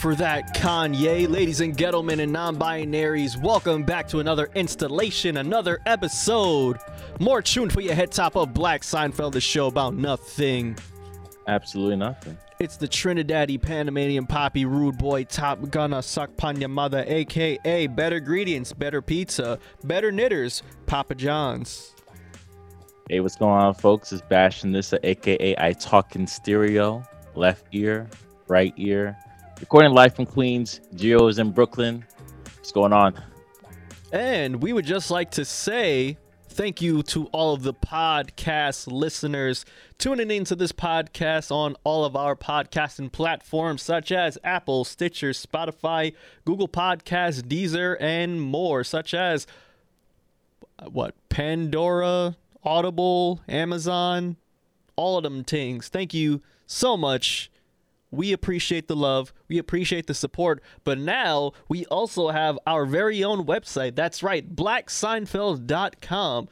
For that, Kanye. Ladies and gentlemen and non binaries, welcome back to another installation, another episode. More tuned for your head top of Black Seinfeld, the show about nothing. Absolutely nothing. It's the Trinidadi Panamanian Poppy Rude Boy Top Gunna Suck Panya Mother, aka Better Ingredients, Better Pizza, Better Knitters, Papa John's. Hey, what's going on, folks? It's Bashing this, aka I Talk in Stereo, left ear, right ear. Recording live from Queens. Geo is in Brooklyn. What's going on? And we would just like to say thank you to all of the podcast listeners tuning into this podcast on all of our podcasting platforms such as Apple, Stitcher, Spotify, Google Podcasts, Deezer, and more, such as uh, what Pandora, Audible, Amazon, all of them things. Thank you so much. We appreciate the love. We appreciate the support. But now we also have our very own website. That's right, blackseinfeld.com,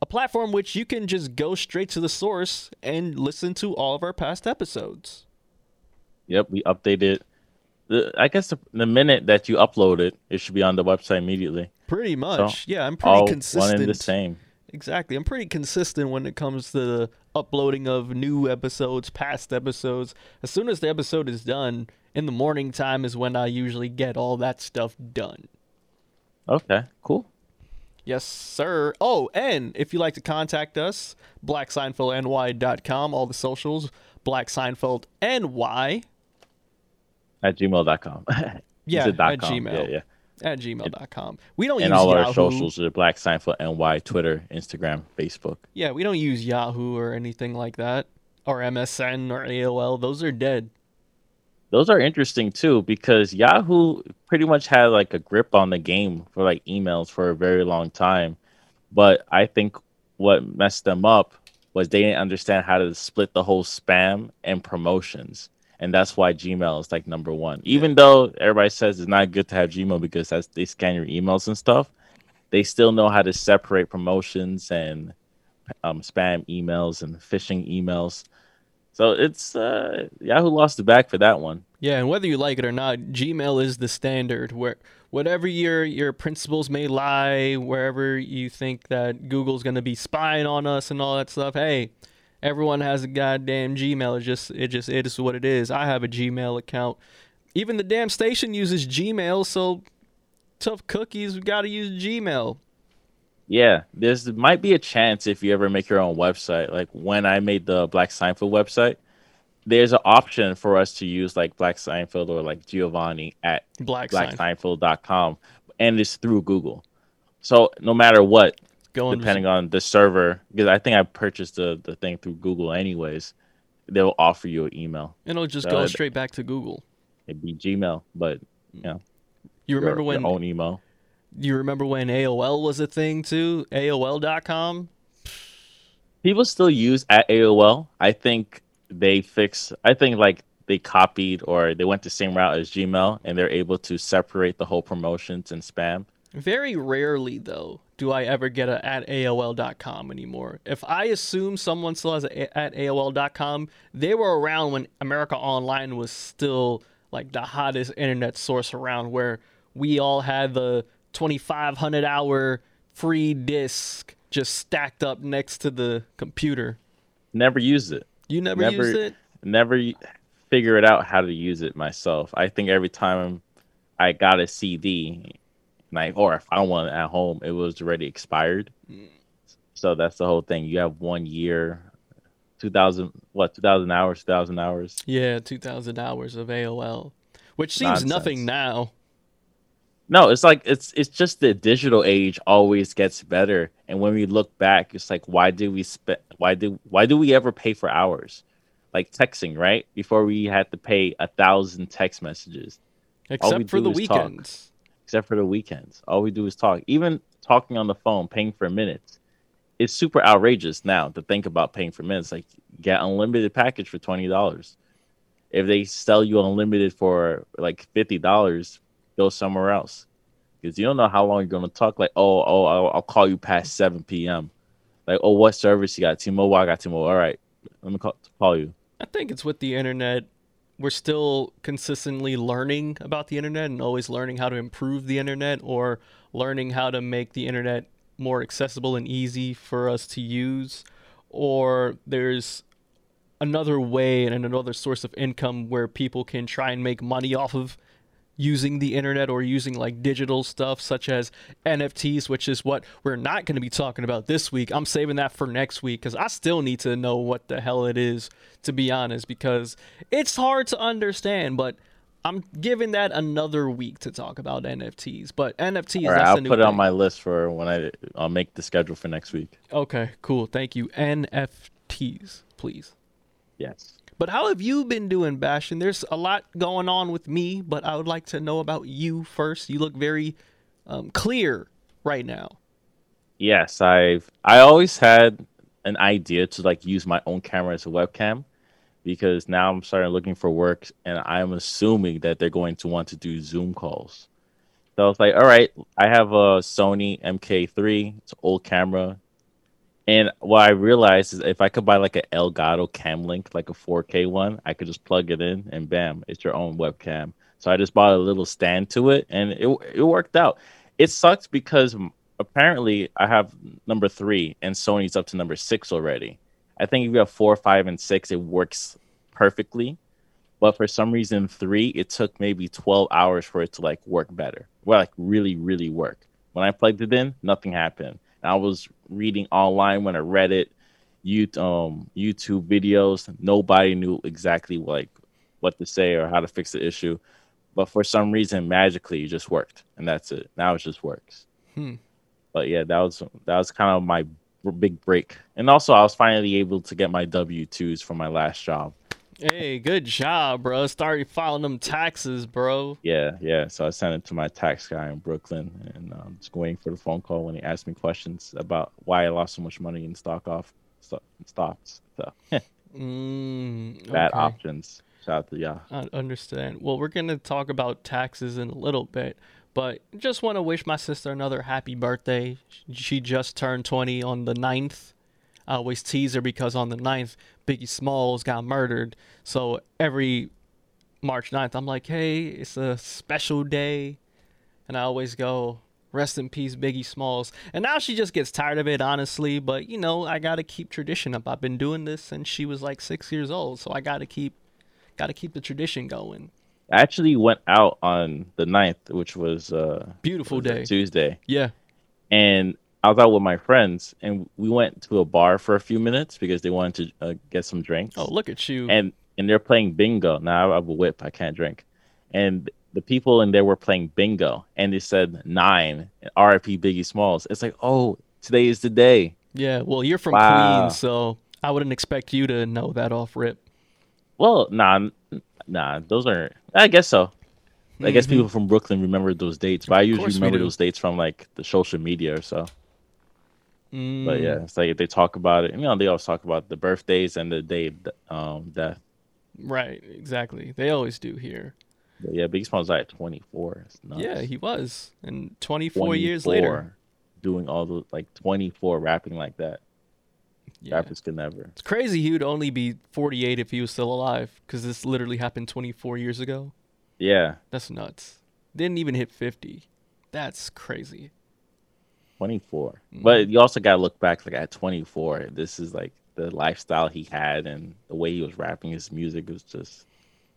a platform which you can just go straight to the source and listen to all of our past episodes. Yep, we updated. The, I guess the, the minute that you upload it, it should be on the website immediately. Pretty much. yeah, I'm pretty All consistent. one and the same. Exactly. I'm pretty consistent when it comes to the uploading of new episodes, past episodes. As soon as the episode is done, in the morning time is when I usually get all that stuff done. Okay, cool. Yes, sir. Oh, and if you'd like to contact us, blackseinfeldny.com, all the socials, blackseinfeldny. At gmail.com. Yeah, at com. Gmail. Yeah, yeah. At gmail.com. We don't And use all Yahoo. our socials are Black Seinfeld NY, Twitter, Instagram, Facebook. Yeah, we don't use Yahoo or anything like that. Or MSN or AOL. Those are dead. Those are interesting too because Yahoo pretty much had like a grip on the game for like emails for a very long time. But I think what messed them up was they didn't understand how to split the whole spam and promotions. And that's why Gmail is like number one. Even though everybody says it's not good to have Gmail because that's they scan your emails and stuff, they still know how to separate promotions and um, spam emails and phishing emails. So it's uh, Yahoo lost the back for that one. Yeah, and whether you like it or not, Gmail is the standard where whatever your your principles may lie, wherever you think that Google's going to be spying on us and all that stuff, hey, everyone has a goddamn Gmail. It just it just it is what it is. I have a Gmail account. Even the damn station uses Gmail, so tough cookies, we got to use Gmail. Yeah, there's might be a chance if you ever make your own website. Like when I made the Black Seinfeld website, there's an option for us to use like Black Seinfeld or like Giovanni at Black Sign. blackseinfeld.com, and it's through Google. So no matter what, Going depending on the server, because I think I purchased the, the thing through Google anyways, they'll offer you an email. And it'll just Uh, go straight back to Google. It'd be Gmail, but you know, You remember your, when your own email. you remember when AOL was a thing too? AOL.com? people still use at AOL. I think they fix. I think like they copied or they went the same route as Gmail, and they're able to separate the whole promotions and spam. Very rarely, though, do I ever get a at AOL.com anymore. If I assume someone still has a at AOL.com, they were around when America Online was still like the hottest internet source around, where we all had the 2,500 hour free disk just stacked up next to the computer. Never used it. You never, Never- used it? Never figured out how to use it myself. I think every time I got a CD, like or if I one at home, it was already expired. So that's the whole thing. You have one year, two thousand what, two thousand hours, two thousand hours. Yeah, 2,000 hours of AOL, which seems nothing now. No, it's like it's it's just the digital age always gets better. And when we look back, it's like why did we spend why do why do we ever pay for hours? Like texting, right? Before we had to pay a thousand text messages, Except for the is talk. Except for the weekends. All we do is talk. Even talking on the phone, paying for minutes. It's super outrageous now to think about paying for minutes. Like get unlimited package for twenty dollars. If they sell you unlimited for like fifty dollars, go somewhere else because you don't know how long you're gonna talk. Like, oh, oh, I'll, I'll call you past seven p.m. Like, oh, what service you got? T-Mobile. I got T-Mobile. All right, let me call, call you. I think it's with the internet we're still consistently learning about the internet and always learning how to improve the internet or learning how to make the internet more accessible and easy for us to use or there's another way and another source of income where people can try and make money off of using the internet or using like digital stuff such as NFTs, which is what we're not going to be talking about this week. I'm saving that for next week because I still need to know what the hell it is, to be honest, because it's hard to understand, but. I'm giving that another week to talk about NFTs, but NFTs. All right, that's I'll put it on my list for when I I'll make the schedule for next week. Okay, cool. Thank you. NFTs, please. Yes. But how have you been doing, Bastion? There's a lot going on with me, but I would like to know about you first. You look very um, clear right now. Yes, I've I always had an idea to like use my own camera as a webcam because now I'm starting looking for work and I'm assuming that they're going to want to do Zoom calls. So I was like, all right, I have a Sony MK3, it's an old camera. And what I realized is if I could buy like an Elgato Cam Link, like a 4K one, I could just plug it in and bam, it's your own webcam. So I just bought a little stand to it and it, it worked out. It sucks because apparently I have number three and Sony's up to number six already. I think if you have four, five, and six, it works perfectly. But for some reason, three, it took maybe 12 hours for it to like work better. Well, like really, really work. When I plugged it in, nothing happened. I was reading online when I read it, you um YouTube videos. Nobody knew exactly like what to say or how to fix the issue. But for some reason, magically, it just worked, and that's it. Now it just works. Hmm. But yeah, that was that was kind of my big break. And also, I was finally able to get my W twos for my last job. Hey, good job, bro. Started filing them taxes, bro. Yeah, yeah. So I sent it to my tax guy in Brooklyn, and I'm just waiting for the phone call when he asked me questions about why I lost so much money in stock off sto- stocks. So Mm, bad options. Shout out to y'all. I understand. Well, we're going to talk about taxes in a little bit, but just want to wish my sister another happy birthday. She just turned 20 on the 9th. I always tease her because on the 9th, Biggie Smalls got murdered. So every March 9th, I'm like, hey, it's a special day. And I always go, rest in peace, Biggie Smalls. And now she just gets tired of it, honestly. But, you know, I got to keep tradition up. I've been doing this since she was like six years old. So I got to keep got to keep the tradition going. I actually went out on the 9th, which was uh Beautiful was day. Tuesday, Yeah. and I was out with my friends, and we went to a bar for a few minutes because they wanted to uh, get some drinks. Oh, look at you. and and they're playing bingo. Now I have a whip, I can't drink. And the people in there were playing bingo, and they said nine, RIP Biggie Smalls. It's like, oh, today is the day. yeah. Well, you're from Wow. Queens, so I wouldn't expect you to know that off rip. Well, nah, nah, those aren't. I guess so. I guess Mhm. people from Brooklyn remember those dates, but I usually remember those dates from like the social media or so. But Mm, yeah, it's like if they talk about it, you know, they always talk about the birthdays and the day of um, death. Right. Exactly. They always do here. But yeah, Biggie Smalls died at 24. It's nuts. Yeah, he was. And 24 years later. doing all the like 24 rapping like that. Yeah. Rappers could never. It's crazy he would only be 48 if he was still alive because this literally happened 24 years ago. Yeah, That's nuts. Didn't even hit 50. That's crazy. 24. Mhm. But you also got to look back like at 24. This is like the lifestyle he had and the way he was rapping his music was just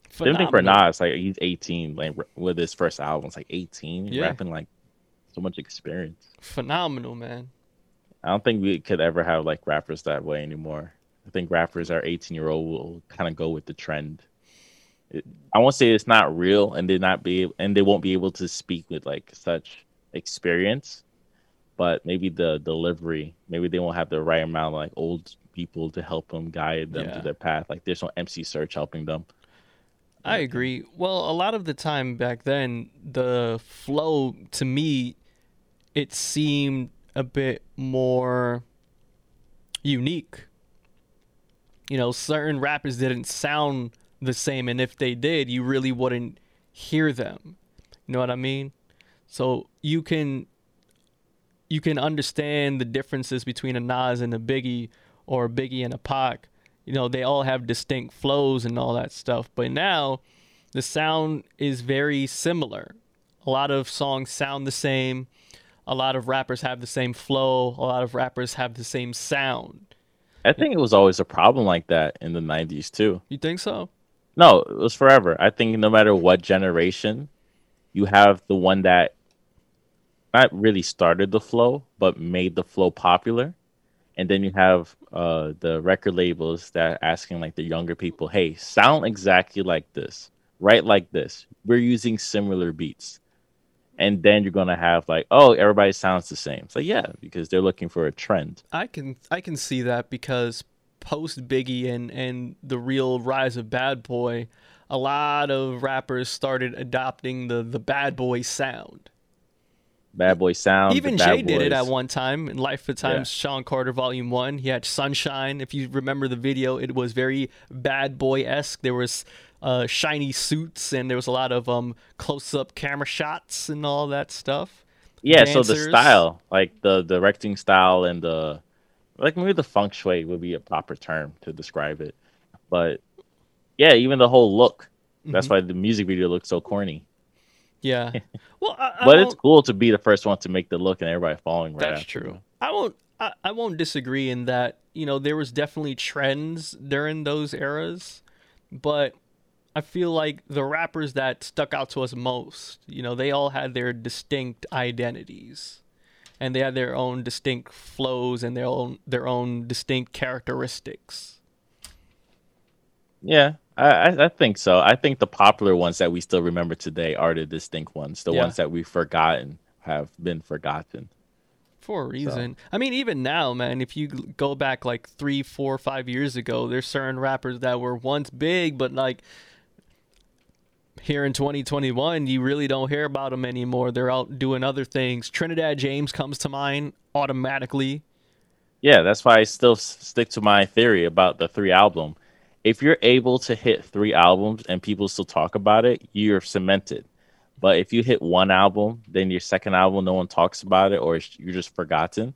same thing for Phenomenal. Nas. Like he's 18, like with his first album, it's like 18, Yeah. rapping like so much experience. Phenomenal, man. I don't think we could ever have like rappers that way anymore. I think rappers are 18 year old will kind of go with the trend. It, I won't say it's not real, and they not be and they won't be able to speak with like such experience, but maybe the delivery, maybe they won't have the right amount of like old people to help them guide them Yeah. to their path. Like there's no MC Serch helping them. I agree. Well, a lot of the time back then, the flow to me, it seemed a bit more unique. You know, certain rappers didn't sound the same, and if they did, you really wouldn't hear them. You know what I mean? So you can you can understand the differences between a Nas and a Biggie or a Biggie and a Pac you know, they all have distinct flows and all that stuff. But now the sound is very similar. A lot of songs sound the same. A lot of rappers have the same flow. A lot of rappers have the same sound. I think it was always a problem like that in the 90s too. You think so? No, it was forever. I think no matter what generation, you have the one that not really started the flow, but made the flow popular. And then you have uh, the record labels that asking like the younger people, hey, sound exactly like this, write like this. We're using similar beats. And then you're gonna have like, oh, everybody sounds the same. So yeah, because they're looking for a trend. I can I can see that because post Biggie and and the real rise of Bad Boy, a lot of rappers started adopting the the Bad Boy sound. Bad Boy sound. Even Jay did it at one time in Life of Times, Yeah. Shawn Carter Volume One. He had Sunshine. If you remember the video, it was very Bad Boy esque. There was uh, shiny suits and there was a lot of um close up camera shots and all that stuff. Yeah, so the style, like the directing style and the like maybe the feng shui would be a proper term to describe it. But yeah, even the whole look. That's Mhm. why the music video looks so corny. Yeah. Well, I, I But it's cool to be the first one to make the look and everybody following right That's after true. I won't. I, I won't disagree in that. You know, there was definitely trends during those eras, but I feel like the rappers that stuck out to us most, you know, they all had their distinct identities, and they had their own distinct flows and their own their own distinct characteristics. Yeah, I, I think so. I think the popular ones that we still remember today are the distinct ones. The Yeah. ones that we've forgotten have been forgotten. For a reason. I mean, even now, man, if you go back like three, four, five years ago, there's certain rappers that were once big, but like here in 2021, you really don't hear about them anymore. They're out doing other things. Trinidad James comes to mind automatically. Yeah, that's why I still stick to my theory about the three album. If you're able to hit three albums and people still talk about it, you're cemented. But if you hit one album, then your second album no one talks about it, or you're just forgotten,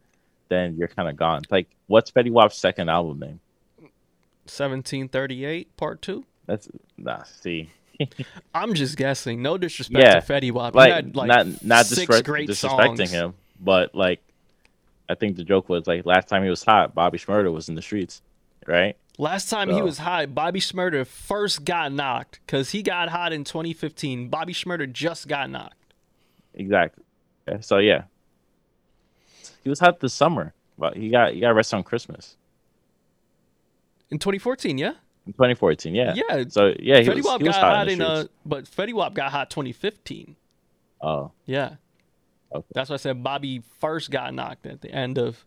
then you're kind of gone. Like, what's Fetty Wap's second album name? 1738, part two. That's nah. See, I'm just guessing. No disrespect Yeah, to Fetty Wap. Like, had, like not not six disre- great disrespecting songs. him, but like, I think the joke was like last time he was hot, Bobby Shmurda was in the streets, right? Last time he was hot, Bobby Shmurda first got knocked because he got hot in 2015. Bobby Shmurda just got knocked. Exactly. So yeah, he was hot this summer, but he got he got arrested on Christmas In 2014, yeah? in 2014. Yeah. Yeah. So yeah, he Fetty was, Wap he was got hot, hot in in, uh, but Fetty Wap got hot 2015. Oh, Yeah. Okay. That's why I said Bobby first got knocked at the end of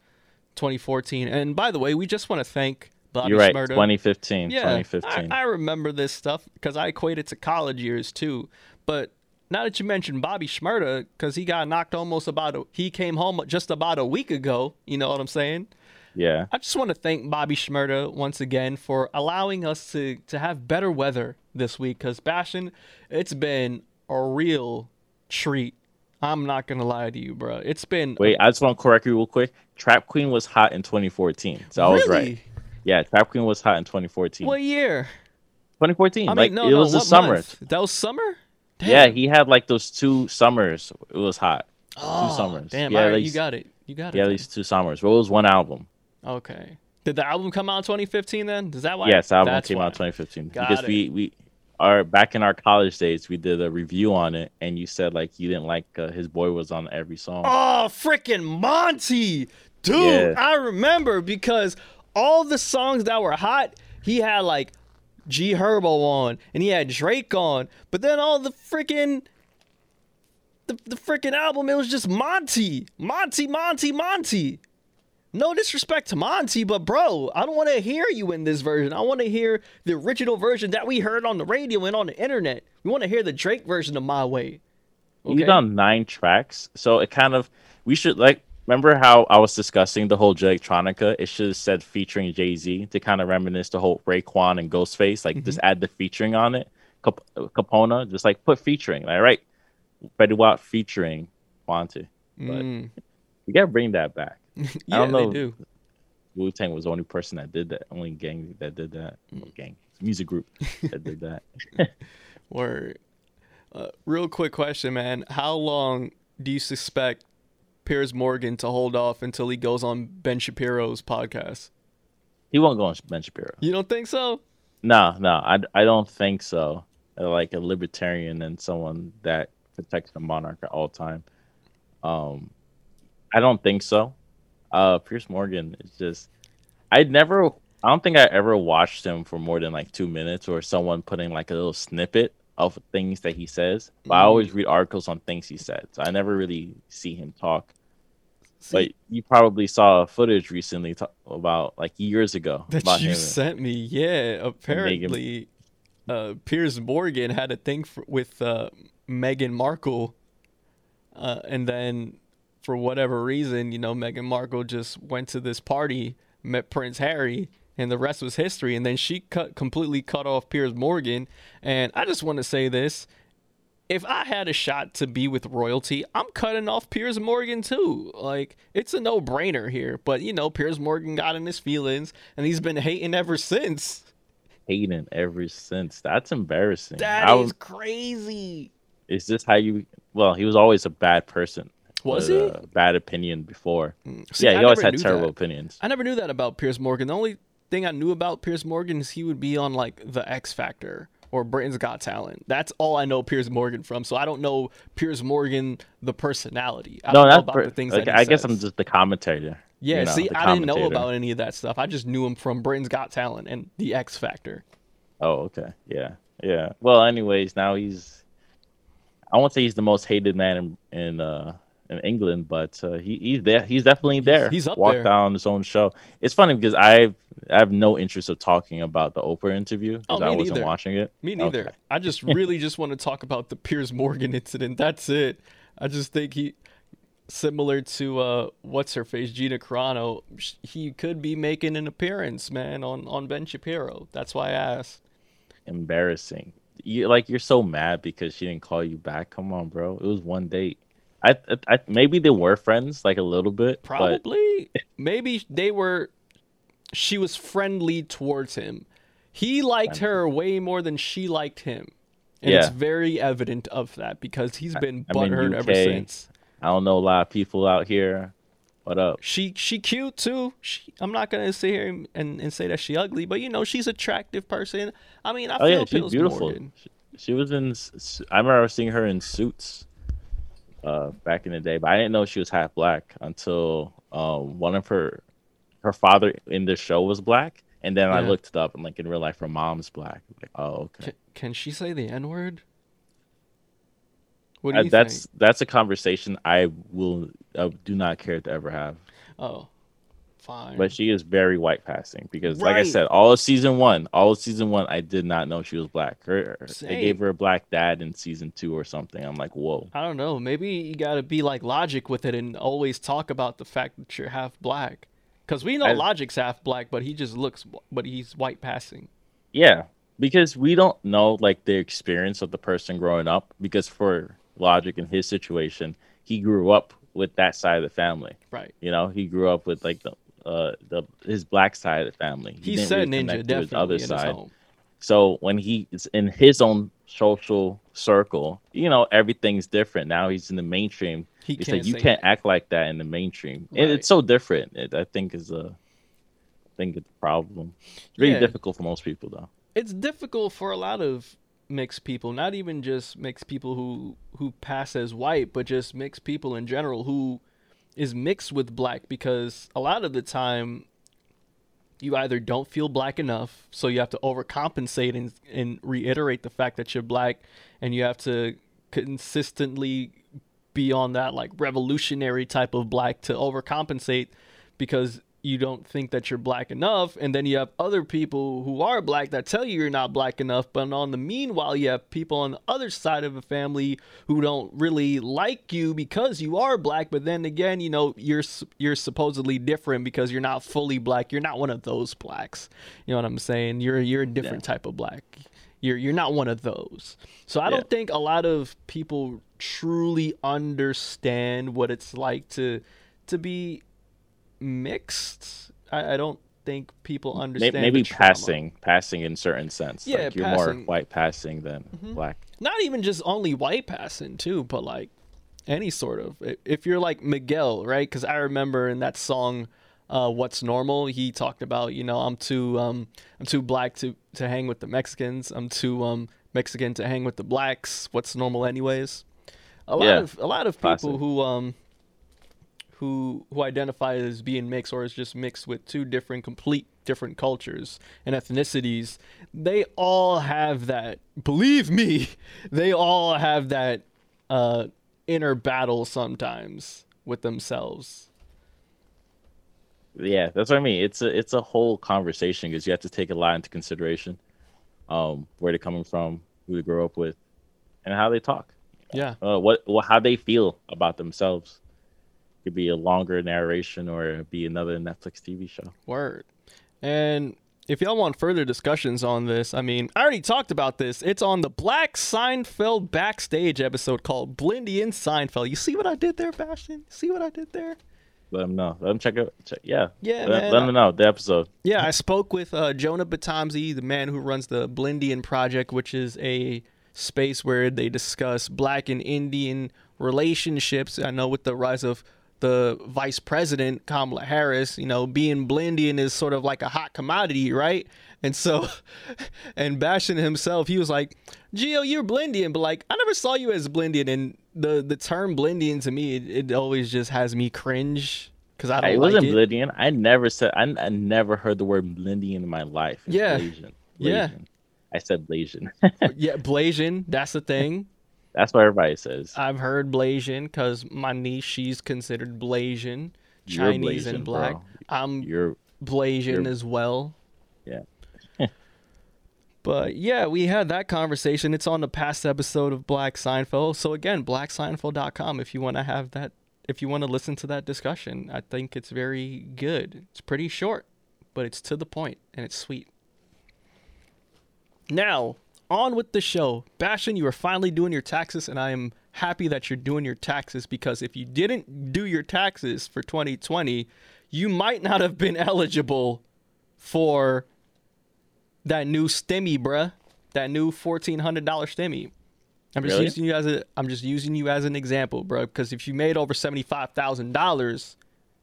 2014. And by the way, we just want to thank Bobby you're right. Shmurda. 2015. Yeah, 2015. I, I remember this stuff because I equate it to college years too. But now that you mentioned Bobby Shmurda, because he got knocked almost about a, he came home just about a week ago. You know what I'm saying? yeah. I just want to thank Bobby Shmurda once again for allowing us to to have better weather this week. Because Bastion, it's been a real treat. I'm not gonna lie to you, bro. It's been Wait, I just want to correct you real quick. Trap Queen was hot in 2014. So I was right. Yeah, Trap Queen was hot in 2014. What year? 2014. I mean, like no, it no. was the summer. month? That was summer. Yeah, he had like those two summers. It was hot. oh, summers. Damn, Yeah, right, you got it. You got it. Yeah, at least two summers. But it was one album. Okay. Did the album come out in 2015 then? Is that why? yes, the album That's came why. out 2015 Got because it. we we are back in our college days. We did a review on it, and you said like you didn't like uh, his boy was on every song. Oh, freaking Monty. Dude, Yeah. I remember because all the songs that were hot, he had like G Herbo on and he had Drake on. But then all the freaking the, the freaking album, it was just Monty. Monty, Monty, Monty. No disrespect to Monty, but bro, I don't want to hear you in this version. I want to hear the original version that we heard on the radio and on the internet. We want to hear the Drake version of My Way. He's on nine tracks, so it kind of we should like remember how I was discussing the whole Jay Electronica. It should have said featuring Jay Z to kind of reminisce the whole Raekwon and Ghostface. Like just add the featuring on it. Cap- Capona, just like put featuring. Like right, Fetty Wap featuring Monty. Mm. We gotta bring that back. Yeah, don't know. they do. Wu Tang was the only person that did that, only gang that did that. Well, gang music group that did that. Word. Uh, real quick question, man. How long do you suspect Piers Morgan to hold off until he goes on Ben Shapiro's podcast? He won't go on Ben Shapiro. You don't think so? No, no, I, I don't think so. Uh, Like a libertarian and someone that protects the monarch at all time. Um, I don't think so. Uh, Piers Morgan is just. I'd never. I don't think I ever watched him for more than like two minutes, or someone putting like a little snippet of things that he says. But I always read articles on things he said, so I never really see him talk. But you probably saw footage recently ta- about like years ago that you sent me, yeah. Apparently, uh, Piers Morgan had a thing for, with uh, Meghan Markle, uh, and then for whatever reason, you know, Meghan Markle just went to this party, met Prince Harry, and the rest was history. And then she cut completely cut off Piers Morgan. And I just want to say this: if I had a shot to be with royalty, I'm cutting off Piers Morgan too. Like it's a no-brainer here. But you know, Piers Morgan got in his feelings, and he's been hating ever since. hating ever since. That's embarrassing. That I is was- crazy. is this how you? Well, he was always a bad person. Was he? bad opinion before? Mm. See, yeah, I he always had terrible that. opinions. I never knew that about Piers Morgan. The only thing I knew about Piers Morgan is he would be on like the X Factor or Britain's Got Talent. That's all I know Piers Morgan from. So I don't know Piers Morgan the personality. I no, don't know that's about the things like, that I guess I'm just the commentator. Yeah, you know, see, I didn't know about any of that stuff. I just knew him from Britain's Got Talent and the X Factor. Oh, okay, yeah, yeah. Well, anyways, now he's. I won't say he's the most hated man in in, uh, in England, but uh, he he's there. He's definitely there. he's up Walked there. down his own show. It's funny because I've I have no interest of talking about the Oprah interview Oh, because me I wasn't neither. watching it. Me neither. Okay. I just really just want to talk about the Piers Morgan incident. That's it. I just think he similar to uh what's her face Gina Carano, he could be making an appearance, man, on on Ben Shapiro. That's why I asked. embarrassing. You like you're so mad because she didn't call you back. Come on, bro. It was one date. I, I, maybe they were friends like a little bit, but Probably maybe they were she was friendly towards him. He liked her way more than she liked him. And it's very evident of that because he's been butthurt ever since. I don't know a lot of people out here. What up? She she cute too. She, I'm not gonna sit here and, and, and say that she ugly, but you know she's attractive person. I mean, I Oh feel yeah, she's beautiful. She, she was in. I remember seeing her in Suits, uh, back in the day, but I didn't know she was half black until um one of her, her father in the show was black, and then I looked it up and like in real life her mom's black. Like, oh okay. Can, can she say the N word? What do Uh, you that's think? that's a conversation I will uh, do not care to ever have. Oh, fine. But she is very white passing because, like I said, all of season one, all of season one, I did not know she was black. Her, they gave her a black dad in season two or something. I'm like, whoa. I don't know. Maybe you gotta be like Logic with it and always talk about the fact that you're half black. Cause we know I- Logic's half black, but he just looks, but he's white passing. Yeah, because we don't know like the experience of the person growing up. Because for Logic in his situation, he grew up with that side of the family. Right. You know, he grew up with like the uh the his black side of the family. He He said really ninja definitely other side. home. So when he is in his own social circle, you know, everything's different. Now he's in the mainstream. He It's can't like you can't that. act like that in the mainstream. And Right. it's so different. It, I think is a I think it's a problem. It's really Yeah. difficult for most people though. it's difficult for a lot of mixed people not even just mixed people who who pass as white but just mixed people in general who is mixed with black because a lot of the time you either don't feel black enough so you have to overcompensate and, and reiterate the fact that you're black and you have to consistently be on that like revolutionary type of black to overcompensate because you don't think that you're black enough and then you have other people who are black that tell you you're not black enough but on the meanwhile you have people on the other side of the family who don't really like you because you are black but then again you know you're you're supposedly different because you're not fully black. You're not one of those blacks. You know what i'm saying? You're you're a different type of black. You're you're not one of those. So I Yeah. don't think a lot of people truly understand what it's like to to be mixed. I, I don't think people understand. Maybe passing, passing in certain sense. Yeah, like you're more white passing than Mhm. black. Not even just only white passing too, but like any sort of. If you're like Miguel, right? Because I remember in that song, uh, "What's Normal," he talked about, you know, I'm too, um, I'm too black to to hang with the Mexicans. I'm too um Mexican to hang with the blacks. What's normal, anyways? A lot Yeah. of a lot of people Classic. who um who who identify as being mixed or is just mixed with two different complete different cultures and ethnicities they all have that believe me they all have that uh inner battle sometimes with themselves Yeah, that's what I mean. It's a it's a whole conversation because you have to take a lot into consideration, um, where they're coming from, who they grow up with, and how they talk. yeah Uh, what, what how they feel about themselves. Could be a longer narration or be another Netflix TV show. Word. And if y'all want further discussions on this, I mean, I already talked about this. It's on the Black Seinfeld backstage episode called Blindy and Seinfeld. You see what I did there, Bastion? See what I did there? Let them know. Let them check it. Check, yeah. Yeah, Let, man. let them know the episode. Yeah, I spoke with uh, Jonah Batambuze, the man who runs the Blindian Project, which is a space where they discuss black and Indian relationships. I know with the rise of the vice president, Kamala Harris, you know, being Blindian is sort of like a hot commodity, right? And so, and Bastion himself, he was like, "Geo, you're Blindian, but like, I never saw you as Blindian. And the, the term Blindian to me, it, it always just has me cringe because I don't like wasn't it. Blindian. I never said. I, I never heard the word Blindian in my life. It's Yeah. Blasian. Yeah. I said Blasian. yeah, Blasian, that's the thing. That's what everybody says. I've heard Blasian because my niece, she's considered Blasian, Chinese and black. bro. I'm You're Blasian you're- as well. Yeah. but yeah, we had that conversation. It's on the past episode of Black Seinfeld. So again, blackseinfeld.com if you want to have that, if you want to listen to that discussion. I think it's very good. It's pretty short, but it's to the point and it's sweet. Now, on with the show. Bastion, you are finally doing your taxes, and I am happy that you're doing your taxes because if you didn't do your taxes for 2020, you might not have been eligible for that new stimmy, bruh. That new fourteen hundred dollar stimmy. I'm just Really? using you as a I'm just using you as an example, bro. Because if you made over seventy five thousand dollars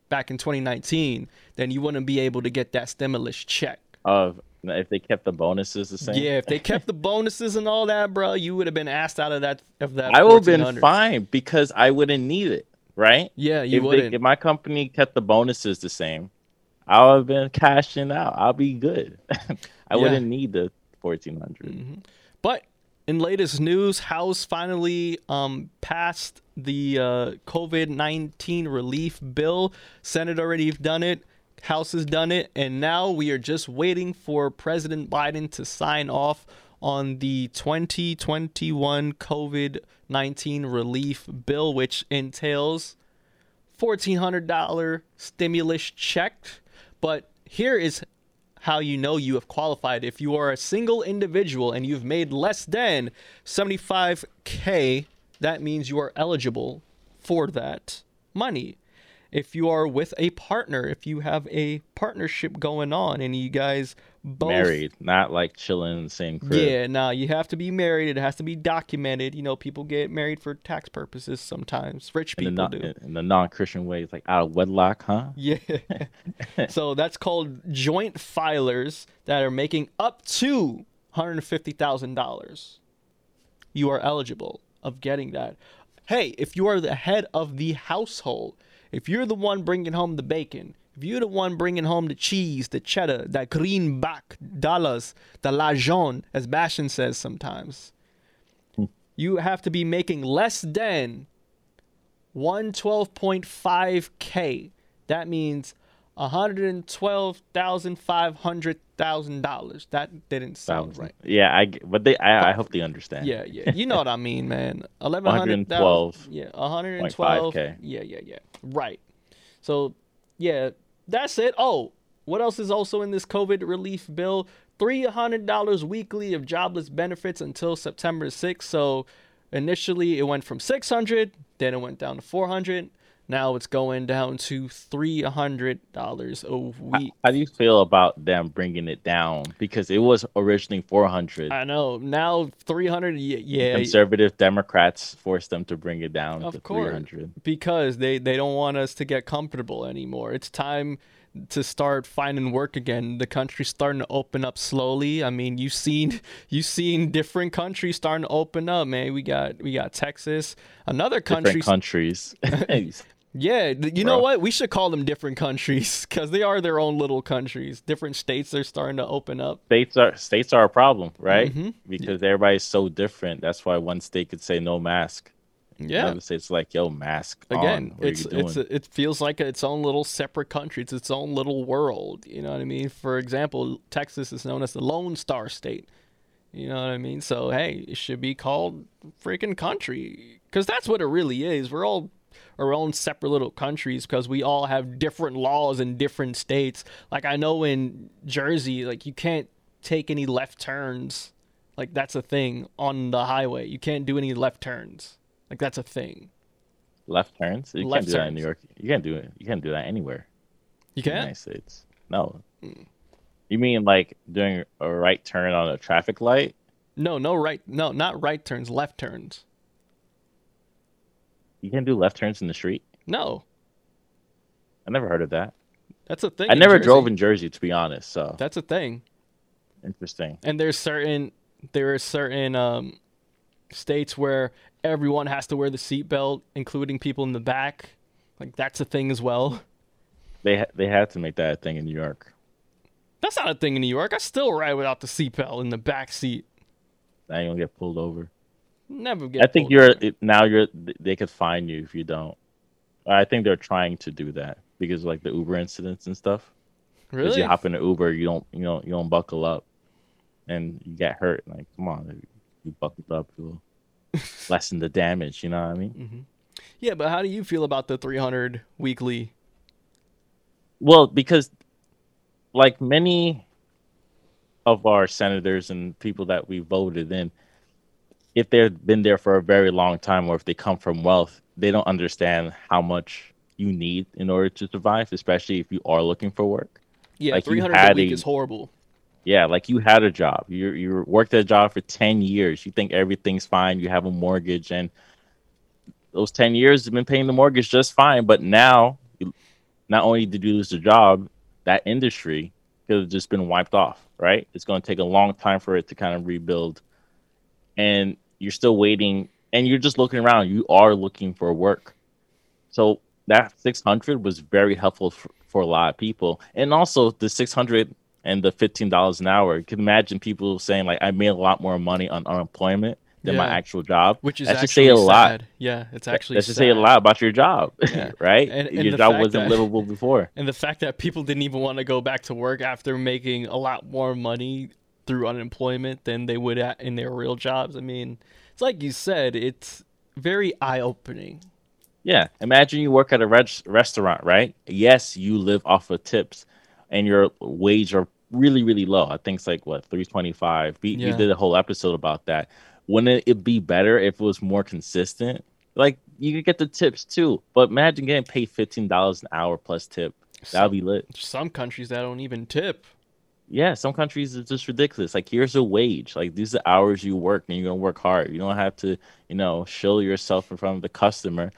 back in 2019, then you wouldn't be able to get that stimulus check. of if they kept the bonuses the same. Yeah, if they kept the bonuses and all that, bro, you would have been asked out of that of that. I would have been fine because I wouldn't need it, right? Yeah, you if, wouldn't. if my company kept the bonuses the same, I would have been cashing out. I'll be good. I Yeah. wouldn't need the fourteen hundred. Mhm. But in latest news, House finally um, passed the uh, COVID 19 relief bill. Senate already done it. House has done it. And now we are just waiting for President Biden to sign off on the 2021 COVID 19 relief bill, which entails $1,400 stimulus check. But here is how you know you have qualified. If you are a single individual and you've made less than 75K, that means you are eligible for that money. If you are with a partner, if you have a partnership going on and you guys both Married, not like chilling in the same crib. yeah, nah, you have to be married. It has to be documented. You know, people get married for tax purposes sometimes. Rich in the, people do. in the non-Christian way, it's like out of wedlock, huh? Yeah. so that's called joint filers that are making up to $150,000. You are eligible of getting that. Hey, if you are the head of the household, if you're the one bringing home the bacon, if you're the one bringing home the cheese, the cheddar, that greenback dollars, the l'argent, as Bastion says sometimes, hmm. you have to be making less than 112.5k. That means $112,500,000. That didn't sound right. Yeah, I. But they, I, I hope they understand. Yeah, yeah. You know what I mean, man. 1112. 112. Yeah, 112. 0.5K. Yeah, yeah, yeah. Right. So, yeah, that's it. Oh, what else is also in this COVID relief bill? $300 weekly of jobless benefits until September 6th. So, initially it went from 600, then it went down to 400. Now it's going down to three hundred dollars a week. how do you feel about them bringing it down? Because it was originally 400. I know. Now three hundred. Yeah, Conservative Democrats forced them to bring it down Of to 300. because they they don't want us to get comfortable anymore. It's time to start finding work again. The country's starting to open up slowly. I mean, you've seen you've seen different countries starting to open up, man. We got we got Texas, another country. Different countries. yeah, th- you know what? We should call them different countries because they are their own little countries. Different states are starting to open up. states are states are a problem, right? Mhm. Because everybody's so different. That's why one state could say no mask. Yeah. Another state's like, yo, mask Again, it's are you doing? it's it feels like its own little separate country. It's its own little world. You know what I mean? For example, Texas is known as the Lone Star State. You know what I mean? So hey, it should be called freaking country because that's what it really is. We're all our own separate little countries because we all have different laws in different states. Like I know in Jersey, like you can't take any left turns. Like that's a thing on the highway. You can't do any left turns. Like that's a thing. Left turns. You Left can't do that in New. York. You can't do it. You can't do that anywhere. You can't. United States. No. Hmm. You mean like doing a right turn on a traffic light? No, no right. No, not right turns. Left turns. You can't do left turns in the street. No, I never heard of that. that's a thing. I never Jersey. drove in Jersey, to be honest. So That's a thing. interesting. And there's certain there are certain um, states where everyone has to wear the seatbelt, including people in the back. Like that's a thing as well. They ha- they had to make that a thing in New York. That's not a thing in New York. I still ride without the seatbelt in the back seat. Now you gonna get pulled over. Never get. I think you're now you're they could fine you if you don't. I think they're trying to do that because like the Uber incidents and stuff. Really? Because you hop in an Uber, you don't you know you don't buckle up, and you get hurt. Like come on, you buckled up, you'll lessen the damage. You know what I mean? Mm-hmm. Yeah, but how do you feel about the 300 weekly? Well, because like many of our senators and people that we voted in, if they've been there for a very long time or if they come from wealth, they don't understand how much you need in order to survive, especially if you are looking for work. Yeah, Like, 300 a week a- is horrible. Yeah, like you had a job. You you worked at a job for 10 years. You think everything's fine. You have a mortgage and those 10 years have been paying the mortgage just fine, but now not only did you lose the job, that industry could have just been wiped off, right? It's going to take a long time for it to kind of rebuild. And you're still waiting and you're just looking around. You are looking for work. So that 600 was very helpful for, for a lot of people. And also the 600 and the $15 an hour. You can imagine people saying like I made a lot more money on unemployment than my actual job. Which is That should actually say a lot. Yeah, it's actually That should sad. say a lot about your job, Yeah. right? And- and your job wasn't that- livable before. And the fact that people didn't even want to go back to work after making a lot more money through unemployment than they would at in their real jobs. I mean, it's like you said, it's very eye opening. Yeah, imagine you work at a res- restaurant, right? Yes, you live off of tips, and your wage are really, really low. I think it's like what three twenty five. We, we did a whole episode about that. Wouldn't it be better if it was more consistent? Like you could get the tips too, but imagine getting paid fifteen dollars an hour plus tip. That would be lit. Some countries that don't even tip. Yeah, some countries it's just ridiculous. Like here's a wage. Like these are hours you work and you're gonna work hard. You don't have to, you know, show yourself in front of the customer.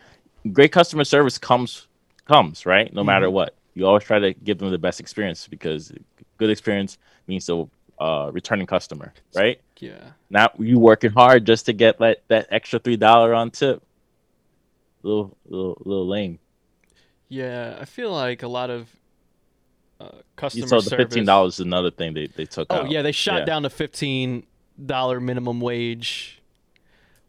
Great customer service comes comes, right? No matter what. You always try to give them the best experience because good experience means the uh, returning customer, right? Yeah. Not you working hard just to get that, that extra three dollar on tip. Little little little lame. Yeah, I feel like a lot of uh, customer so the service. fifteen dollars is another thing they, they took Oh out. yeah, they shot Yeah. down to fifteen dollar minimum wage,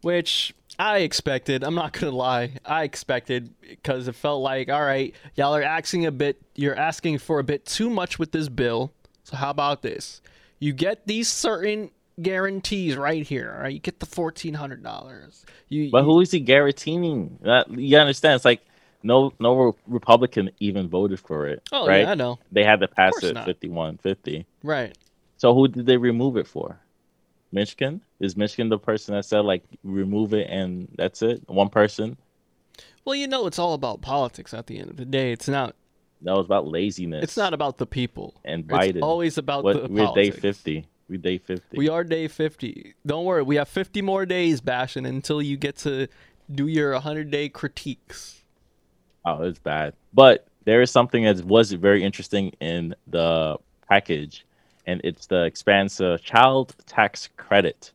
which I expected. I'm not gonna lie, I expected because it felt like, all right, y'all are asking a bit. You're asking for a bit too much with this bill. So how about this? You get these certain guarantees right here. All right, you get the fourteen hundred dollars. You, But who is he guaranteeing? That you understand? It's like no no Republican even voted for it. Oh right? yeah, I know. They had to pass it fifty one fifty. Right. So who did they remove it for? Manchin? Is Michigan the person that said like remove it and that's it? One person? Well, you know, it's all about politics at the end of the day. It's not. No, it's about laziness. It's not about the people. and Biden. It's always about what, the we're day fifty. We day fifty. We are day 50. Don't worry, we have 50 more days, Bastion, until you get to do your 100 day critiques. Oh, it's bad. But there is something that was very interesting in the package, and it's the expansive child tax credit,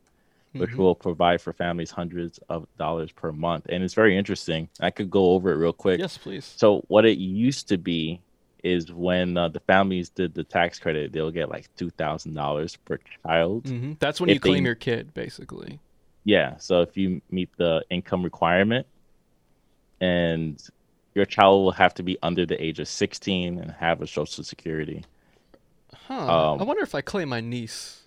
which Mhm. will provide for families hundreds of dollars per month. And it's very interesting. I could go over it real quick. Yes, please. So what it used to be is when uh, the families did the tax credit, they'll get like two thousand dollars per child. hmm That's when you claim they- your kid, basically. Yeah. So if you meet the income requirement, and your child will have to be under the age of sixteen and have a social security. Huh. Um, I wonder if I claim my niece.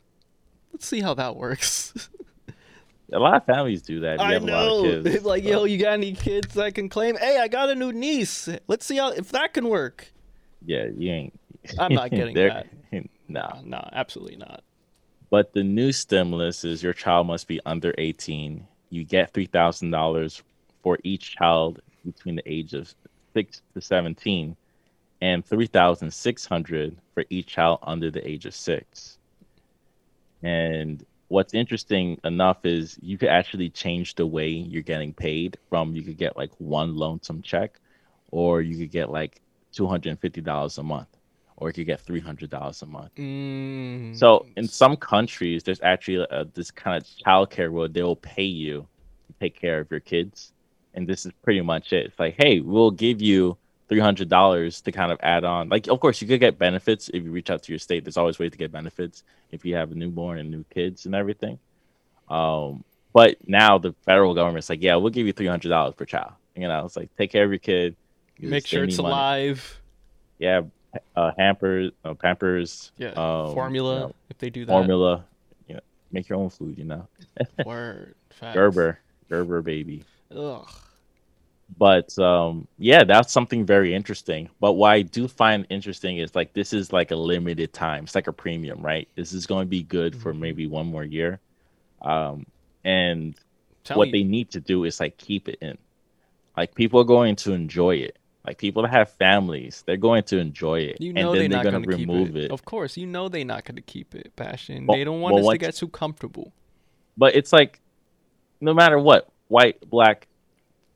Let's see how that works. A lot of families do that. You I have a lot know. of kids. like, so- yo, you got any kids I can claim? Hey, I got a new niece. Let's see how if that can work. Yeah, you ain't. I'm not getting that. Nah. No, absolutely not. But the new stimulus is your child must be under 18. You get $3,000 for each child between the age of 6 to 17 and 3600 for each child under the age of 6. And what's interesting enough is you could actually change the way you're getting paid from you could get like one lonesome check or you could get like $250 a month or you could get $300 a month. Mm, So in some countries, there's actually uh this kind of childcare where they will pay you to take care of your kids, and this is pretty much it. It's like, hey, we'll give you three hundred dollars to kind of add on. Like, of course, you could get benefits if you reach out to your state. There's always ways to get benefits if you have a newborn and new kids and everything. Um, but now the federal government's like, yeah, we'll give you three hundred dollars per child. You know, it's like take care of your kid. Make sure it's money. alive. Yeah, uh, hampers, uh, Pampers, Yeah. um, formula. you know, if they do that. formula. You know, make your own food. You know, Word. Facts. Gerber, Gerber baby. Ugh. But um, yeah, that's something very interesting. But what I do find interesting is like this is like a limited time. It's like a premium, right? This is going to be good for Mhm. maybe one more year. Um, and Tell what they need to do is like keep it in. Like people are going to enjoy it. Like people that have families, they're going to enjoy it, You and know then they're not going to remove it. it. Of course, you know they're not going to keep it. Passion. Well- they don't want well, us to get too comfortable. but it's like no matter what white black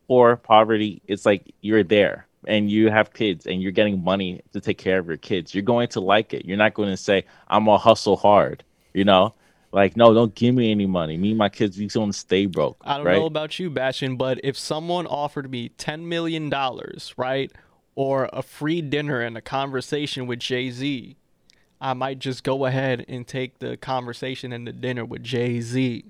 poor poverty it's like you're there and you have kids and you're getting money to take care of your kids. You're going to like it. You're not going to say i'm gonna hustle hard you know? Like no don't give me any money. Me and my kids we going to stay broke I don't right? know about you, Bastion, but if someone offered me ten million dollars, right, or a free dinner and a conversation with Jay Z, I might just go ahead and take the conversation and the dinner with Jay Z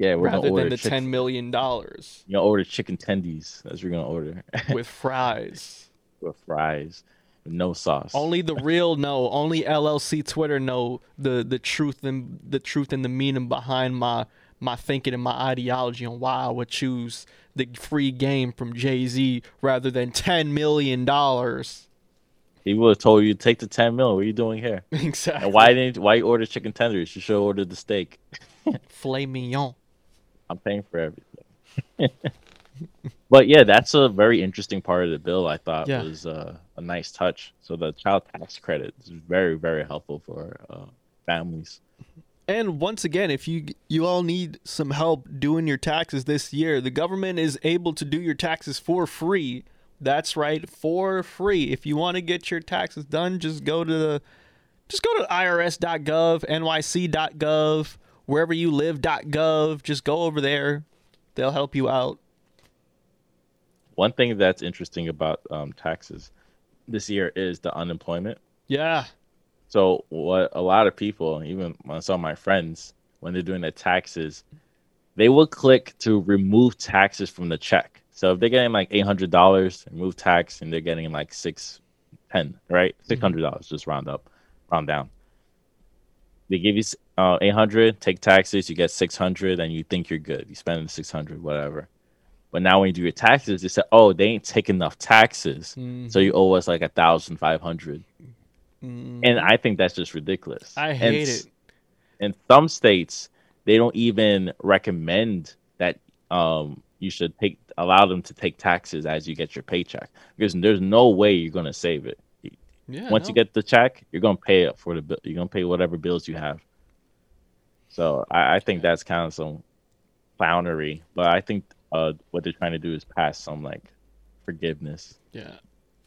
yeah we're rather than the chick- ten million dollars you're gonna order chicken tendies that's what you're gonna order with fries. with fries with no sauce Only the real know. Only LLC Twitter know the the truth and the truth and the meaning behind my my thinking and my ideology on why I would choose the free game from Jay Z rather than ten million dollars. he would have told you take the 10 mil what are you doing here Exactly. and why didn't why you order chicken tenders you should have ordered the steak filet mignon? I'm paying for everything. but yeah, that's a very interesting part of the bill. I thought Yeah. was uh, a nice touch. So the child tax credit is very, very helpful for uh, families. And once again, if you you all need some help doing your taxes this year, the government is able to do your taxes for free. That's right, for free. If you want to get your taxes done, just go to the just go to irs.gov, nyc.gov, wherever you live.gov. Just go over there. They'll help you out. One thing that's interesting about um, taxes this year is the unemployment. Yeah. So what a lot of people, even some of my friends, when they're doing their taxes, they will click to remove taxes from the check. So if they're getting like eight hundred dollars, remove tax, and they're getting like six ten, right? Six hundred dollars, just round up, round down. They give you uh, eight hundred, take taxes, you get six hundred, and you think you're good. You spend the six hundred, whatever. But now when you do your taxes, they say, "Oh, they ain't take enough taxes, so you owe us like a thousand five hundred." Mm, And I think that's just ridiculous. I And hate s- it. In some states, they don't even recommend that um, you should take allow them to take taxes as you get your paycheck because there's no way you're gonna save it. Yeah. Once no. you get the check, you're gonna pay it for the bill. You're gonna pay whatever bills you have. So I, I think that's kind of some clownery, but I think uh, what they're trying to do is pass some like forgiveness. Yeah.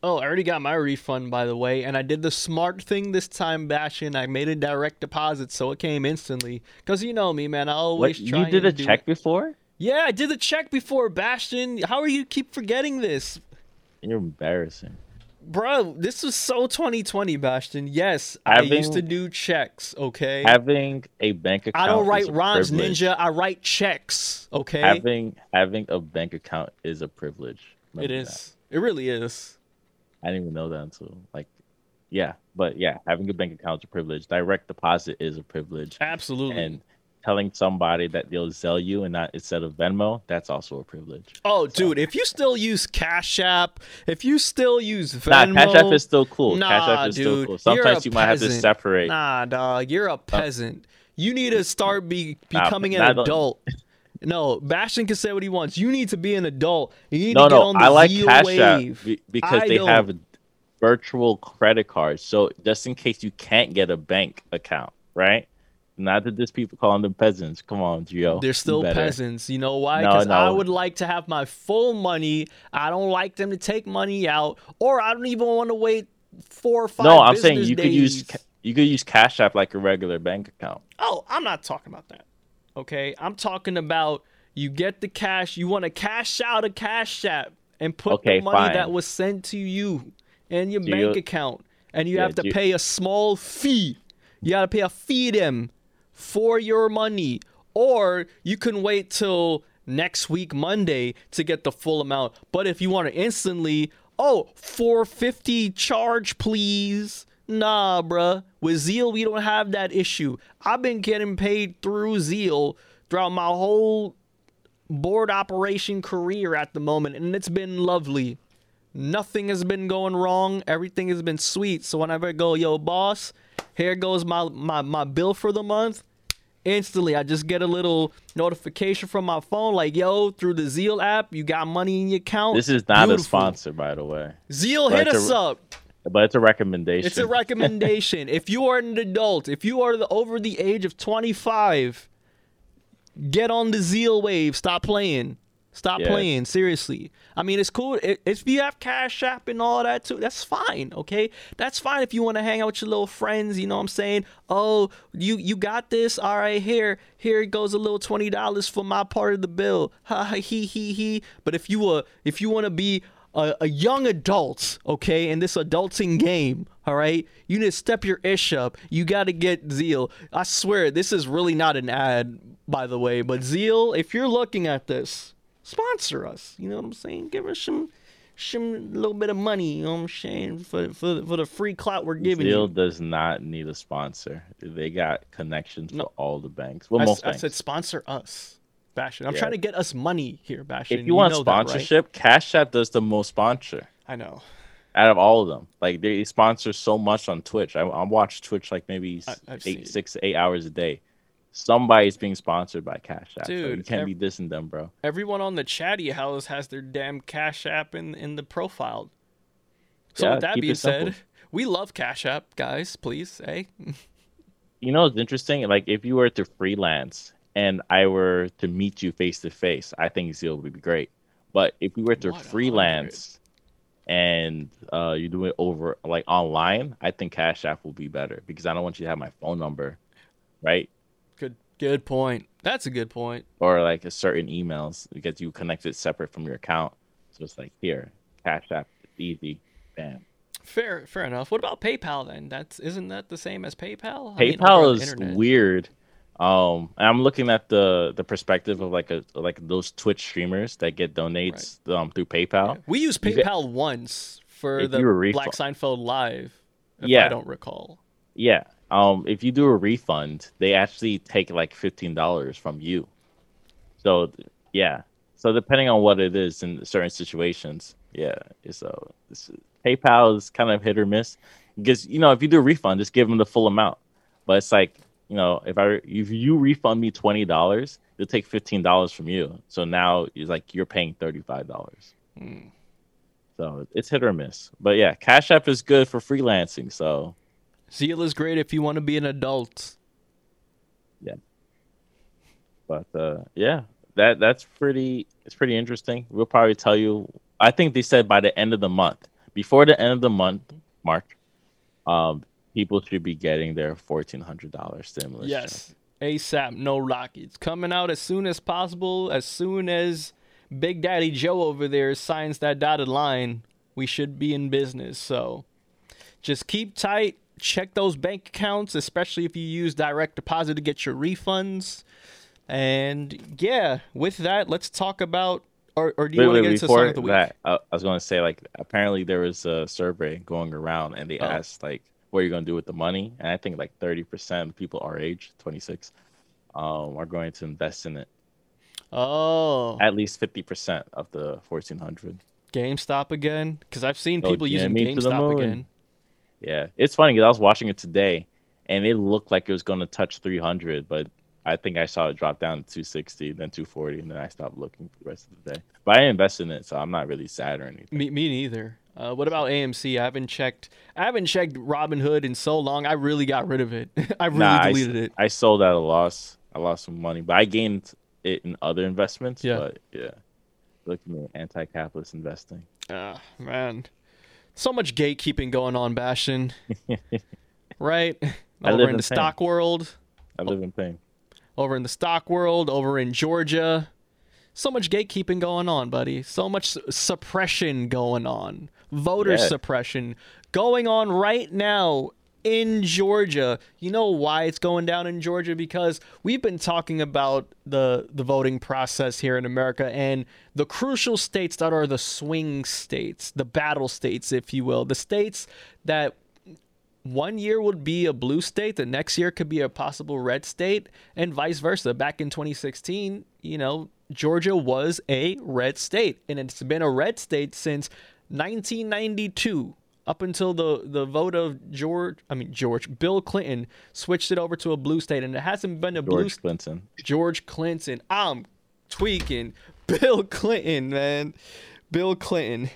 Oh, I already got my refund by the way, and I did the smart thing this time, Bastion. I made a direct deposit, so it came instantly. Cause you know me, man. I always What, try. you did a check it. before? Yeah, I did the check before, Bastion. How are you keep forgetting this, You're embarrassing. Bro? This was so 2020, Bastion. Yes, I used to do checks. Okay. Having a bank account. I don't write rhymes. Ninja. I write checks. Okay. Having having a bank account is a privilege. it Remember is. that. It really is. I didn't even know that until like, yeah. But yeah, having a bank account is a privilege. Direct deposit is a privilege. Absolutely. and telling somebody that they'll sell you and not instead of Venmo, that's also a privilege. Oh, dude, if you still use Cash App, if you still use Nah, Venmo, Cash App is still cool. Nah, Cash App is dude, still cool. Sometimes you might have to separate. Nah, dog, you're a uh, peasant. You need to start be becoming nah, an adult. No, Bastion can say what he wants. You need to be an adult. You need No, to get no, on the I like Cash App wave. because I they don't. have virtual credit cards. So just in case you can't get a bank account, right? Not that there's people calling them peasants. Come on, Gio. They're still better. peasants. You know why? No, Because I would like to have my full money. I don't like them to take money out, or I don't even want to wait four or five. No, I'm saying you could use you could use Cash App like a regular bank account. Oh, I'm not talking about that. Okay, I'm talking about you get the cash. You want to cash out a cash app and put Okay, the money fine. that was sent to you in your Do bank account, and you Yeah, have to you- pay a small fee. You got to pay a fee to them for your money, or you can wait till next week Monday to get the full amount. But if you want to instantly, oh, 450 charge please. Nah, bruh. With Zeal, we don't have that issue. I've been getting paid through Zeal throughout my whole board operation career at the moment, and it's been lovely. Nothing has been going wrong. Everything has been sweet. So whenever I go, yo, boss, here goes my my, my bill for the month. Instantly, I just get a little notification from my phone, like, yo, through the Zeal app, you got money in your account. This is not a sponsor, by the way, Zeal, But hit it's a us up. but it's a recommendation. It's a recommendation. if you are an adult, if you are the, over the age of 25, get on the Zeal wave. Stop playing. Stop Yeah. playing. Seriously. I mean, it's cool. If you have Cash App and all that too, that's fine. Okay, that's fine. If you want to hang out with your little friends, you know what I'm saying. Oh, you you got this. All right, here here it goes a little twenty dollars for my part of the bill. Ha ha he he he. But if you uh if you want to be a, a young adult, okay, in this adulting game, all right, you need to step your ish up. You got to get Zeal. I swear, this is really not an ad, by the way, but Zeal, if you're looking at this, sponsor us. You know what I'm saying? Give us some, some little bit of money. You know what I'm saying for for, for the free clout we're giving Zeal you. does not need a sponsor. They got connections No. for all the banks. Well, I, most I banks. said sponsor us, Bastion. I'm Yeah. trying to get us money here, Bastion. if you want know that, right? sponsorship, Cash App does the most sponsor I know. out of all of them. Like they sponsor so much on Twitch. I, I watch Twitch like maybe I- eight, six, to eight hours a day. Somebody's being sponsored by Cash App. so you Dude, can't ev- be dissing them, bro. Everyone on the chatty house has their damn Cash App in in the profile. So Yeah, with that being simple. said, we love Cash App, guys. Please, hey. You know, it's interesting. Like if you were to freelance and I were to meet you face to face, I think Zeal would be great. But if we were to 100. freelance and uh, you do it over like online, I think Cash App will be better because I don't want you to have my phone number, right? Good point. That's a good point. Or like a certain emails because you connect it separate from your account. So it's like here, Cash App, it's easy, bam. Fair fair enough. What about PayPal then? That's isn't that the same as PayPal? I mean, PayPal is weird. Um, I'm looking at the the perspective of like a like those Twitch streamers that get donates um through PayPal. We used You get- PayPal once for the Black Seinfeld Live. If I don't recall. Yeah. Um, if you do a refund, they actually take like fifteen dollars from you. So yeah. So depending on what it is in certain situations, yeah. So this, PayPal is kind of hit or miss because you know if you do a refund, just give them the full amount. But it's like you know, if I if you refund me twenty dollars, they'll take fifteen dollars from you. So now it's like you're paying thirty five dollars. Mm. So it's hit or miss. But yeah, Cash App is good for freelancing. So Zeal is great if you want to be an adult. Yeah. But uh, yeah, that that's pretty. It's pretty interesting. We'll probably tell you. I think they said by the end of the month, before the end of the month, March, um, people should be getting their fourteen hundred dollars stimulus. check. Yes. ASAP, no Rockies. Coming out as soon as possible. As soon as Big Daddy Joe over there signs that dotted line, we should be in business. So just keep tight. Check those bank accounts, especially if you use direct deposit to get your refunds. And yeah, with that, let's talk about. Or, or do you want to get into song of the week? that, I, was going to say like apparently there was a survey going around and they Oh. asked like what are you going to do with the money, and I think like thirty percent of people our age, twenty six, um, are going to invest in it. Oh, At least fifty percent of the fourteen hundred. GameStop again? Because I've seen Oh, people using Jimmy to the GameStop again. Yeah, it's funny because I was watching it today, and it looked like it was going to touch 300, but I think I saw it drop down to 260, then 240, and then I stopped looking for the rest of the day. But I invested in it, so I'm not really sad or anything. Me, me neither. Uh, what about AMC? I haven't checked. I haven't checked Robinhood in so long. I really got rid of it. I really Nah, I deleted it. I sold at a loss. I lost some money, but I gained it in other investments. Yeah. But yeah, look at me, anti-capitalist investing. Ah, man, so much gatekeeping going on, Bastion. right? I Over live in in the pain. stock world, I live in pain. over in the stock world, over in Georgia. So much gatekeeping going on, buddy. So much suppression going on. Voter Yeah. suppression going on right now in Georgia. You know why it's going down in Georgia? Because we've been talking about the the voting process here in America and the crucial states that are the swing states, the battle states, if you will, the states that one year would be a blue state, the next year could be a possible red state, and vice versa. Back in 2016, you know, Georgia was a red state, and it's been a red state since 1992, up until the the vote of George, I mean George, Bill Clinton switched it over to a blue state, and it hasn't been a blue state. George Clinton. George Clinton. I'm tweaking. Bill Clinton, man. Bill Clinton.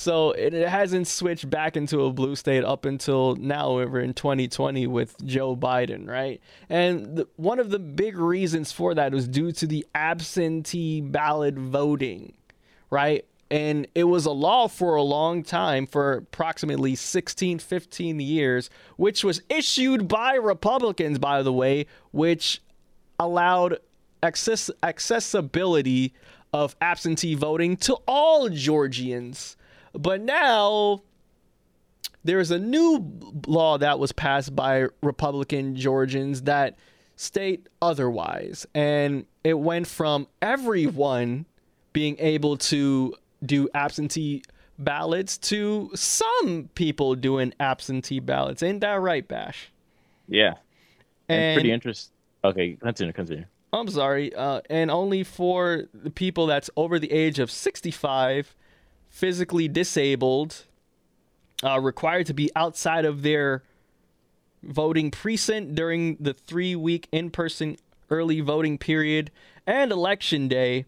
So it, it hasn't switched back into a blue state up until now, we're in 2020 with Joe Biden, right? And the, one of the big reasons for that was due to the absentee ballot voting, right? And it was a law for a long time, for approximately 16, 15 years, which was issued by Republicans, by the way, which allowed access accessibility of absentee voting to all Georgians. But now there's a new law that was passed by Republican Georgians that state otherwise. And it went from everyone being able to do absentee ballots to some people doing absentee ballots. Ain't that right, Bash? Yeah, and, pretty interesting. Okay, continue, continue. I'm sorry, uh, and only for the people that's over the age of 65, physically disabled, uh, required to be outside of their voting precinct during the three week in person early voting period and election day.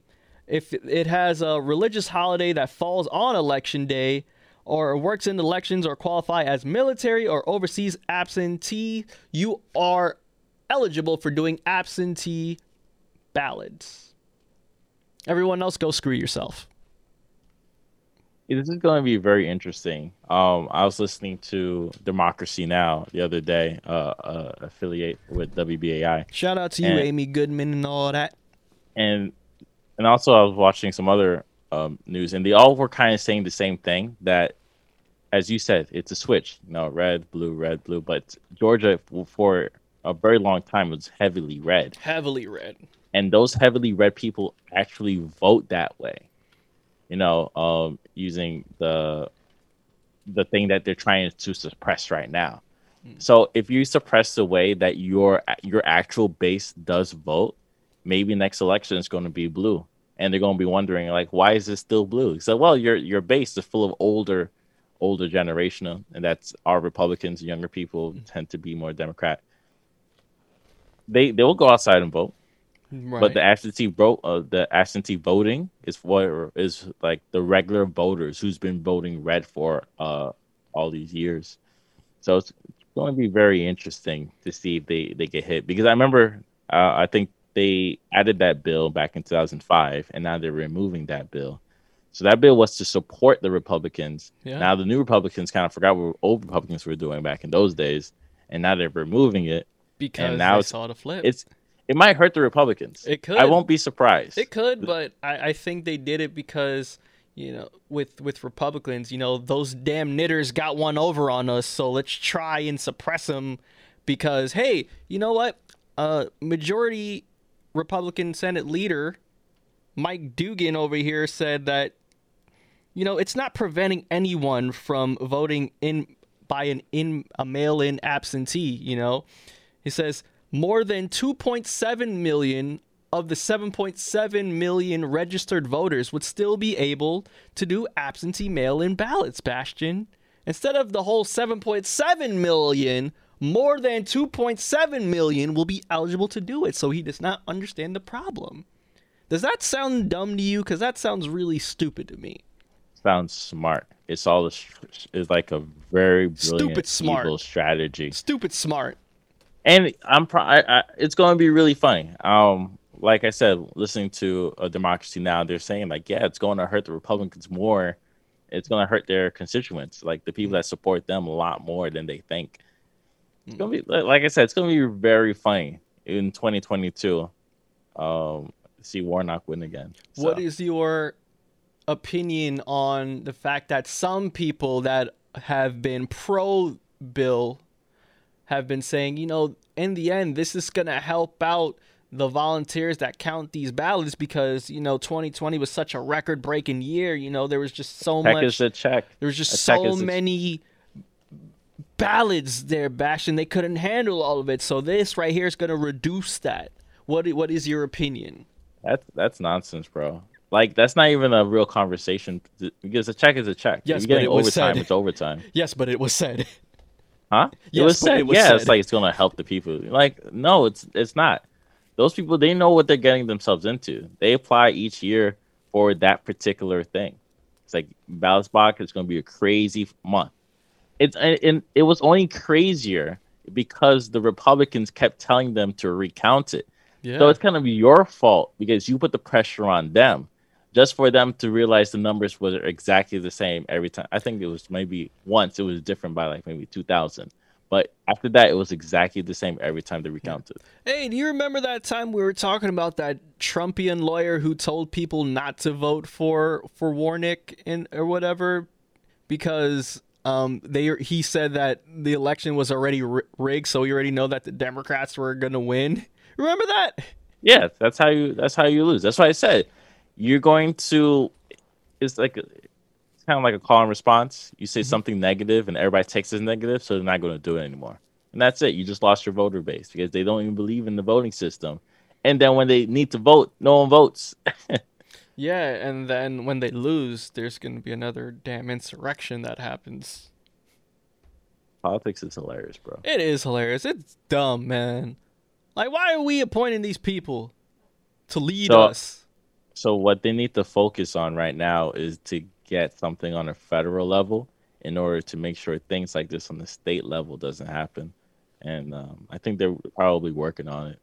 If it has a religious holiday that falls on election day, or works in elections or qualify as military or overseas absentee, you are eligible for doing absentee ballots. Everyone else, go screw yourself. Yeah, This is going to be very interesting. Um, I was listening to Democracy Now the other day, uh, uh, affiliate with WBAI, Shout out to you, And- Amy Goodman, and all that. and and also I was watching some other um, news, and they all were kind of saying the same thing that, as you said, it's a switch. You know, red, blue, red, blue. But Georgia, for a very long time, was heavily red, Heavily red. and those heavily red people actually vote that way. You know, um, using the the thing that they're trying to suppress right now. So if you suppress the way that your your actual base does vote, maybe next election is going to be blue, and they're going to be wondering like, why is this still blue? So well, your your base is full of older older generation, and that's our Republicans. Younger people tend to be more Democrat. they they will go outside and vote. Right. But the absentee vote, uh, the absentee voting is for is like the regular voters who's been voting red for uh all these years. So it's going to be very interesting to see if they they get hit because I remember uh, I think they added that bill back in 2005 and now they're removing that bill. So that bill was to support the Republicans. Yeah. Now the new Republicans kind of forgot what old Republicans were doing back in those days, and now they're removing it. because now they it's- saw the flip. It's it might hurt the Republicans. It could. I won't be surprised. It could, but I, I think they did it because you know with with Republicans, you know those damn knitters got one over on us, so let's try and suppress them because hey, you know what? Uh, majority Republican Senate leader Mike Dugan over here said that you know it's not preventing anyone from voting in by an in a mail-in absentee. You know, he says more than 2.7 million of the 7.7 million registered voters would still be able to do absentee mail-in ballots, Bastion. Instead of the whole 7.7 million, more than 2.7 million will be eligible to do it. So he does not understand the problem. Does that sound dumb to you? Because that sounds really stupid to me. Sounds smart. It's all a, it's like a very brilliant, Stupid smart. strategy. Stupid smart. and I'm pro- I, I, it's going to be really funny. Um, like I said, listening to a Democracy Now, they're saying like, yeah, it's going to hurt the Republicans more. It's going to hurt their constituents, like the people that support them, a lot more than they think. It's going to be like- I said, it's going to be very funny in 2022. Um, see Warnock win again. What So, is your opinion on the fact that some people that have been pro bill have been saying, you know, in the end, this is going to help out the volunteers that count these ballots because, you know, 2020 was such a record breaking year. You know, there was just so check much. is a check. There was just A so many ballots there, Bash, and they couldn't handle all of it. So this right here is going to reduce that. What What is your opinion? That's that's nonsense, bro. Like that's not even a real conversation because a check is a check. Yes, If but you're getting it was overtime. said. It's overtime. Yes, but it was said. Huh? Yes, it was but said. it was yeah, said. it's like it's gonna help the people. Like, no, it's it's not. Those people they know what they're getting themselves into. They apply each year for that particular thing. It's like ballots box is gonna be a crazy month. It's and, it was only crazier because the Republicans kept telling them to recount it. Yeah. So it's kind of your fault because you put the pressure on them just for them to realize the numbers were exactly the same every time. I think it was maybe once it was different by like maybe 2000. But after that, it was exactly the same every time they recounted. Hey, do you remember that time we were talking about that Trumpian lawyer who told people not to vote for for Warnock and or whatever because um they he said that the election was already ri- rigged, so we already know that the Democrats were gonna win. Remember that? Yeah, that's how you that's how you lose. That's why I said you're going to it's like it's kind of like a call and response. You say something negative and everybody takes it as negative, so they're not going to do it anymore. And that's it. You just lost your voter base because they don't even believe in the voting system. And then when they need to vote, no one votes. Yeah, and then when they lose, there's gonna be another damn insurrection that happens. Politics is hilarious, bro. It is hilarious. It's dumb, man. Like, why are we appointing these people to lead So- us? So what they need to focus on right now is to get something on a federal level in order to make sure things like this on the state level doesn't happen. And um, I think they're probably working on it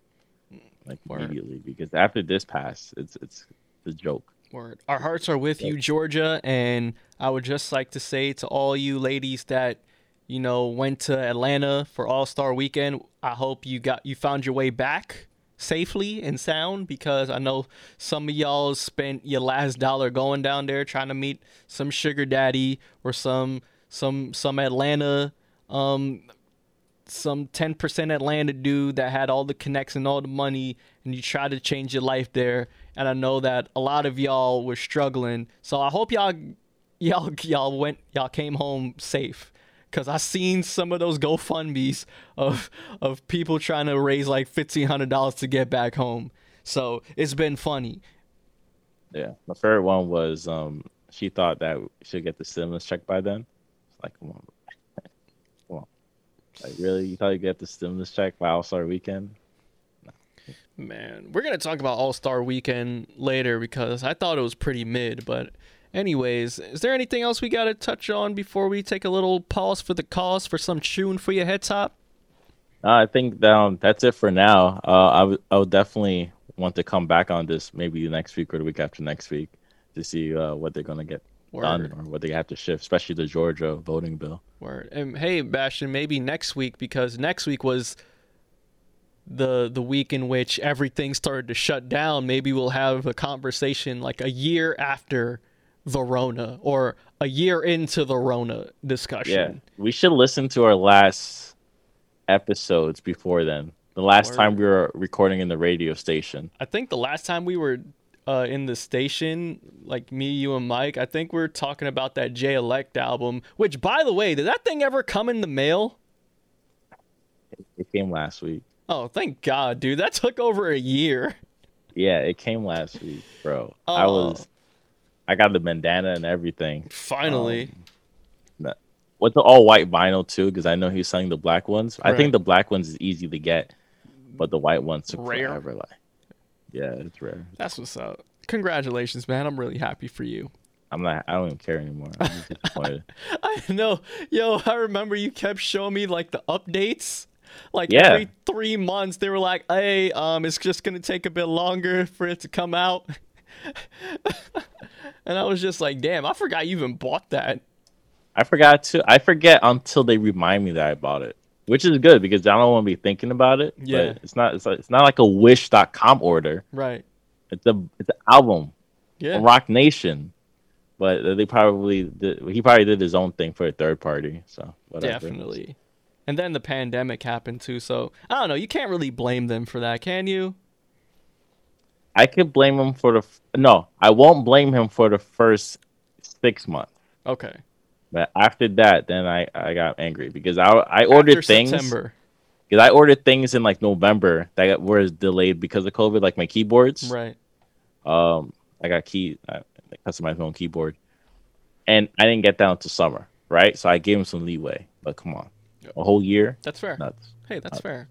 like Word. immediately because after this pass, it's it's the joke. Word. Our hearts are with you, Georgia, and I would just like to say to all you ladies that you know went to Atlanta for All Star Weekend. I hope you got you found your way back safely and sound because I know some of y'all spent your last dollar going down there trying to meet some sugar daddy or some some some Atlanta um some 10% Atlanta dude that had all the connects and all the money and you tried to change your life there and I know that a lot of y'all were struggling so I hope y'all y'all y'all went y'all came home safe cuz I seen some of those GoFundMe's of of people trying to raise like $1500 to get back home so it's been funny Yeah, my favorite one was um she thought that she'd get the stimulus check by then. It's like, come on, come on, like really? You thought you'd get the stimulus check by All Star Weekend? Man, we're gonna talk about All Star Weekend later because I thought it was pretty mid. But, anyways, is there anything else we gotta touch on before we take a little pause for the cause for some tune for your head top? Uh, I think um, that's it for now. Uh, I would would definitely want to come back on this maybe next week or the week after next week to see uh, what they're gonna get Word. done or what they have to shift, especially the Georgia voting bill. Word. And hey, Bastion, maybe next week because next week was the the week in which everything started to shut down. Maybe we'll have a conversation like a year after the Rona or a year into the Rona discussion. Yeah, we should listen to our last episodes before then. The last Word. time we were recording in the radio station. I think the last time we were uh, in the station, like me, you, and Mike, I think we are talking about that J Elect album. Which, by the way, did that thing ever come in the mail? It came last week. Oh, thank God, dude. That took over a year. Yeah, it came last week, bro. I Oh. was, I got the bandana and everything. Finally. Um, With the all white vinyl too, because I know he's selling the black ones. I think the black ones is easy to get, but the white ones took Rare. forever. Like, yeah, it's rare. That's what's up. Congratulations, man. I'm really happy for you. I'm not. I don't even care anymore. I'm disappointed. I know. Yo, I remember you kept showing me like the updates. Like Yeah. every three months they were like, hey, um, it's just gonna take a bit longer for it to come out. and I was just like, damn, I forgot you even bought that. I forgot to. I forget until they remind me that I bought it, which is good because I don't want to be thinking about it. Yeah. But it's not. It's, like, it's not like a Wish.com order. Right. It's a. It's an album. Yeah. Roc Nation. But they probably did, he probably did his own thing for a third party. So whatever. Definitely. And then the pandemic happened too, so I don't know. You can't really blame them for that, can you? I could blame him for the f- no. I won't blame him for the first six months. Okay. But after that, then I, I got angry because I I ordered After things because I ordered things in like November that got, were delayed because of COVID, like my keyboards. Right. Um, I got key, I customized my own keyboard, and I didn't get that until summer, right? So I gave him some leeway. But come on, a whole year, That's fair. nuts. Hey, that's fair.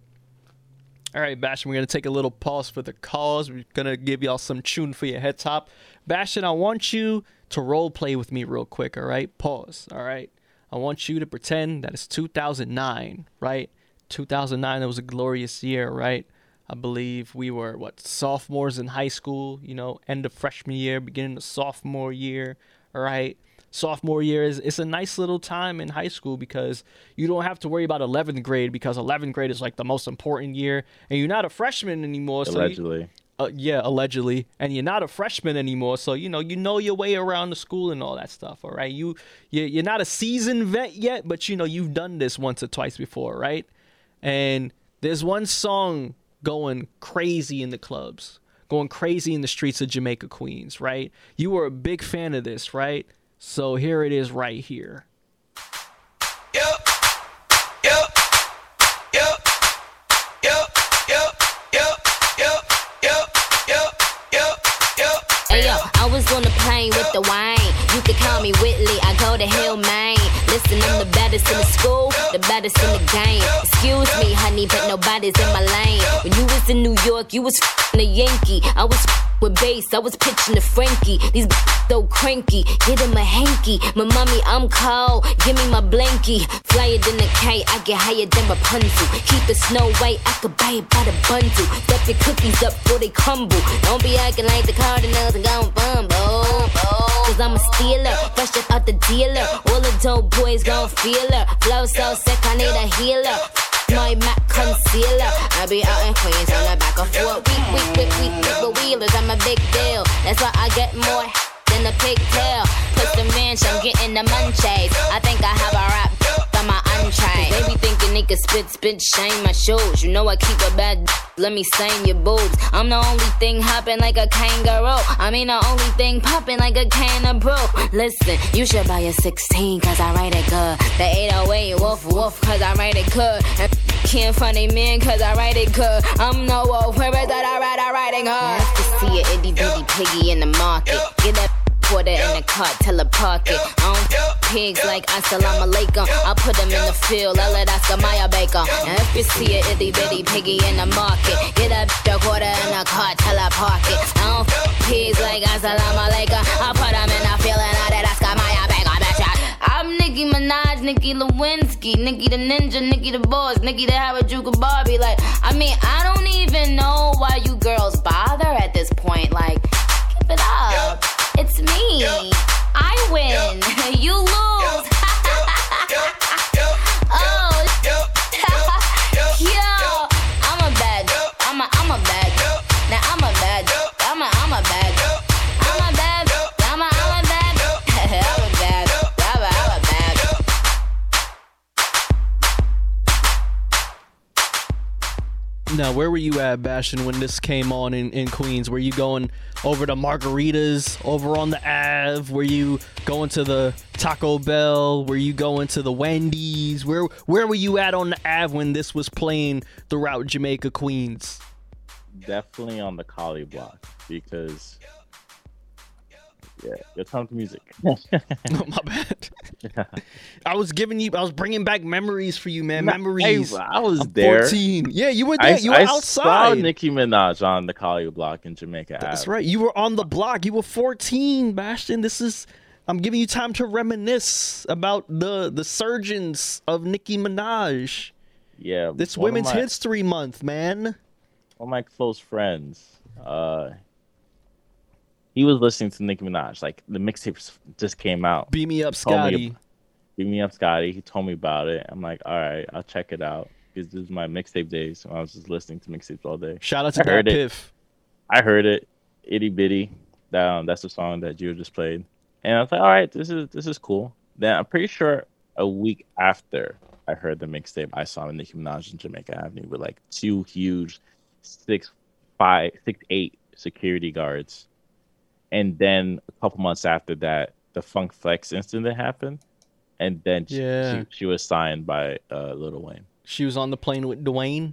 All right, Bastion, we're going to take a little pause for the cause. We're going to give y'all some tune for your head top. Bastion, I want you to role play with me real quick, all right? Pause, all right? I want you to pretend that it's 2009, right? 2009, that was a glorious year, right? I believe we were, what, sophomores in high school, you know, end of freshman year, beginning of sophomore year, all right? Sophomore year is it's a nice little time in high school because you don't have to worry about 11th grade because 11th grade is like the most important year and you're not a freshman anymore so you- Allegedly, uh, yeah allegedly. And you're not a freshman anymore so you know you know your way around the school and all that stuff all right? You, you you're not a seasoned vet yet but you know you've done this once or twice before right? And there's one song going crazy in the clubs going crazy in the streets of Jamaica Queens right? You were a big fan of this right so here it is right here Yep. Yep. Yep. Yep. Yep. Yep. Yep. Yep. Yep. Yep. Yep. Hey yo, I was on the plane with the wine. You could call me Whitley, I go to Hillman. Listen, I'm the baddest in the school, the baddest in the game. Excuse me, honey, but nobody's in my lane. When you was in New York, you was f***ing a Yankee. I was f***ing with bass, I was pitching to Frankie. These so cranky, get him a hanky. My mommy, I'm cold, give me my blankie. Flyer than a kite, I get higher than my Rapunzel. Keep it snow white, I could buy it by the bundle. Stuff your cookies up before they crumble. Don't be acting like the Cardinals and gon' fumble. Cause I'm a stealer, fresh up out the dealer. All the dope boys gon' feel her. Flow so sick, I need a healer. My Mac concealer. I be out in Queens on the back of four. Week, week, week, week, week with wheelers. I'm a big deal. That's why I get more than a pigtail. Put the ranch, I'm getting the munchies. I think I have a rap my entree. They be thinking they could spit, spit, shame my shoes. You know I keep a bad. Let me stain your boobs. I'm the only thing hopping like a kangaroo. I mean the only thing popping like a can of brew. Listen, you should buy a 16 cause I write it good. The 808 woof woof cause I write it good. And can't funny man cause I write it good. I'm no wolf, where is that I write, I write it good. Nice to see a itty bitty piggy in the market. Get that quarter in the cart, tell her park it. I don't pigs like assalamu alaikum. I put them in the field, I let Oscar Mayer Baker. And if you see a itty bitty piggy in the market, get a bitch a quarter in a car till I park it. I don't f- pigs like assalamu alaikum. I put them in the field and I let Oscar Baker. Bitch, I- I'm Nicki Minaj, Nicki Lewinsky, Nicki the Ninja, Nicki the Boss, Nicki the Harajuku Barbie. Like, I mean, I don't even know why you girls bother at this point. Like, keep it up. It's me. I win. You lose. oh, yo. I'm a bad. I'm a. I'm a bad. Now I'm a bad. Now, where were you at, Bastion, when this came on in, in Queens? Were you going over to Margaritas, over on the Ave? Were you going to the Taco Bell? Were you going to the Wendy's? Where where were you at on the Ave when this was playing throughout Jamaica, Queens? Definitely on the Collie block because yeah, your time to music. Oh, my bad. I was giving you, I was bringing back memories for you, man. Memories. Hey, I was I'm there. 14. Yeah, you were I, there. you were I saw. Nicki Minaj on the Collie block in Jamaica. That's Ave. right. You were on the block. You were 14, Bastion. This is I'm giving you time to reminisce about the the surgeons of Nicki Minaj. Yeah, It's one of Women's my- History Month, man. one of my close friends, uh, he was listening to Nicki Minaj. Like the mixtape just came out. Beam me up, me Scotty. ab- Beam me up, Scotty. He told me about it. I'm like, all right, I'll check it out. Because this is my mixtape days. So I was just listening to mixtapes all day. Shout out to I heard that it. Piff. I heard it, itty bitty. Down. Um, that's the song that you just played, and I was like, all right, this is this is cool. Then I'm pretty sure a week after I heard the mixtape, I saw Nicki Minaj in Jamaica Avenue with like two huge six five six eight security guards, and then a couple months after that, the Funk Flex incident happened, and then she, Yeah. she, she was signed by uh, Lil Wayne. She was on the plane with Dwayne.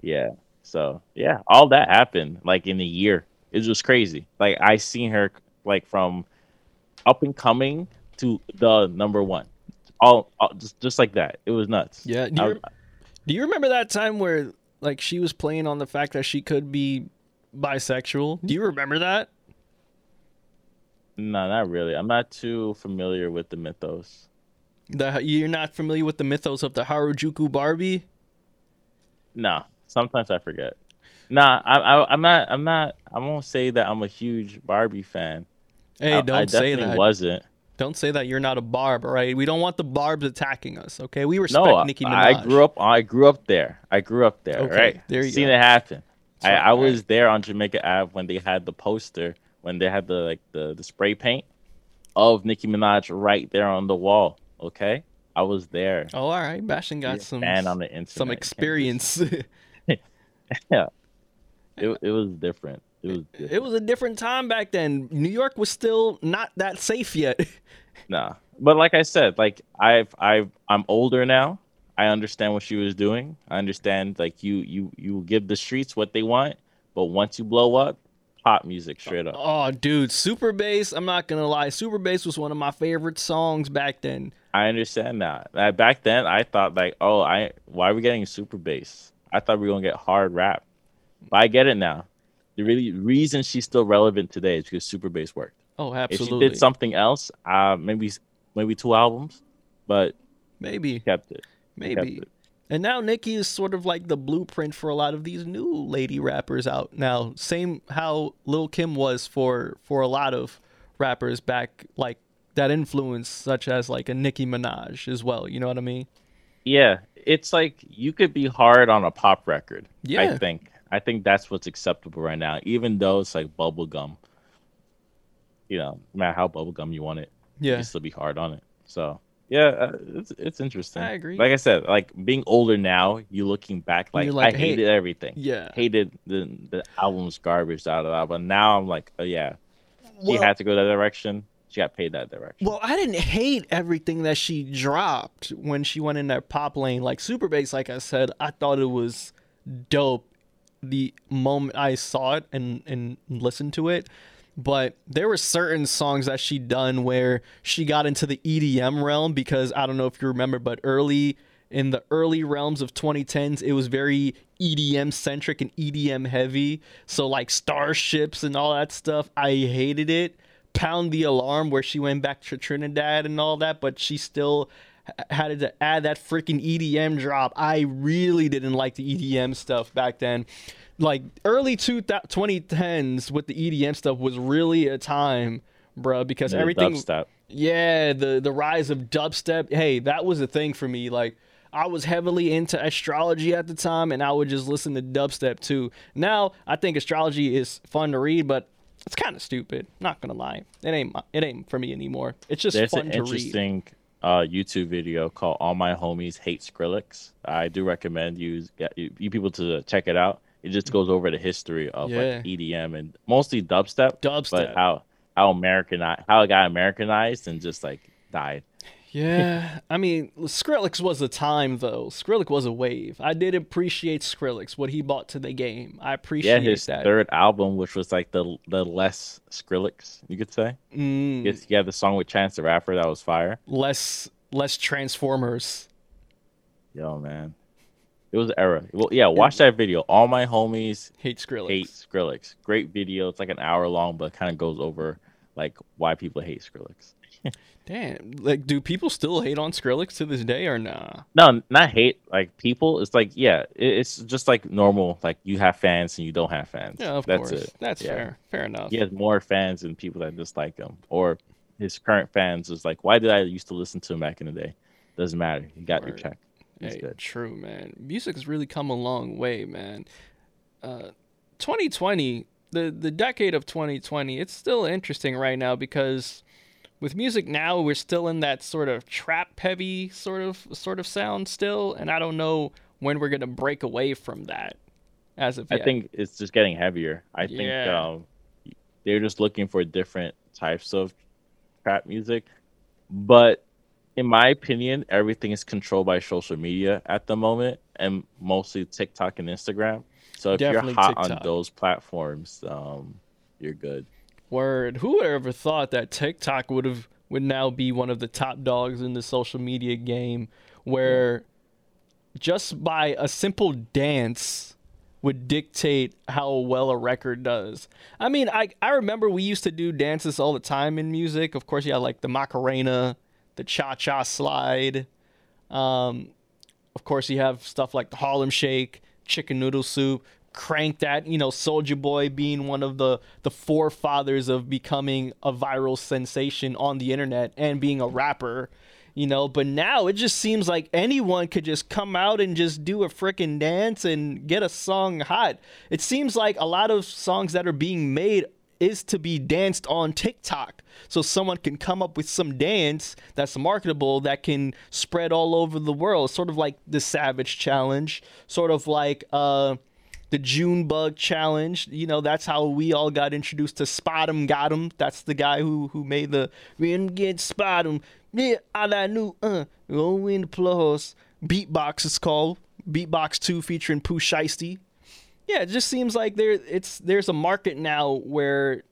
Yeah. So yeah, all that happened like in a year. It was crazy. Like I seen her like from up and coming to the number one, all, all just just like that. It was nuts. Yeah. Do you, was- do you remember that time where like she was playing on the fact that she could be bisexual? Do you remember that? No, not really. I'm not too familiar with the mythos. The you're not familiar with the mythos of the Harajuku Barbie? No, sometimes I forget. Nah, I, I, I'm not. I'm not. I won't say that I'm a huge Barbie fan. Hey, I, don't I say that. wasn't. Don't say that you're not a barb, right? We don't want the barbs attacking us, okay? We respect No, Nicki Minaj. I grew up. I grew up there. I grew up there. Okay, right. there you Seen go. it happen. I, I was there on Jamaica Ave when they had the poster, when they had the like the, the spray paint of Nicki Minaj right there on the wall. Okay, I was there. Oh, all right. Bastion got some fan on the internet. some experience. Yeah, it it was different. It was. Different. it was a different time back then. New York was still not that safe yet. Nah, but like I said, like I've I've I'm older now. I understand what she was doing. I understand like you you you give the streets what they want, but once you blow up, pop music straight up. oh, dude, Super Bass. I'm not gonna lie. Super Bass was one of my favorite songs back then. I understand that. Uh, Back then, I thought like, oh, I why are we getting super bass? I thought we were gonna get hard rap, but I get it now. The really reason she's still relevant today is because super bass worked. Oh, absolutely. If she did something else, uh, maybe maybe two albums, but maybe, kept it. maybe. it. And now Nicki is sort of like the blueprint for a lot of these new lady rappers out now. Same how Lil Kim was for for a lot of rappers back like that influence such as like a Nicki Minaj as well. You know what I mean? Yeah, it's like you could be hard on a pop record. Yeah. I think. I think that's what's acceptable right now, even though it's like bubblegum. You know, no matter how bubblegum you want it, you Yeah. can still be hard on it. So yeah, uh, it's it's interesting. I agree. Like I said, like being older now, you looking back, like, like, I hey, hated everything. Yeah. Hated the the album's garbage out of that, but now I'm like, oh yeah, she had to go that direction. She got paid that direction. Well, I didn't hate everything that she dropped when she went in that pop lane. Like Super Bass, like I said, I thought it was dope the moment I saw it and, and listened to it. But there were certain songs that she done where she got into the EDM realm because I don't know if you remember, but early in the early realms of 2010s, it was very EDM centric and EDM heavy. So like starships and all that stuff, I hated it. Pound the alarm where she went back to Trinidad and all that, but she still had to add that freaking EDM drop. I really didn't like the EDM stuff back then. Like early two thou- 2010s with the EDM stuff was really a time, bruh, because The everything dubstep. yeah, the the rise of dubstep. Hey, that was a thing for me. Like I was heavily into astrology at the time, and I would just listen to dubstep too. Now I think astrology is fun to read, but it's kind of stupid. Not gonna lie, it ain't it ain't for me anymore. It's just There's fun an to read. Uh, YouTube video called "All My Homies Hate Skrillex." I do recommend you you, you people to check it out. It just goes over the history of Yeah. like EDM and mostly dubstep, Dubstep. but how how Americanized how it got Americanized and just like died. Yeah, I mean, Skrillex was a time though. Skrillex was a wave. I did appreciate Skrillex what he brought to the game. I Yeah, appreciate his that. third album, which was like the the less Skrillex, you could say. Mm, Yes, he the song with Chance the Rapper that was fire. less less Transformers. Yo, man, it was an era. Well, yeah, watch that video. All my homies Hate Skrillex. hate Skrillex. Great video. It's like an hour long, but kind of goes over like why people hate Skrillex. Damn, like, do people still hate on Skrillex to this day or nah? No, not hate like people. It's like yeah, it's just like normal. Like you have fans and you don't have fans. Yeah, of That's course. it. That's Yeah. fair. Fair enough. He has more fans than people that dislike him. Or his current fans is like, why did I used to listen to him back in the day? Doesn't matter. You got your Word. check. He's Hey, good. true, man. Music has really come a long way, man. Uh, 2020, the the decade of 2020, it's still interesting right now because with music now we're still in that sort of trap heavy sort of sort of sound still, and I don't know when we're gonna break away from that. As of I think it's just getting heavier. I think um, they're just looking for different types of trap music. But in my opinion, everything is controlled by social media at the moment, and mostly TikTok and Instagram. So if Definitely you're hot on those platforms, um, you're good. Word. Who would ever thought that TikTok would have would now be one of the top dogs in the social media game where just by a simple dance would dictate how well a record does. I mean, I I remember we used to do dances all the time in music. Of course, you had like the Macarena, the Cha-Cha slide. Um, of course, you have stuff like the Harlem Shake, Chicken Noodle Soup, Crank That. You know, Soulja Boy being one of the the forefathers of becoming a viral sensation on the internet and being a rapper. You know, but now it just seems like anyone could just come out and just do a freaking dance and get a song hot. It seems like a lot of songs that are being made is to be danced on TikTok. So someone can come up with some dance that's marketable that can spread all over the world, sort of like the Savage Challenge, sort of like uh the June Bug Challenge. You know, that's how we all got introduced to Spotemgottem. That's the guy who who made the we didn't get Spot 'em. Yeah, all I knew, uh, go in the plus. Beatbox is called. Beatbox 2 featuring Pooh Shiesty yeah, it just seems like there it's there's a market now where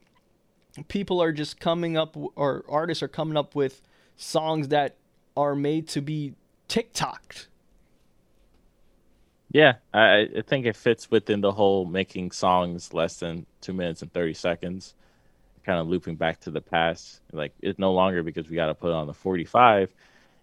people are just coming up or artists are coming up with songs that are made to be TikToked. Yeah, I, I think it fits within the whole making songs less than two minutes and thirty seconds, kind of looping back to the past. Like it's no longer because we got to put on the forty-five.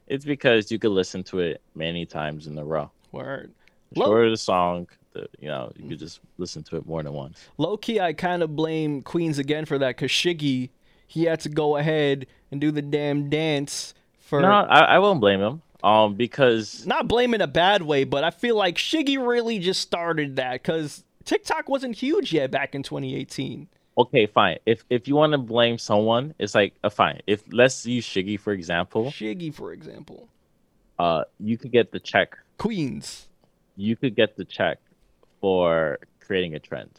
It's because you could listen to it many times in a row. Word. The shorter the song, the you know you could just listen to it more than once. Low key, I kind of blame Queens again for that because Shiggy, he had to go ahead and do the damn dance for. No, I, I won't blame him. Um, because Not blame in a bad way, but I feel like Shiggy really just started that because TikTok wasn't huge yet back in 2018. okay, fine. If if you want to blame someone, it's like uh, fine. If let's use Shiggy for example, Shiggy, for example. uh, you could get the check Queens. you could get the check for creating a trend.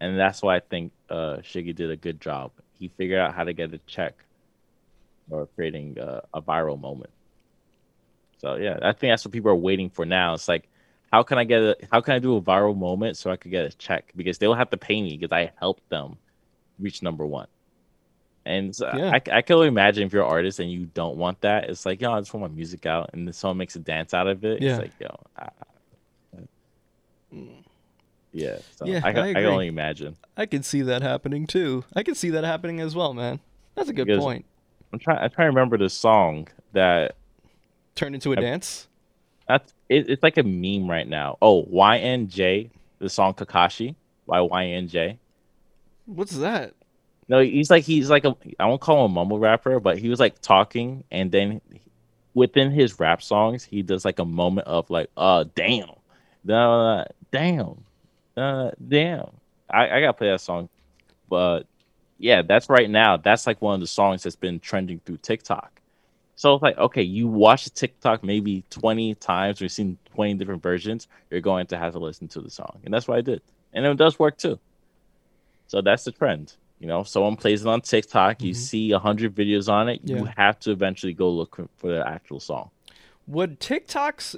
And that's why I think uh, Shiggy did a good job. He figured out how to get a check or creating uh, a viral moment. So yeah, I think that's what people are waiting for now. It's like, how can I get a how can I do a viral moment so I could get a check? Because they'll have to pay me because I helped them reach number one. And so Yeah. I, I can only imagine if you're an artist and you don't want that. It's like, yo, I just want my music out, and then someone makes a dance out of it. Yeah. It's like, yo, I, mm. yeah. So Yeah, I, can- I I, can only imagine. I can see that happening too. I can see that happening as well, man. That's a good Because- point. I'm trying. I'm trying to remember the song that Turn into a I- dance. that's. It, it's like a meme right now. Oh, YNJ, the song Kakashi by YNJ. What's that? No, he's like he's like a I won't call him a mumble rapper, but he was like talking, and then within his rap songs, he does like a moment of like, uh, damn, uh, damn, uh, damn. I I gotta play that song, but yeah, that's right now. That's like one of the songs that's been trending through TikTok. So it's like, okay, you watch TikTok maybe twenty times, or you've seen twenty different versions. You're going to have to listen to the song, and that's what I did, and it does work too. So that's the trend. You know, someone plays it on TikTok, you Mhm. see a hundred videos on it, you have to eventually go look for the actual song. Would TikToks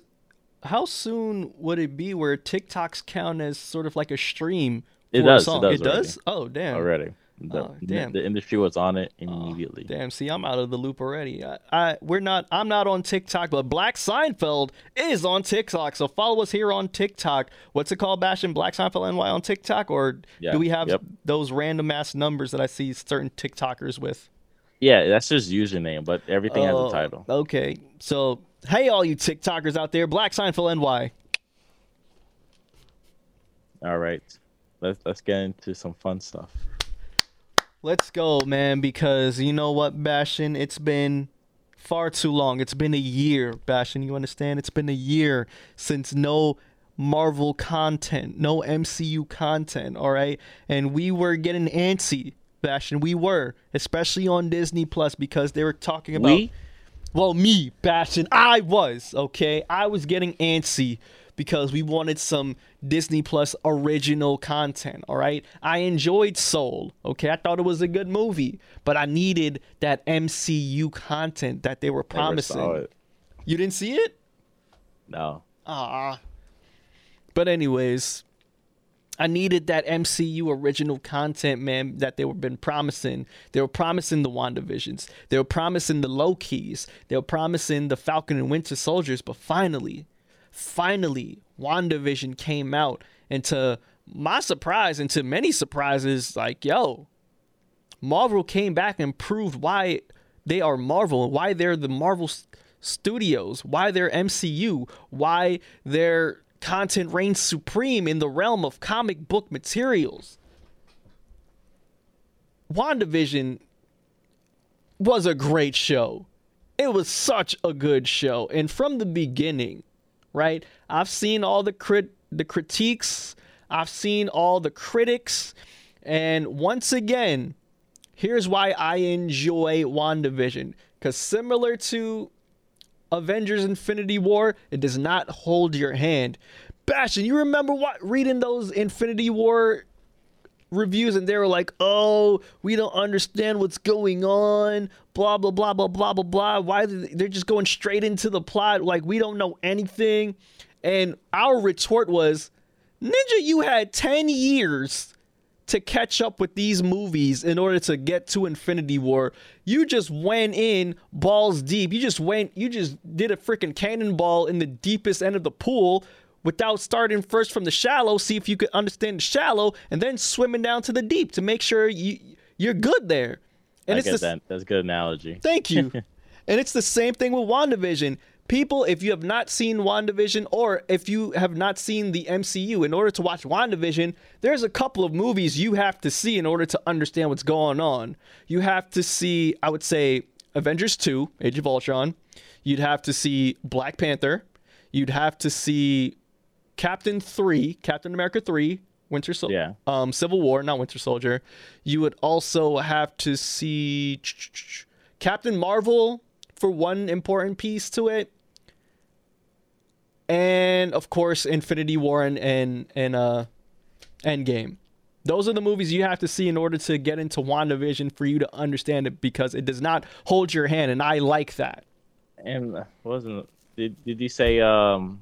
how soon would it be where TikToks count as sort of like a stream It does, it does It does? Oh damn. Already, the, Oh, damn. the industry was on it Oh, immediately. damn, see, I'm out of the loop already. I, I we're not I'm not on TikTok, but Black Seinfeld is on TikTok. So follow us here on TikTok. What's it called, Bastion? Black Seinfeld NY on TikTok? Or Yeah, do we have yep. those random ass numbers that I see certain TikTokers with? yeah, that's just username, but everything has Oh, a title. Okay. So hey all you TikTokers out there, Black Seinfeld NY. All right, let's let's get into some fun stuff. Let's go, man, because you know what, Bastion? It's been far too long. It's been a year, Bastion. You understand? It's been a year since no Marvel content, no MCU content, all right? And we were getting antsy, Bastion. We were, especially on Disney Plus, because they were talking about. We Well, me, Bastion, I was, okay? I was getting antsy because we wanted some Disney Plus original content, all right? I enjoyed Soul, okay? I thought it was a good movie, but I needed that MCU content that they were never promising. saw it. You didn't see it? No, Ah. But anyways, I needed that MCU original content, man, that they were been promising. They were promising the WandaVisions. They were promising the Lokis. They were promising the Falcon and Winter Soldiers. But finally, finally, WandaVision came out. And to my surprise, and to many surprises, like, yo, Marvel came back and proved why they are Marvel, why they're the Marvel Studios, why they're MCU, why their content reigns supreme in the realm of comic book materials. WandaVision was a great show. It was such a good show. And from the beginning, right? I've seen all the crit the critiques, I've seen all the critics, and once again, here's why I enjoy WandaVision. Because similar to Avengers Infinity War, it does not hold your hand. Bastion, you remember what reading those Infinity War reviews and they were like, "Oh, we don't understand what's going on." Blah blah blah blah blah blah blah. Why they- they're just going straight into the plot like we don't know anything. And our retort was, "Ninja, you had 10 years to catch up with these movies in order to get to Infinity War. You just went in balls deep. You just went, you just did a freaking cannonball in the deepest end of the pool without starting first from the shallow, see if you could understand the shallow, and then swimming down to the deep to make sure you you're good there. And I it's get the, that. That's a good analogy. Thank you. and it's the same thing with WandaVision. People, if you have not seen WandaVision or if you have not seen the MCU, in order to watch WandaVision, there's a couple of movies you have to see in order to understand what's going on. You have to see, I would say, Avengers 2, Age of Ultron. You'd have to see Black Panther. You'd have to see Captain 3, Captain America 3, Winter Soldier. Yeah. Um, Civil War, not Winter Soldier. You would also have to see Captain Marvel for one important piece to it. And of course, Infinity War and and, and uh Endgame. Those are the movies you have to see in order to get into WandaVision for you to understand it because it does not hold your hand and I like that. And uh, wasn't did did you say um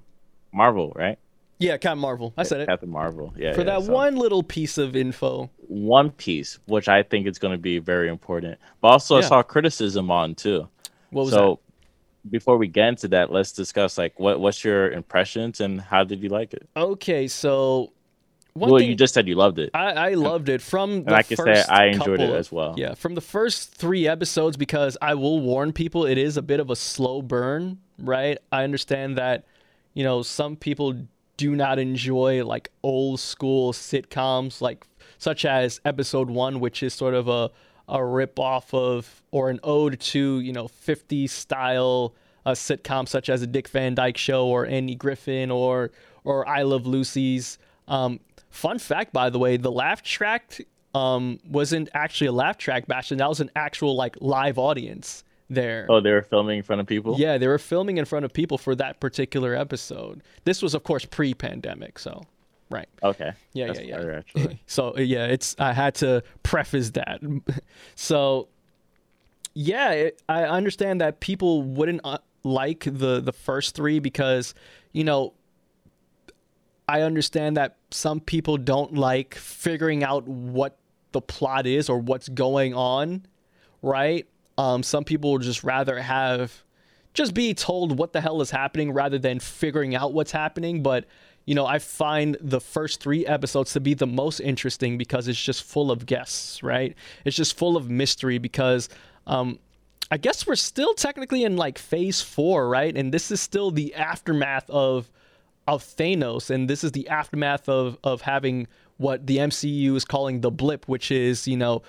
Marvel right? Yeah, Captain Marvel. I said it. Captain Marvel. Yeah. For yeah, that so one little piece of info. one piece, which I think is going to be very important. But also, I saw criticism on too. What was so before we get into that, let's discuss like what what's your impressions and how did you like it? Okay, so one well, thing you just said you loved it. I, I loved it from the I can say first I enjoyed couple it as well. Yeah, from the first three episodes, because I will warn people, it is a bit of a slow burn, right? I understand that, you know, some people do not enjoy like old school sitcoms, like such as episode one, which is sort of a a rip off of or an ode to you know 50s style uh, sitcoms such as a Dick Van Dyke Show or Andy Griffith or or I Love Lucy's. Um, fun fact, by the way, the laugh track um, wasn't actually a laugh track, Bastion. That was an actual like live audience there. Oh, they were filming in front of people. Yeah, they were filming in front of people for that particular episode. This was, of course, pre-pandemic, so right. Okay. Yeah, That's yeah, yeah. better, actually. So yeah, it's I had to preface that. so yeah, it, I understand that people wouldn't uh, like the the first three because you know I understand that some people don't like figuring out what the plot is or what's going on, right? Um, some people would just rather have just be told what the hell is happening rather than figuring out what's happening. But you know, I find the first three episodes to be the most interesting because it's just full of guests, right? It's just full of mystery because um, I guess we're still technically in like phase four, right? And this is still the aftermath of of Thanos, and this is the aftermath of of having what the MCU is calling the blip, which is you know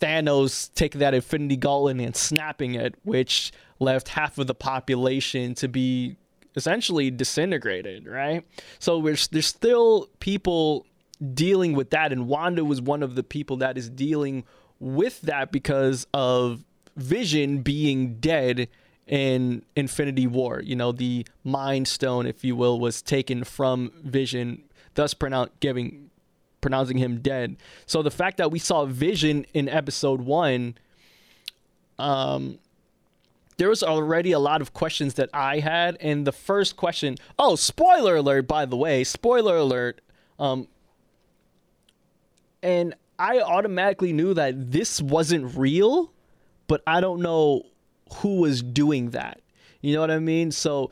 Thanos taking that Infinity Gauntlet and snapping it, which left half of the population to be essentially disintegrated, right? So there's still people dealing with that, and Wanda was one of the people that is dealing with that because of Vision being dead in Infinity War. You know, the Mind Stone, if you will, was taken from Vision, thus pronoun- giving pronouncing him dead. So the fact that we saw Vision in episode one, um, there was already a lot of questions that I had, and the first question, oh, spoiler alert, by the way, spoiler alert, um, and I automatically knew that this wasn't real, but I don't know who was doing that. You know what I mean? So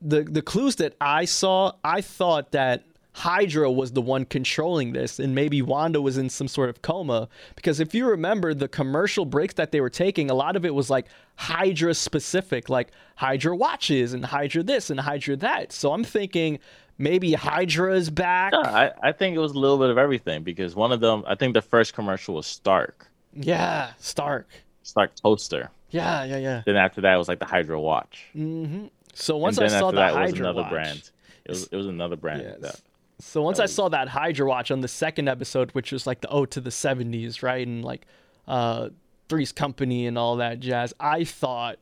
the the clues that I saw, I thought that Hydra was the one controlling this, and maybe Wanda was in some sort of coma. Because if you remember the commercial breaks that they were taking, a lot of it was like Hydra specific, like Hydra watches and Hydra this and Hydra that. So I'm thinking maybe Hydra is back. Yeah, I, I think it was a little bit of everything because one of them, I think the first commercial was Stark, Yeah, Stark. Stark Toaster. Yeah, yeah, yeah. Then after that, it was like the Hydra Watch. Mm-hmm. So once I saw the that was Hydra another watch, brand. It was it was another brand. Yes. that- So once I saw that Hydra watch on the second episode, which was like the ode to the '70s, right, and like uh, Three's Company and all that jazz, I thought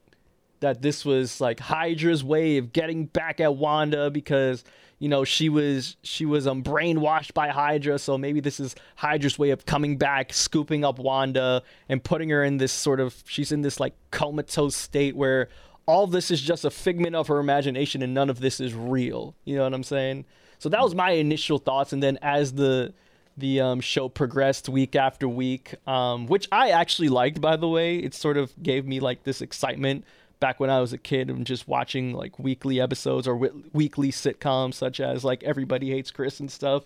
that this was like Hydra's way of getting back at Wanda because you know she was she was um brainwashed by Hydra, so maybe this is Hydra's way of coming back, scooping up Wanda and putting her in this sort of she's in this like comatose state where all this is just a figment of her imagination and none of this is real. You know what I'm saying? So that was my initial thoughts, and then as the the um, show progressed week after week, um, which I actually liked, by the way, it sort of gave me like this excitement back when I was a kid and just watching like weekly episodes or wi- weekly sitcoms such as like Everybody Hates Chris and stuff.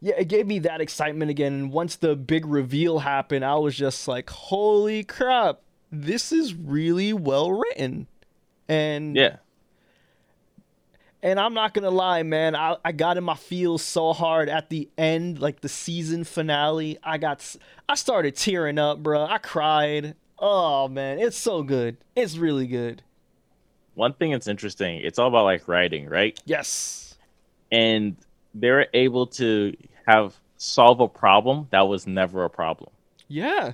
Yeah, it gave me that excitement again. And once the big reveal happened, I was just like, "Holy crap! This is really well written." And Yeah. And I'm not gonna lie, man. I, I got in my feels so hard at the end, like the season finale. I got, I started tearing up, bro. I cried. Oh man, it's so good. It's really good. One thing that's interesting, it's all about like writing, right? Yes. And they're able to have solve a problem that was never a problem. Yeah.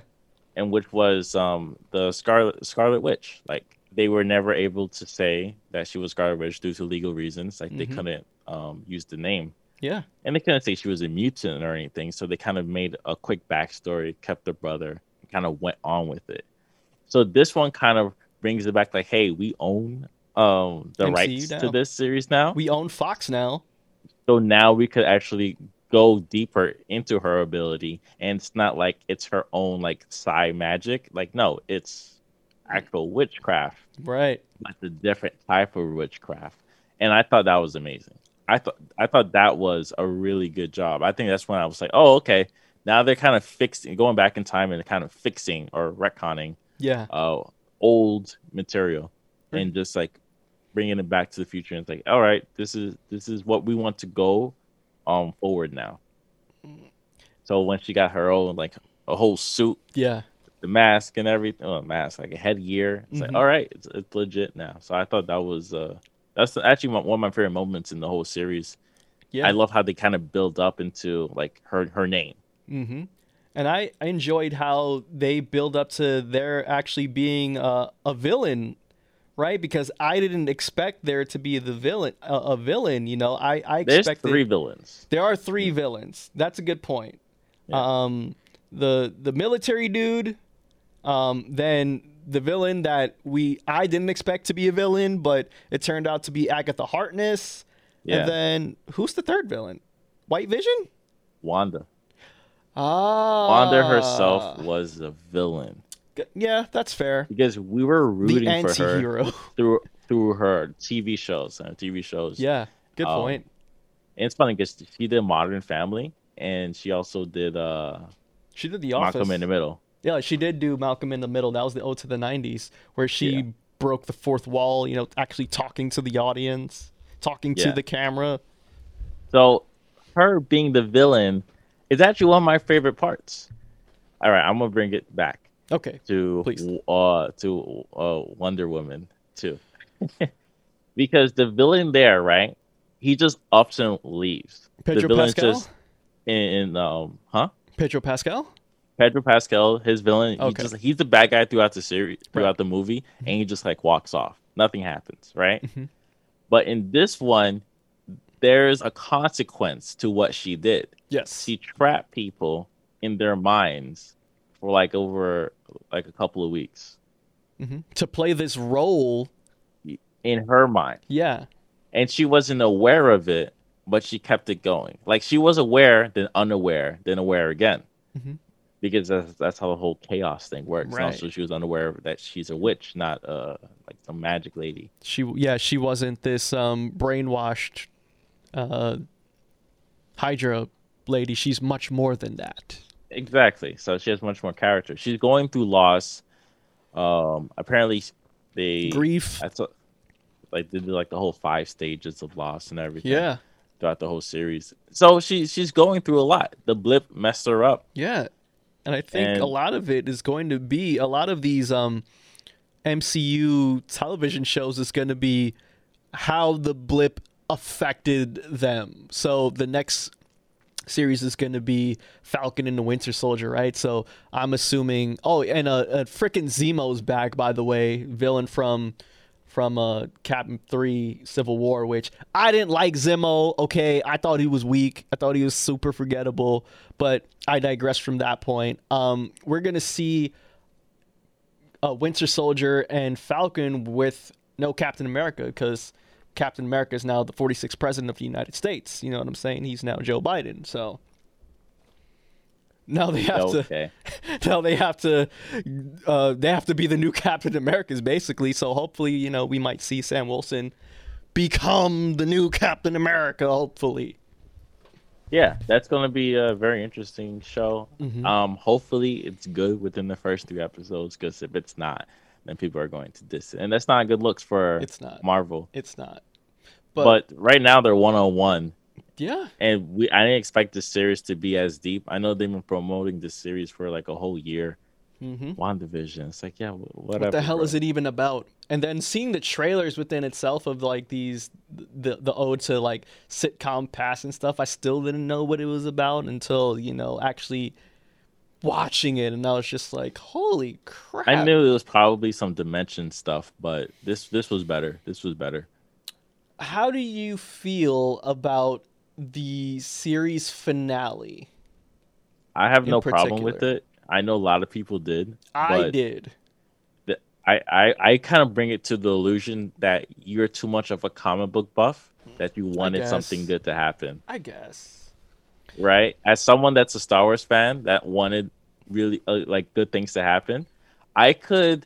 and which was um the Scarlet Scarlet Witch. Like they were never able to say that she was Scarlet Witch due to legal reasons. Like they Mhm. couldn't um use the name, Yeah. and they couldn't say she was a mutant or anything. So they kind of made a quick backstory, kept the brother, and kind of went on with it. So this one kind of brings it back, like, hey, we own um the MCU rights now. to this series now. We own Fox now. So now we could actually go deeper into her ability, and it's not like it's her own like psi magic. Like no, it's actual witchcraft, Right. but a different type of witchcraft. And I thought that was amazing. I thought I thought that was a really good job. I think that's when I was like, oh okay, now they're kind of fixing, going back in time and kind of fixing or retconning Yeah. uh, old material and just like bringing it back to the future and it's like all right this is this is what we want to go um forward now so when she got her own like a whole suit Yeah. The mask and everything oh, mask like a headgear it's Mhm. like all right it's, it's legit now so i thought that was uh that's actually one of my favorite moments in the whole series Yeah. i love how they kind of build up into like her her name Mm-hmm. And I, I enjoyed how they build up to there actually being a, a villain, right? Because I didn't expect there to be the villain, a, a villain. You know, I I there's expected three villains there are three villains. That's a good point. Yeah. Um, the the military dude, um, then the villain that we I didn't expect to be a villain, but it turned out to be Agatha Harkness. Yeah. And then who's the third villain? White Vision. wanda Ah, wanda herself was a villain Yeah, that's fair. because we were rooting for her through through her TV shows and TV shows. yeah, good Um, point. and it's funny because she did Modern Family and she also did uh She did the office. Malcolm in the Middle. Yeah, she did do Malcolm in the Middle. That was the ode to the '90s, where she Yeah. broke the fourth wall. You know, actually talking to the audience, talking to the camera. So her being the villain is actually one of my favorite parts. All right, I'm gonna bring it back Okay, to Please. uh to uh Wonder Woman too, because the villain there, right? He just ups and leaves. Pedro the Pascal. just in, in um huh Pedro Pascal. Pedro Pascal, his villain, he just he's the bad guy throughout the series, throughout Right. the movie, and he just like walks off. Nothing happens, right? Mhm. But in this one, there's a consequence to what she did. Yes. She trapped people in their minds for like over like a couple of weeks hmm To play this role. in her mind, Yeah. and she wasn't aware of it, but she kept it going. Like she was aware, then unaware, then aware again. Mhm. Because that's, that's how the whole chaos thing works. Right. also, she was unaware that she's a witch, not uh like some magic lady. She. Yeah. She wasn't this um brainwashed, uh, Hydra lady. She's much more than that. Exactly. So she has much more character. She's going through loss. Um, apparently, they Grief. That's what, like they did like the whole five stages of loss and everything. Yeah. Throughout the whole series, so she she's going through a lot. The blip messed her up. Yeah. And I think a lot of it is going to be a lot of these um MCU television shows is going to be how the blip affected them. So the next series is going to be Falcon and the Winter Soldier, right? So I'm assuming oh and uh, uh frickin' Zemo's back by the way, villain from from uh Captain 3 Civil War which I didn't like Zemo, okay? I thought he was weak. I thought he was super forgettable, but I digress from that point. Um we're going to see uh, Winter Soldier and Falcon with no Captain America cuz Captain America is now the 46th president of the United States. You know what I'm saying? He's now Joe Biden. So now they have to now they have to uh, they have to be the new Captain Americas basically. So hopefully, you know, we might see Sam Wilson become the new Captain America. Hopefully, Yeah, that's gonna be a very interesting show. Mhm. Um, hopefully it's good within the first three episodes. Because if it's not, then people are going to diss it, and that's not good looks for it's not. Marvel. It's not. But, But, right now they're one on one. Yeah, and we I didn't expect this series to be as deep. I know they've been promoting this series for like a whole year. hmm WandaVision. It's like, yeah, whatever. what the hell bro. is it even about? And then seeing the trailers within itself of like these the the ode to like sitcom past and stuff, I still didn't know what it was about until you know actually watching it, and I was just like, holy crap! I knew it was probably some dimension stuff, but this this was better. This was better. how do you feel about the series finale? I have no problem with it. I know a lot of people did. I did. I, I, I kind of bring it to the illusion that you're too much of a comic book buff that you wanted something good to happen, I guess. right? As someone that's a Star Wars fan that wanted really uh, like good things to happen, I could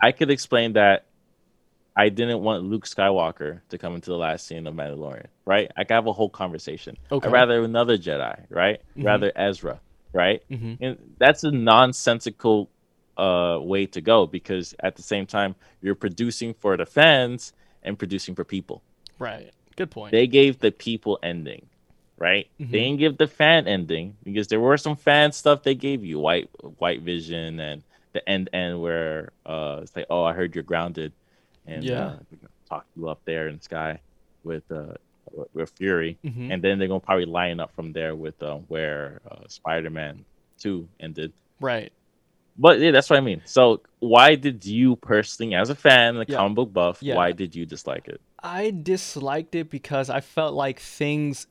I could explain that I didn't want Luke Skywalker to come into the last scene of Mandalorian, right? I could have a whole conversation. Okay. I'd rather another Jedi, right? Rather Ezra, right? Mhm. And that's a nonsensical uh, way to go because at the same time you're producing for the fans and producing for people. Right. Good point. They gave the people ending, right? Mhm. They didn't give the fan ending because there were some fan stuff they gave you, white white vision and the end end where uh it's like, oh, I heard you're grounded, and Yeah. uh, talk you up there in the sky with uh with- Fury, Mhm. and then they're gonna probably line up from there with uh, where uh, Spider Man Two ended. right. But yeah, that's what I mean. So why did you personally, as a fan, a Yeah. comic book buff, Yeah. why did you dislike it? I disliked it because I felt like things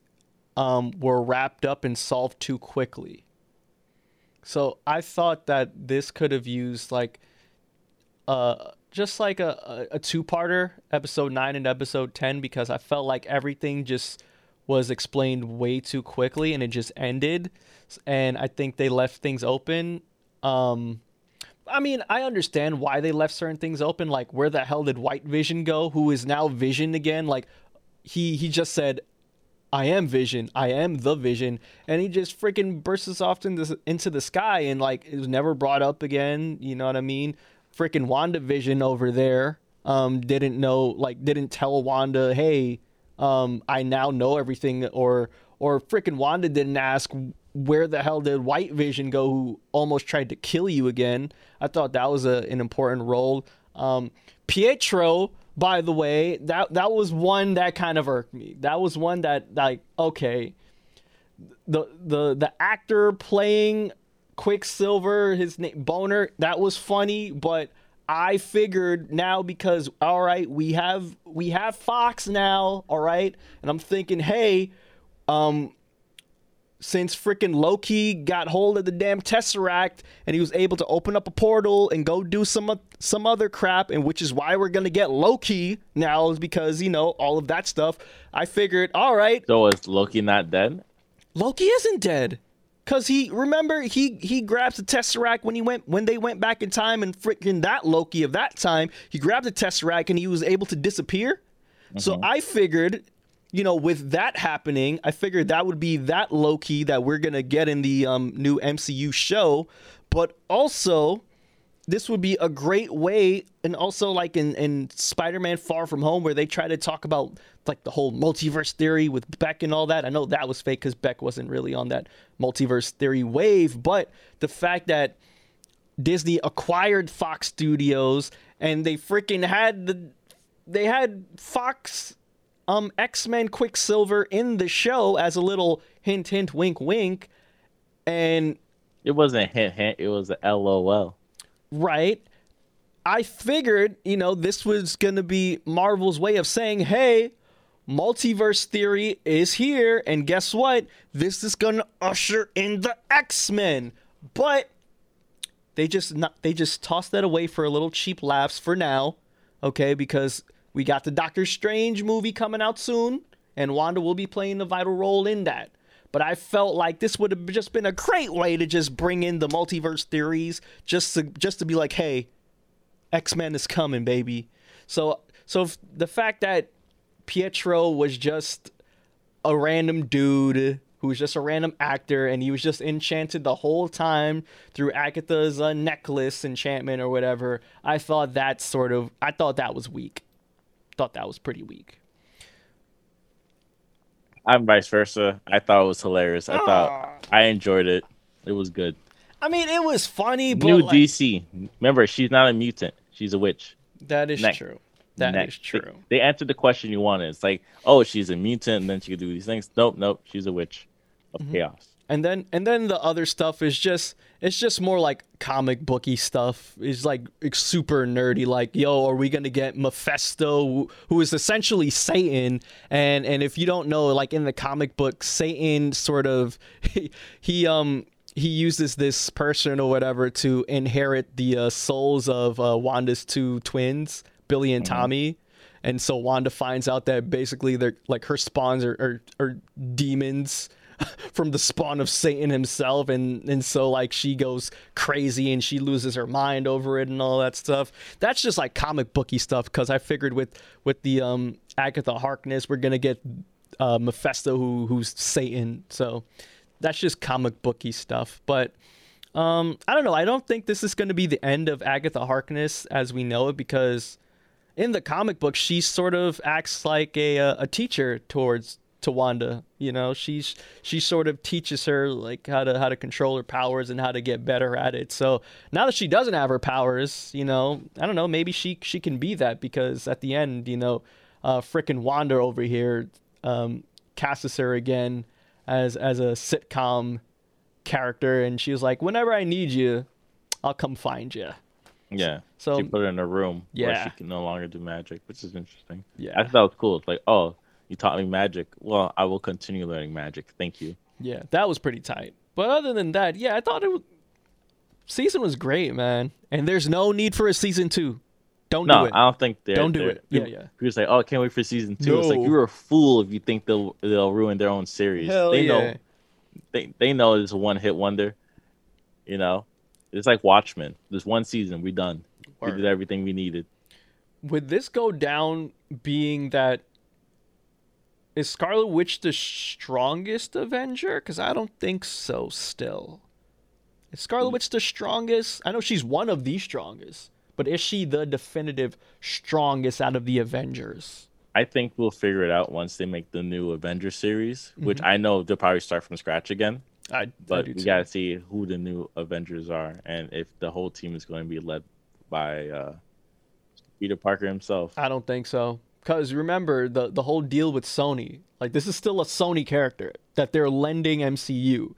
um, were wrapped up and solved too quickly. So I thought that this could have used like uh just like a, a, a two-parter, episode 9 and episode 10 because I felt like everything just was explained way too quickly and it just ended and I think they left things open um I mean, I understand why they left certain things open. Like, where the hell did White Vision go? Who is now Vision again? Like, he he just said, "I am Vision. I am the Vision," and he just freaking bursts off into into the sky, and like it was never brought up again. You know what I mean? Freaking Wanda Vision over there um didn't know like didn't tell Wanda, "Hey, um I now know everything," or or freaking Wanda didn't ask where the hell did White Vision go who almost tried to kill you again. I thought that was a, an important role. Um, Pietro, by the way, that that was one that kind of irked me. That was one that like okay, the the the actor playing Quicksilver, his name Bohner, that was funny, but I figured now because all right, we have we have Fox now, all right, and I'm thinking, hey, um, since freaking Loki got hold of the damn Tesseract and he was able to open up a portal and go do some some other crap, and which is why we're gonna get Loki now, is because you know all of that stuff. I figured, all right, So is Loki not dead? Loki isn't dead. Cause he remember he he grabs the Tesseract when he went when they went back in time and freaking that Loki of that time he grabbed the Tesseract and he was able to disappear. So I figured, you know, with that happening, I figured that would be that Loki that we're gonna get in the um, new MCU show, but also this would be a great way and also like in, in spider-man far from home where they try to talk about like the whole multiverse theory with beck and all that i know that was fake because beck wasn't really on that multiverse theory wave but the fact that disney acquired fox studios and they freaking had the they had fox um x-men quicksilver in the show as a little hint hint wink wink and It wasn't a hint hint. It was a LOL. Right? I figured, you know, this was going to be Marvel's way of saying, hey, multiverse theory is here. And guess what? This is going to usher in the X Men. But they just not, they just tossed that away for a little cheap laughs for now, okay? Because we got the Doctor Strange movie coming out soon, and Wanda will be playing a vital role in that. But I felt like this would have just been a great way to just bring in the multiverse theories, just to just to be like, hey, X Men is coming, baby. So so the fact that Pietro was just a random dude who was just a random actor and he was just enchanted the whole time through Agatha's uh, necklace enchantment or whatever. I thought that sort of I thought that was weak. Thought that was pretty weak. I'm vice versa. I thought it was hilarious. I thought I enjoyed it. It was good. I mean, it was funny, but New like, DC. Remember, she's not a mutant. She's a witch. that is Next. true. That is Next. They- true. They, answered the question you wanted. It's like, oh, she's a mutant, and then she could do these things. Nope, nope. She's a witch of Mm-hmm. chaos. And then and then the other stuff is just it's just more like comic booky stuff. It's like it's super nerdy like yo are we gonna get mephisto who is essentially satan. And and if you don't know like in the comic book satan sort of he, he um he uses this person or whatever to inherit the uh, souls of uh, wanda's two twins billy and tommy. And so Wanda finds out that basically they're like her spawns are are, are demons from the spawn of Satan himself and and so like she goes crazy and she loses her mind over it and all that stuff. That's just like comic booky stuff cuz I figured with with the um Agatha Harkness we're to get uh Mephisto who who's Satan. So that's just comic booky stuff. But um I don't know. I don't think this is going to be the end of Agatha Harkness as we know it because in the comic book she sort of acts like a uh, a teacher towards to Wanda. You know, she's she sort of teaches her like how to how to control her powers and how to get better at it. So now that she doesn't have her powers, you know, I don't know, maybe she she can be that because at the end, you know, uh, frickin' Wanda over here um, casts her again as as a sitcom character, and she was like, "Whenever I need you, I'll come find you." Yeah. So she put her in a room where Yeah. she can no longer do magic, which is interesting. Yeah. I thought that was cool. It's like, oh, you taught me magic. Well, I will continue learning magic. Thank you. Yeah, that was pretty tight. But other than that, yeah, I thought it was season was great, man. And there's no need for a season two. Don't No, do it. I don't think they're. Don't do it. Yeah, people- yeah. People say, "Oh, I can't wait for season two. It's like you're a fool if you think they'll they'll ruin their own series. Hell they yeah. know they they know it's a one hit wonder. You know, it's like Watchmen. There's one season. We done. We did everything we needed. Would this go down being that is Scarlet Witch the strongest Avenger? Because I don't think so. Still, is Scarlet Witch the strongest? I know she's one of the strongest, but is she the definitive strongest out of the Avengers? I think we'll figure it out once they make the new Avengers series, which Mm-hmm. I know they'll probably start from scratch again. I, I But do we too. gotta see who the new Avengers are and if the whole team is going to be led by uh, Peter Parker himself. I don't think so. Cause remember the the whole deal with Sony. Like this is still a Sony character that they're lending MCU.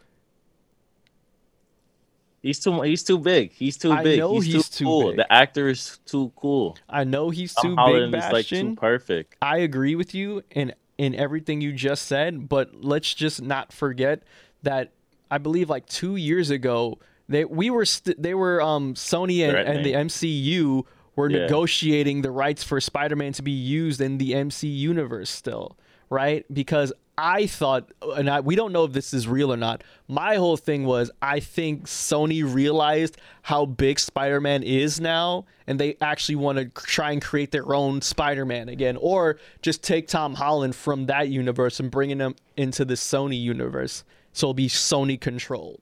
He's too he's too big. He's too I big. know he's, he's too too cool. big. The actor is too cool. I know he's Tom too Holland big, is like too perfect. I agree with you in in everything you just said, but let's just not forget that I believe like two years ago they we were st- they were um Sony and, and the MCU were Yeah. negotiating the rights for Spider-Man to be used in the MC universe still, right? Because I thought, and I, we don't know if this is real or not. My whole thing was I think Sony realized how big Spider Man is now, and they actually want to try and create their own Spider Man again, or just take Tom Holland from that universe and bringing him into the Sony universe. So it'll be Sony controlled.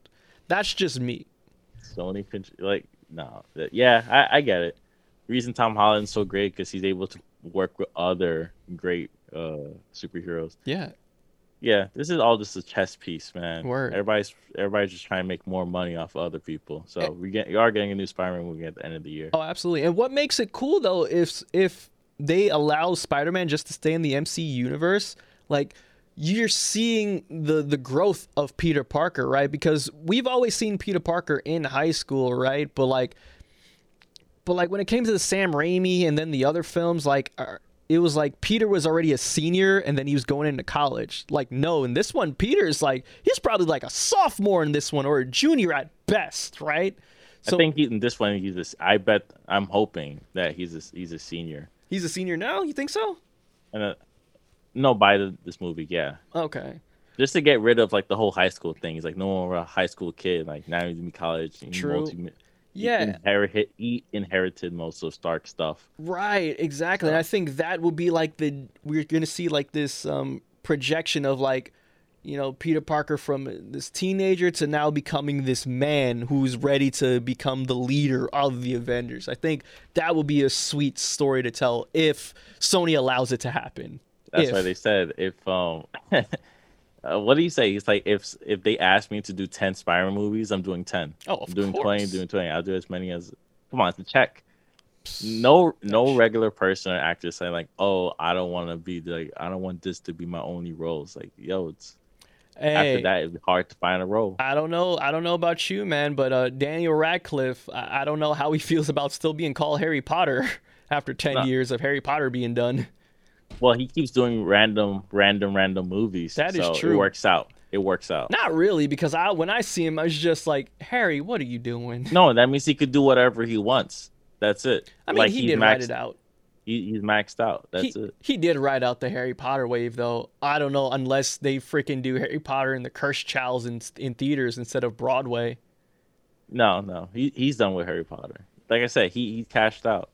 That's just me. Sony like no. Yeah, I, I get it. Reason Tom Holland's so great because he's able to work with other great uh superheroes. Yeah. Yeah, this is all just a chess piece, man. Word. Everybody's everybody's just trying to make more money off of other people. So Eh. we get you are getting a new Spider-Man movie at the end of the year. Oh, absolutely. And what makes it cool though, if if they allow Spider-Man just to stay in the MC universe, like you're seeing the the growth of Peter Parker, right? Because we've always seen Peter Parker in high school, right? But like, but like when it came to the Sam Raimi and then the other films, like uh, it was like Peter was already a senior and then he was going into college. Like no, in this one, Peter's like he's probably like a sophomore in this one or a junior at best, right? I think in this one he's I bet I'm hoping that he's a, he's a senior. He's a senior now. You think so? And uh, no, by the, this movie, yeah, Okay. just to get rid of like the whole high school thing. He's like no more a high school kid. Like now he's in college. True. multi- Yeah. inherited he inherited most of Stark stuff. Right, exactly. And I think that will be like the we're gonna see like this um projection of like, you know, Peter Parker from this teenager to now becoming this man who's ready to become the leader of the Avengers. I think that will be a sweet story to tell if Sony allows it to happen. That's If. why they said if um. Uh, what do you say? He's like, if if they ask me to do ten Spider-Man movies, I'm doing ten. Oh, of I'm doing twenty, doing twenty. I'll do as many as. Come on, it's a check. No, no regular person or actor saying like, "Oh, I don't want to be like, I don't want this to be my only role." It's like, yo, it's Hey, after that, it'd be hard to find a role. I don't know. I don't know about you, man, but uh, Daniel Radcliffe, I, I don't know how he feels about still being called Harry Potter after ten No. years of Harry Potter being done. Well, he keeps doing random, random, random movies. That is so true. It works out. It works out. Not really, because I when I see him, I was just like, Harry, what are you doing? No, that means he could do whatever he wants. That's it. I mean, like he did write maxed- it out. He, he's maxed out. That's he, it. he did ride out the Harry Potter wave, though. I don't know unless they freaking do Harry Potter and the Cursed Childs in in theaters instead of Broadway. No, no, he he's done with Harry Potter. Like I said, he he cashed out.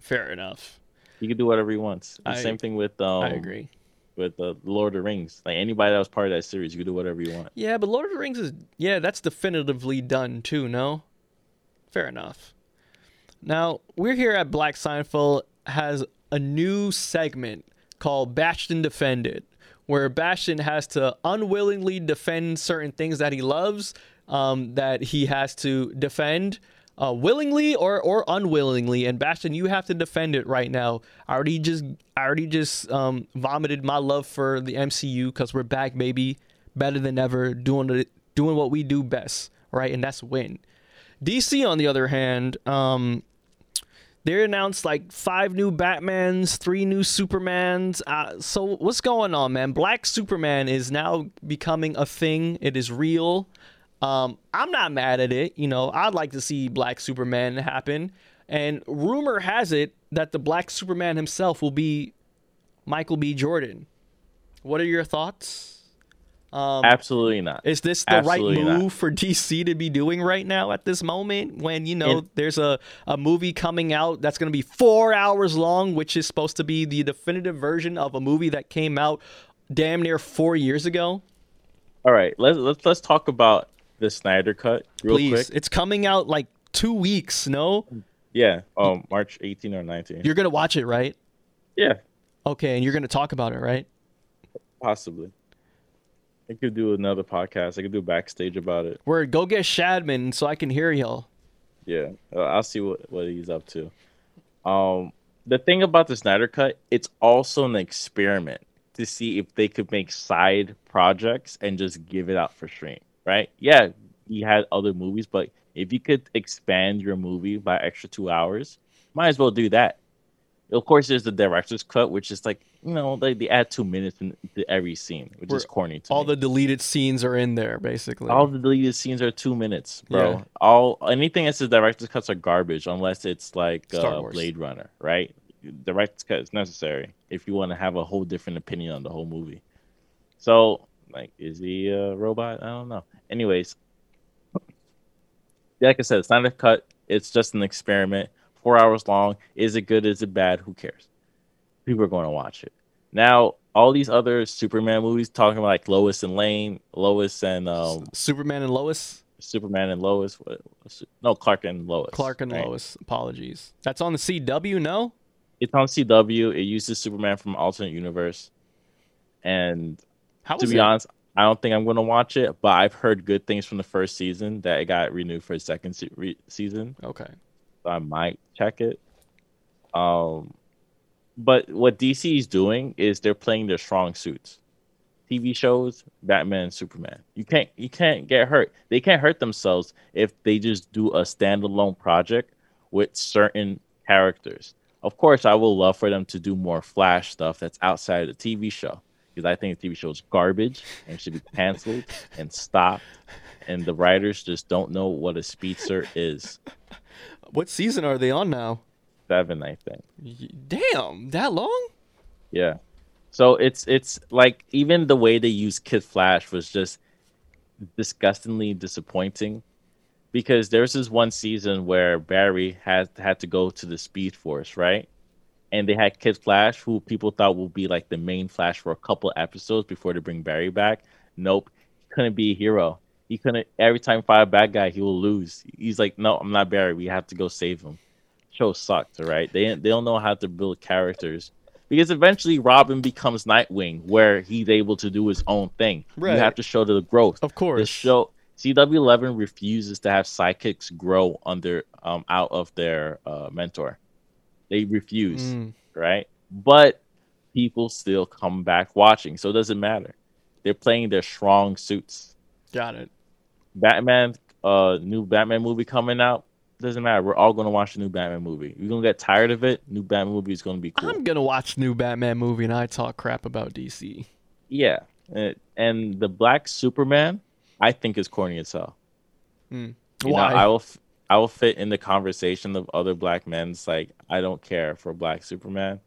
Fair enough. He can do whatever he wants. The I- same thing with um I agree. with uh, Lord of the Rings. Like anybody that was part of that series, you can do whatever you want. Yeah, but Lord of the Rings is yeah, that's definitively done too. No, fair enough. Now we're here at Black Seinfeld has a new segment called Bastion Defended, where Bastion has to unwillingly defend certain things that he loves, um, that he has to defend. Uh, willingly or, or unwillingly, and Bastion, you have to defend it right now. I already just I already just um, vomited my love for the MCU because we're back, baby, better than ever, doing it, doing what we do best, right? And that's win. DC, on the other hand, um, they announced like five new Batmans, three new Supermans. Uh, so what's going on, man? Black Superman is now becoming a thing. It is real. Um, I'm not mad at it. You know, I'd like to see Black Superman happen. And rumor has it that the Black Superman himself will be Michael B. Jordan. What are your thoughts? Um, Absolutely not. is this the Absolutely right not. move for DC to be doing right now at this moment when, you know, there's a, a movie coming out that's going to be four hours long, which is supposed to be the definitive version of a movie that came out damn near four years ago? All right, let's let's let's talk about the Snyder cut real Please. quick. It's coming out like two weeks, no? Yeah, um, March 18 or 19. You're going to watch it, right? yeah, Okay, and you're going to talk about it, right? possibly. I could do another podcast. I could do backstage about it. Word, go get Shadman so I can hear y'all. Yeah, uh, I'll see what, what he's up to. Um, the thing about the Snyder Cut, it's also an experiment to see if they could make side projects and just give it out for stream, right? Yeah, he had other movies, but if you could expand your movie by extra two hours, might as well do that. Of course, there's the director's cut, which is like you know they, they add two minutes into every scene, which is corny to All me. the deleted scenes are in there, basically. All the deleted scenes are two minutes, bro. Yeah. All anything that says director's cuts are garbage unless it's like uh, Blade Runner, right? Director's cut is necessary if you want to have a whole different opinion on the whole movie. So, like, is he a robot? I don't know. Anyways, like I said, it's not a cut. It's just an experiment. Four hours long. Is it good? Is it bad? Who cares? People are going to watch it. Now, all these other Superman movies talking about like Lois and Lane, Lois and um, Superman and Lois? Superman and Lois. What, no, Clark and Lois. Clark and right? Lois. Apologies. That's on the CW, no? It's on CW. It uses Superman from alternate universe. And How to be it? honest, I don't think I'm going to watch it, but I've heard good things from the first season that it got renewed for a second se- re- season. Okay. So I might check it. Um, but what DC is doing is they're playing their strong suits. TV shows, Batman, and Superman. You can't you can't get hurt. They can't hurt themselves if they just do a standalone project with certain characters. Of course, I will love for them to do more Flash stuff that's outside of the TV show because I think the TV show is garbage and should be canceled and stopped. And the writers just don't know what a speedster is. What season are they on now? Seven, I think. Damn, that long? Yeah. So it's it's like even the way they used Kid Flash was just disgustingly disappointing because there's this one season where Barry had had to go to the Speed Force, right? And they had Kid Flash, who people thought would be like the main Flash for a couple episodes before they bring Barry back. Nope, he couldn't be a hero. He couldn't. Every time fight a bad guy, he will lose. He's like, no, I'm not Barry. We have to go save him. Show sucked, right? They they don't know how to build characters because eventually Robin becomes Nightwing, where he's able to do his own thing. Right. You have to show the growth. Of course, The show CW11 refuses to have sidekicks grow under um out of their uh, mentor. They refuse, Mm, right? But people still come back watching, so it doesn't matter. They're playing their strong suits. got it. Batman, uh, new Batman movie coming out. Doesn't matter. We're all gonna watch the new Batman movie. You're gonna get tired of it. New Batman movie is gonna be cool. I'm gonna watch new Batman movie and I talk crap about DC. Yeah, and, and the Black Superman, I think is corny as hell. Mm. You know, Why? I will. F- I will fit in the conversation of other black men. It's like I don't care for black Superman.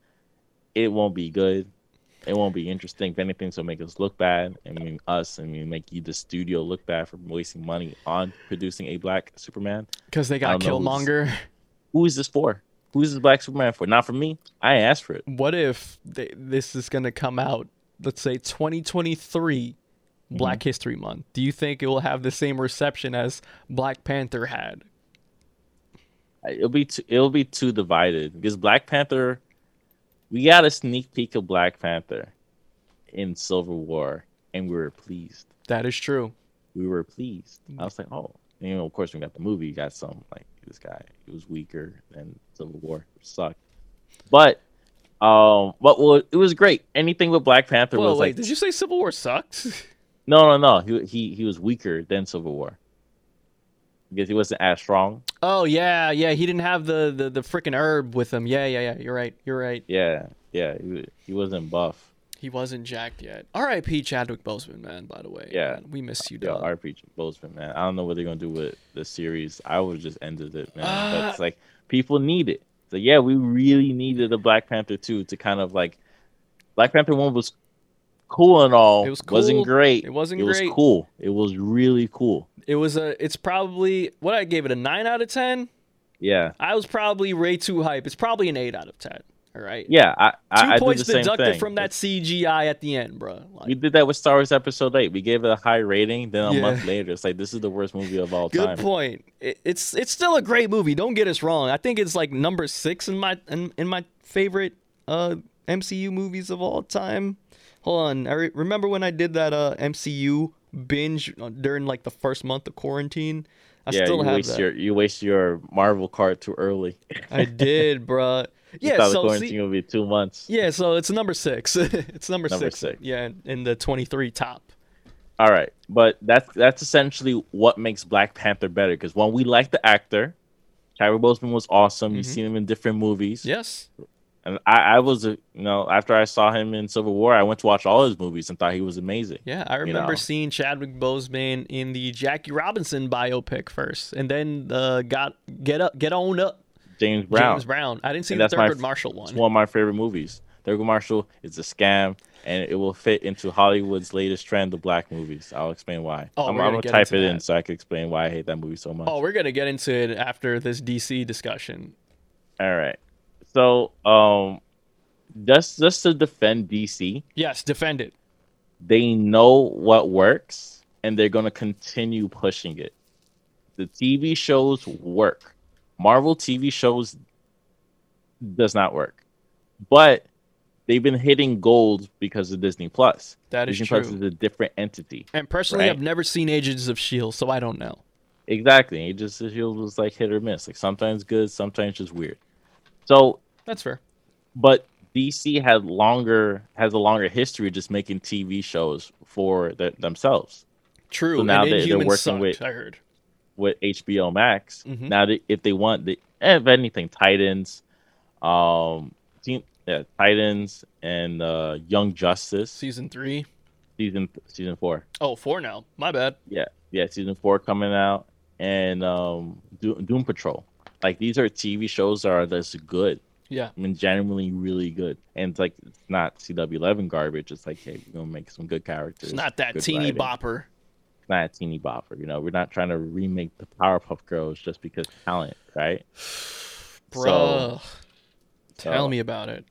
It won't be good. It won't be interesting. If anything, so make us look bad. I mean, us. I mean, make you the studio look bad for wasting money on producing a black Superman. Because they got I don't know who's- Killmonger. Who is this for? Who is this black Superman for? Not for me. I asked for it. What if they, this is gonna come out? Let's say 2023, Mm-hmm. Black History Month. Do you think it will have the same reception as Black Panther had? It'll be too, it'll be too divided because Black Panther, we got a sneak peek of Black Panther in Civil War, and we were pleased. That is true. We were pleased. I was like, oh, and, you know, of course, we got the movie. You got some like this guy. He was weaker than Civil War. Which sucked, but um, but well, it was great. Anything with Black Panther Well, was wait, like, did you say Civil War sucked? no, no, no. He he he was weaker than Civil War because he wasn't as strong. oh yeah, yeah. He didn't have the the, the freaking herb with him. Yeah, yeah, yeah. You're right. You're right. Yeah, yeah. He he wasn't buff. He wasn't jacked yet. R.I.P. Chadwick Boseman, man. By the way. Yeah. man. we miss you, Yeah, dog. Boseman, man. I don't know what they're gonna do with the series. I would just ended it, man. But ah. it's like people need it. So yeah, we really needed a Black Panther two to kind of like Black Panther one was cool and all. It was Wasn't great. It wasn't great. it great. was cool. It was really cool. It was a. It's probably what I gave it a nine out of ten. Yeah. I was probably way too hype. It's probably an eight out of ten. All right. Yeah. I, Two I, I did points deducted thing. from that CGI at the end, bro. Like, We did that with Star Wars Episode Eight. We gave it a high rating. Then a Yeah. month later, it's like this is the worst movie of all good time. Good point. It, it's it's still a great movie. Don't get us wrong. I think it's like number six in my in, in my favorite uh MCU movies of all time. Hold on. I re- remember when I did that uh MCU binge during like the first month of quarantine. I yeah, still you have waste that. your you waste your Marvel card too early. I did, bruh. You Yeah, thought the so quarantine see, would be two months. yeah, so it's number six. it's number, Number six. six. Yeah, in the twenty-three top. All right, but that's that's essentially what makes Black Panther better. Because one, we like the actor, Chadwick Boseman was awesome. You've Mhm. seen him in different movies, Yes. And I, I was, uh, you know, after I saw him in Civil War, I went to watch all his movies and thought he was amazing. Yeah, I remember know. seeing Chadwick Boseman in the Jackie Robinson biopic first, and then uh, got get up, get on up, James Brown, James Brown. I didn't see And the my Thurgood f- Marshall it's one. one of my favorite movies. Thurgood Marshall is a scam, and it will fit into Hollywood's latest trend of black movies. I'll explain why. Oh, I'm, I'm gonna type it in so I can explain why I hate that movie so much. Oh, we're gonna get into it after this DC discussion. All right. So, um, just just to defend DC, Yes, defend it. they know what works and they're going to continue pushing it. The TV shows work. Marvel TV shows does not work. But they've been hitting gold because of Disney Plus. That is Disney true. Plus is a different entity. And personally, Right. I've never seen Agents of Shield, so I don't know. Exactly. Agents of Shield was like hit or miss. Like sometimes good, sometimes just weird. So That's fair. but DC had longer has a longer history just making TV shows for the, themselves. True. So now they- they're working sucked, with- I heard. with HBO Max. Mhm. Now, they, if they want, the if anything, Titans, um, team, yeah, Titans and uh, Young Justice Season three. season season four. Oh, four now. My bad. Yeah, yeah, season four coming out, and um, Doom, Doom Patrol. Like these are TV shows that are that's good. Yeah. I mean, genuinely really good, and it's like it's not CW11 garbage. It's like, hey, we're gonna make some good characters. It's not that teeny writing. bopper. It's not a teeny bopper. You know, we're not trying to remake the Powerpuff Girls just because talent, right? Bruh. Tell so- me about it.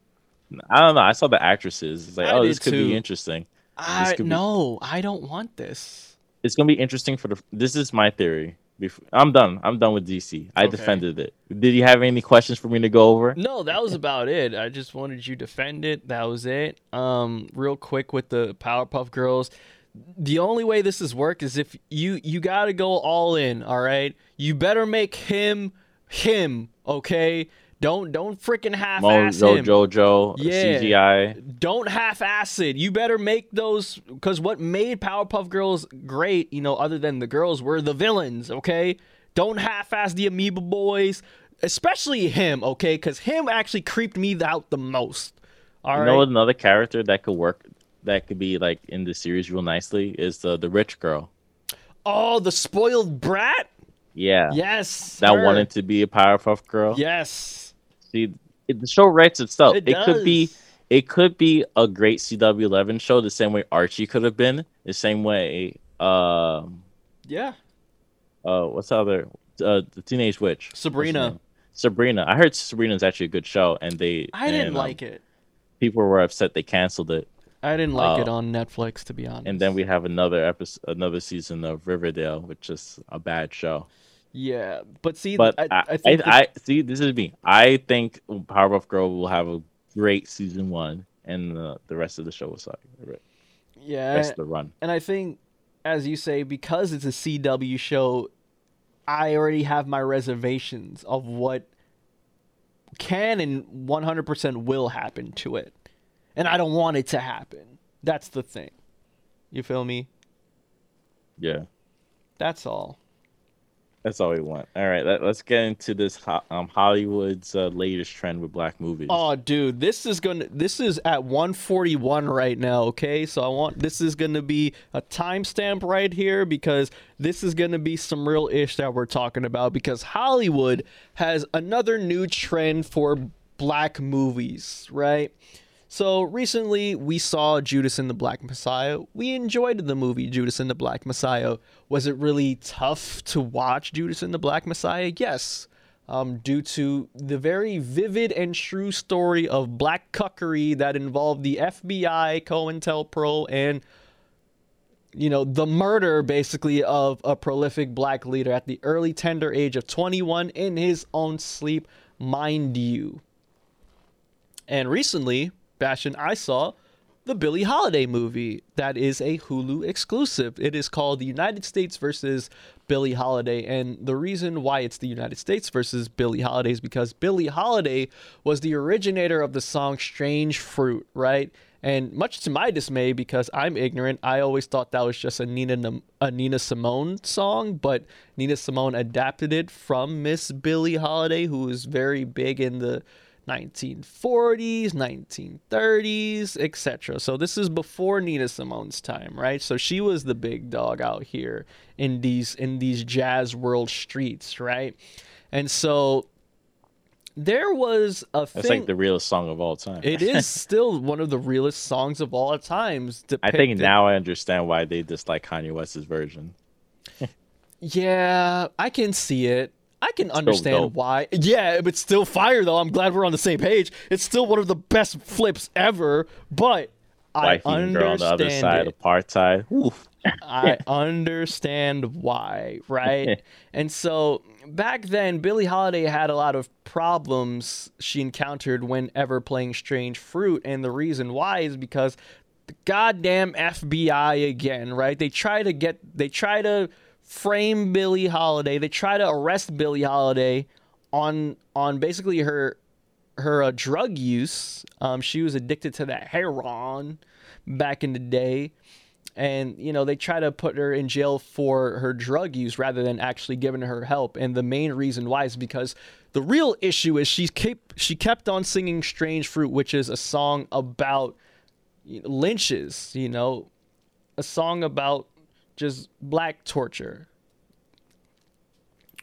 I don't know. I saw the actresses. It's like, I oh, this could too. be interesting. I could be- no, I don't want this. It's gonna be interesting for the. This is my theory. Bef- I'm done. I'm done with DC. I Okay. defended it. Did you have any questions for me to go over? No, that was about it. I just wanted you to defend it. That was it. Um, real quick with the Powerpuff Girls. The only way this is work is if you you got to go all in. All right, you better make him him. Okay, don't don't freaking half ass Mojo him. Jojo Yeah. CGI. Don't half ass it. You better make those because what made Powerpuff Girls great, you know, other than the girls, were the villains. Okay, don't half ass the Amoeba Boys, especially him. Okay, because him actually creeped me out the most. All you right. know another character that could work, that could be like in the series real nicely is the the rich girl. oh, the spoiled brat. Yeah. Yes. That her. wanted to be a Powerpuff Girl. Yes. See, it, the show writes itself. It, It, could be it could be a great CW11 show the same way Archie could have been, the same way um Yeah. uh what's the other uh the Teenage Witch. Sabrina. Sabrina. I heard Sabrina's actually a good show and they I didn't and, um, like it. People were upset they canceled it. I didn't like uh, it on Netflix, to be honest. And then we have another episode another season of Riverdale, which is a bad show. Yeah, but see, But I, I, I I, the- I, see this is me. I think Powerpuff Girl will have a great season one, and the, the rest of the show will suck. Yeah, rest of the run. and I think, as you say, because it's a CW show, I already have my reservations of what can and 100% will happen to it. And I don't want it to happen. That's the thing. You feel me? Yeah, That's all. That's all we want. All right, let, us get into this um Hollywood's uh, latest trend with black movies. Oh, dude, this is gonna. This is at 141 right now. Okay, so I want this is gonna be a timestamp right here because this is gonna be some real ish that we're talking about because Hollywood has another new trend for black movies, right? So recently we saw Judas and the Black Messiah. We enjoyed the movie Judas and the Black Messiah. Was it really tough to watch Judas and the Black Messiah? Yes um, due to the very vivid and true story of black cuckery that involved the FBI, COINTELPRO, and you know the murder basically of a prolific black leader at the early tender age of 21 in his own sleep, mind you. And recently, Bastion, I saw the Billie Holiday movie that is a Hulu exclusive. It is called The United States versus Billie Holiday. And the reason why it's the United States versus Billie Holiday is because Billie Holiday was the originator of the song Strange Fruit, right? And much to my dismay, because I'm ignorant, I always thought that was just a Nina a Nina Simone song, but Nina Simone adapted it from Miss Billie Holiday, who was very big in the 1940s, 1930s, etc. So this is before Nina Simone's time, right? So she was the big dog out here in these in these jazz world streets, right? And so there was a That's thing. like the realest song of all time. it is still one of the realest songs of all times. I think now I understand why they dislike Kanye West's version. Yeah, I can see it. I can understand why. Yeah, but still fire though. I'm glad we're on the same page. It's still one of the best flips ever, but I Wifey and girl on the other understand side, it. apartheid. Oof. I understand why, right? and so back then, Billie Holiday had a lot of problems she encountered whenever playing Strange Fruit, and the reason why is because the goddamn FBI again, right? They try to get, they try to frame Billie Holiday, they try to arrest Billie Holiday on on basically her her uh, drug use. Um, she was addicted to that heroin back in the day. And you know they try to put her in jail for her drug use rather than actually giving her help. And the main reason why is because the real issue is she kept she kept on singing strange fruit which is a song about lynches you know a song about just black torture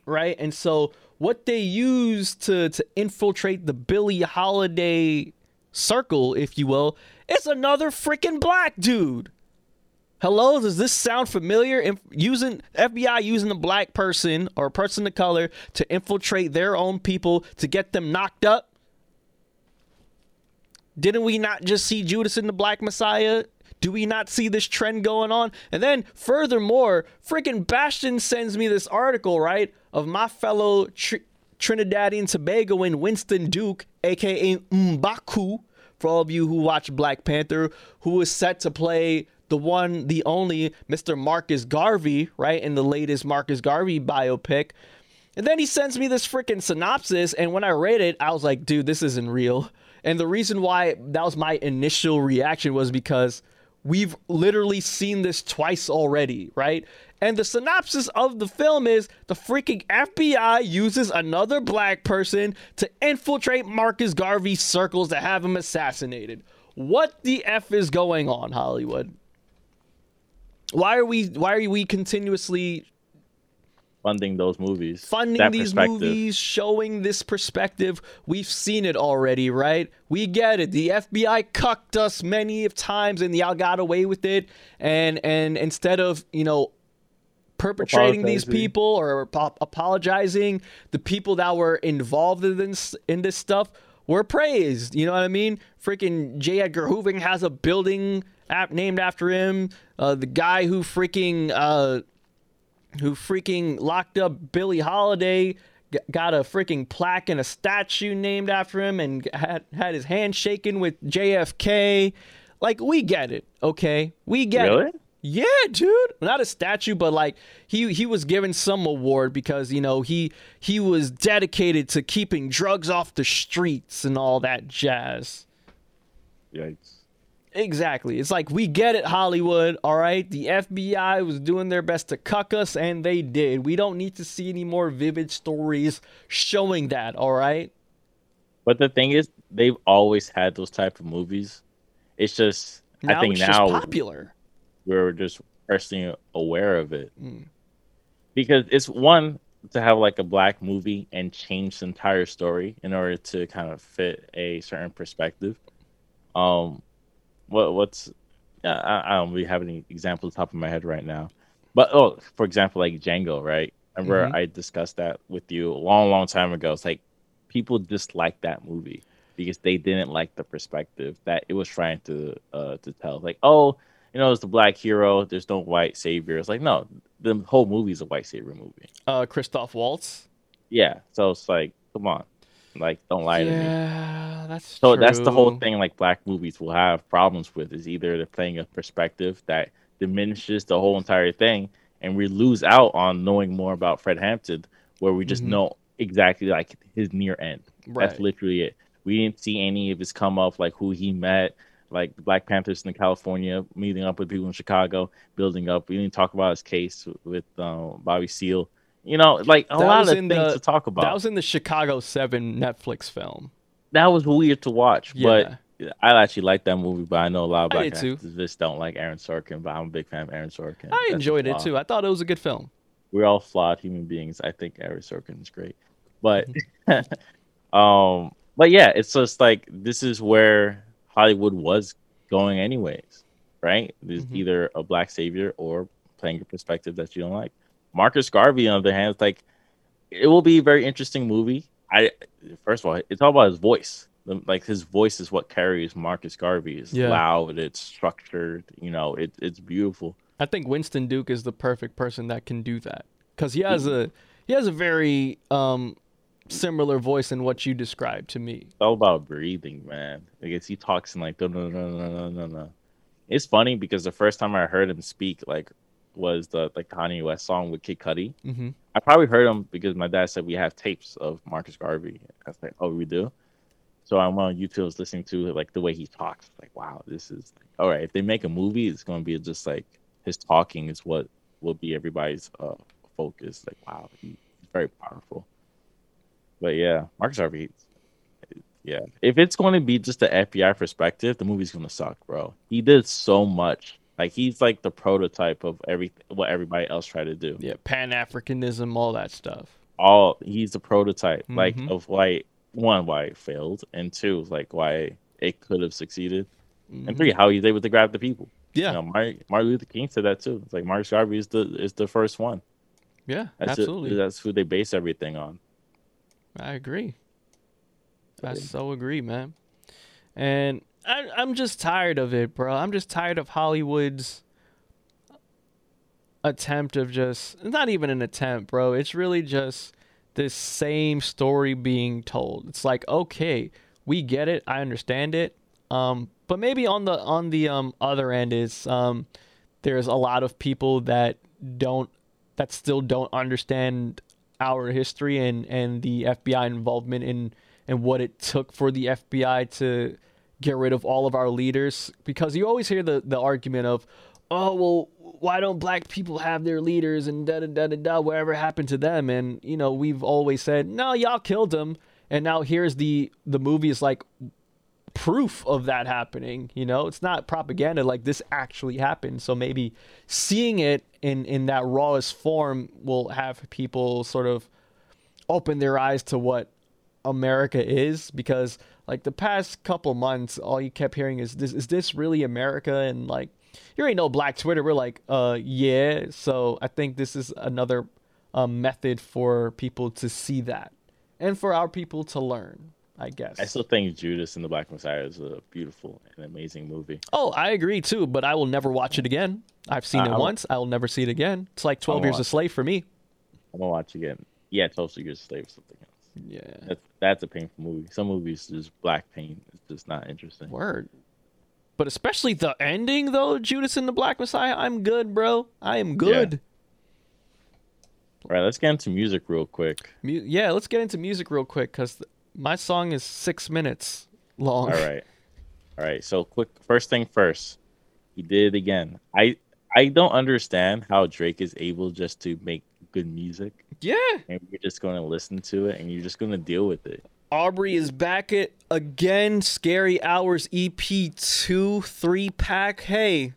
right and so what they use to to infiltrate the billie holiday circle if you will is another freaking black dude Hello, does this sound familiar? If using FBI using a black person or a person of color to infiltrate their own people to get them knocked up? Didn't we not just see Judas in the Black Messiah? Do we not see this trend going on? And then, furthermore, freaking Bastion sends me this article, right, of my fellow Tr- Trinidadian Tobagoan Winston Duke, aka Mbaku, for all of you who watch Black Panther, who is set to play the one, the only Mr. Marcus Garvey, right, in the latest Marcus Garvey biopic. And then he sends me this freaking synopsis, and when I read it, I was like, dude, this isn't real. And the reason why that was my initial reaction was because we've literally seen this twice already, right? And the synopsis of the film is the freaking FBI uses another black person to infiltrate Marcus Garvey's circles to have him assassinated. What the F is going on, Hollywood? Why are we why are we continuously funding those movies. funding these movies, showing this perspective. We've seen it already, right? We get it. The FBI cucked us many of times, and y'all got away with it. And and instead of you know perpetrating these people or ap- apologizing, the people that were involved in this in this stuff were praised. You know what I mean? Freaking J. Edgar Hoover has a building app named after him. Uh, the guy who freaking uh, who freaking locked up Billie Holiday, g- got a freaking plaque and a statue named after him, and had had his hand shaken with JFK. Like we get it, okay? We get Really? it. Yeah, dude. Not a statue, but like he he was given some award because you know he he was dedicated to keeping drugs off the streets and all that jazz. Yikes. Exactly. It's like we get it, Hollywood. All right. The FBI was doing their best to cuck us, and they did. We don't need to see any more vivid stories showing that. All right. But the thing is, they've always had those type of movies. It's just Now I think it's now just popular. we're just personally aware of it Mm. because it's one to have like a black movie and change the entire story in order to kind of fit a certain perspective. Um, what what's yeah, I, I don't really have any examples top of my head right now, but oh, for example, like Django, right? Remember Mhm. I discussed that with you a long, long time ago. It's like people disliked that movie because they didn't like the perspective that it was trying to uh to tell. Like, oh, you know, it's the black hero. There's no white savior. It's like, no, the whole movie is a white savior movie. Uh, Christoph Waltz. Yeah. So it's like, come on, like, don't lie to me. Yeah, that's So that's the whole thing. Like black movies will have problems with is either they're playing a perspective that diminishes the whole entire thing, and we lose out on knowing more about Fred Hampton, where we just Mhm. know exactly like his near end. That's literally it. We didn't see any of his come up, like who he met, like the Black Panthers in California, meeting up with people in Chicago, building up. We didn't talk about his case with um, Bobby Seale. You know, like a That lot of things the- to talk about. That was in the Chicago Seven Netflix film. That was weird to watch, Yeah. but I actually like that movie. But I know a lot of black activists don't like Aaron Sorkin, but I'm a big fan of Aaron Sorkin. I That's enjoyed it too. I thought it was a good film. We're all flawed human beings. I think Aaron Sorkin is great, but um, but yeah, it's just like this is where Hollywood was going, anyways, right? There's Mhm. either a black savior or playing a perspective that you don't like. Marcus Garvey, on the other hand, it's like it will be a very interesting movie. I first of all, it's all about his voice. Like his voice is what carries Marcus Garvey. It's Yeah. loud, it's structured, you know, it, it's beautiful. I think Winston Duke is the perfect person that can do that because he has a he has a very um similar voice in what you described to me. It's all about breathing, man. I guess he talks in like no no no no no no no. It's funny because the first time I heard him speak like was the like Kanye West song with Kid Cudi. hmm I probably heard him because my dad said we have tapes of Marcus Garvey. I was like, oh, we do. So I'm on YouTube I was listening to like the way he talks. Like, wow, this is all right. If they make a movie, it's going to be just like his talking is what will be everybody's uh, focus. Like, wow, he's very powerful. But yeah, Marcus Garvey. Yeah, if it's going to be just the FBI perspective, the movie's going to suck, bro. He did so much. Like he's like the prototype of every what everybody else tried to do Yeah, Pan Africanism, all that stuff. all he's the prototype like Mhm. of why one why it failed and two like why it could have succeeded and Mhm. three how he's able to grab the people Yeah, you know martin, martin luther king said that too it's like marcus garvey is the is the first one yeah, that's it- absolutely. that's who they base everything on I agree. I so agree, man. And I, I'm just tired of it, bro. I'm just tired of Hollywood's attempt of just not even an attempt, bro. It's really just this same story being told. It's like, okay, we get it, I understand it. Um, but maybe on the on the um other end is um there's a lot of people that don't that still don't understand our history and and the FBI involvement in and what it took for the FBI to get rid of all of our leaders because you always hear the the argument of oh well why don't black people have their leaders and da da da da da whatever happened to them and you know we've always said no y'all killed them and now here's the the movie is like proof of that happening. You know, it's not propaganda. Like this actually happened. So maybe seeing it in in that rawest form will have people sort of open their eyes to what America is because like the past couple months all you kept hearing is this is this really America and like you ain't no black Twitter we're like uh yeah so I think this is another um, method for people to see that and for our people to learn I guess I still think Judas and the Black Messiah is a beautiful and amazing movie. Oh, I agree too, but I will never watch it again. I've seen I- it I will- once. I will never see it again. It's like 12 I'll Years a. Slave for me. I'm gonna watch again. Yeah, Tulsa Years a Slave or something. Yeah. That's that's a painful movie. Some movies just black pain. It's just not interesting. Word. But especially the ending, though, Judas and the Black Messiah. I'm good, bro. I am good. All right, let's get into music real quick. Mu- Yeah, let's get into music real quick because my song is six minutes long. All right, all right. So quick, first thing first, he did it again. I I don't understand how Drake is able just to make good music Yeah. and you're just going to listen to it and you're just going to deal with it. Aubrey is back at again. Scary Hours EP two three pack. Hey,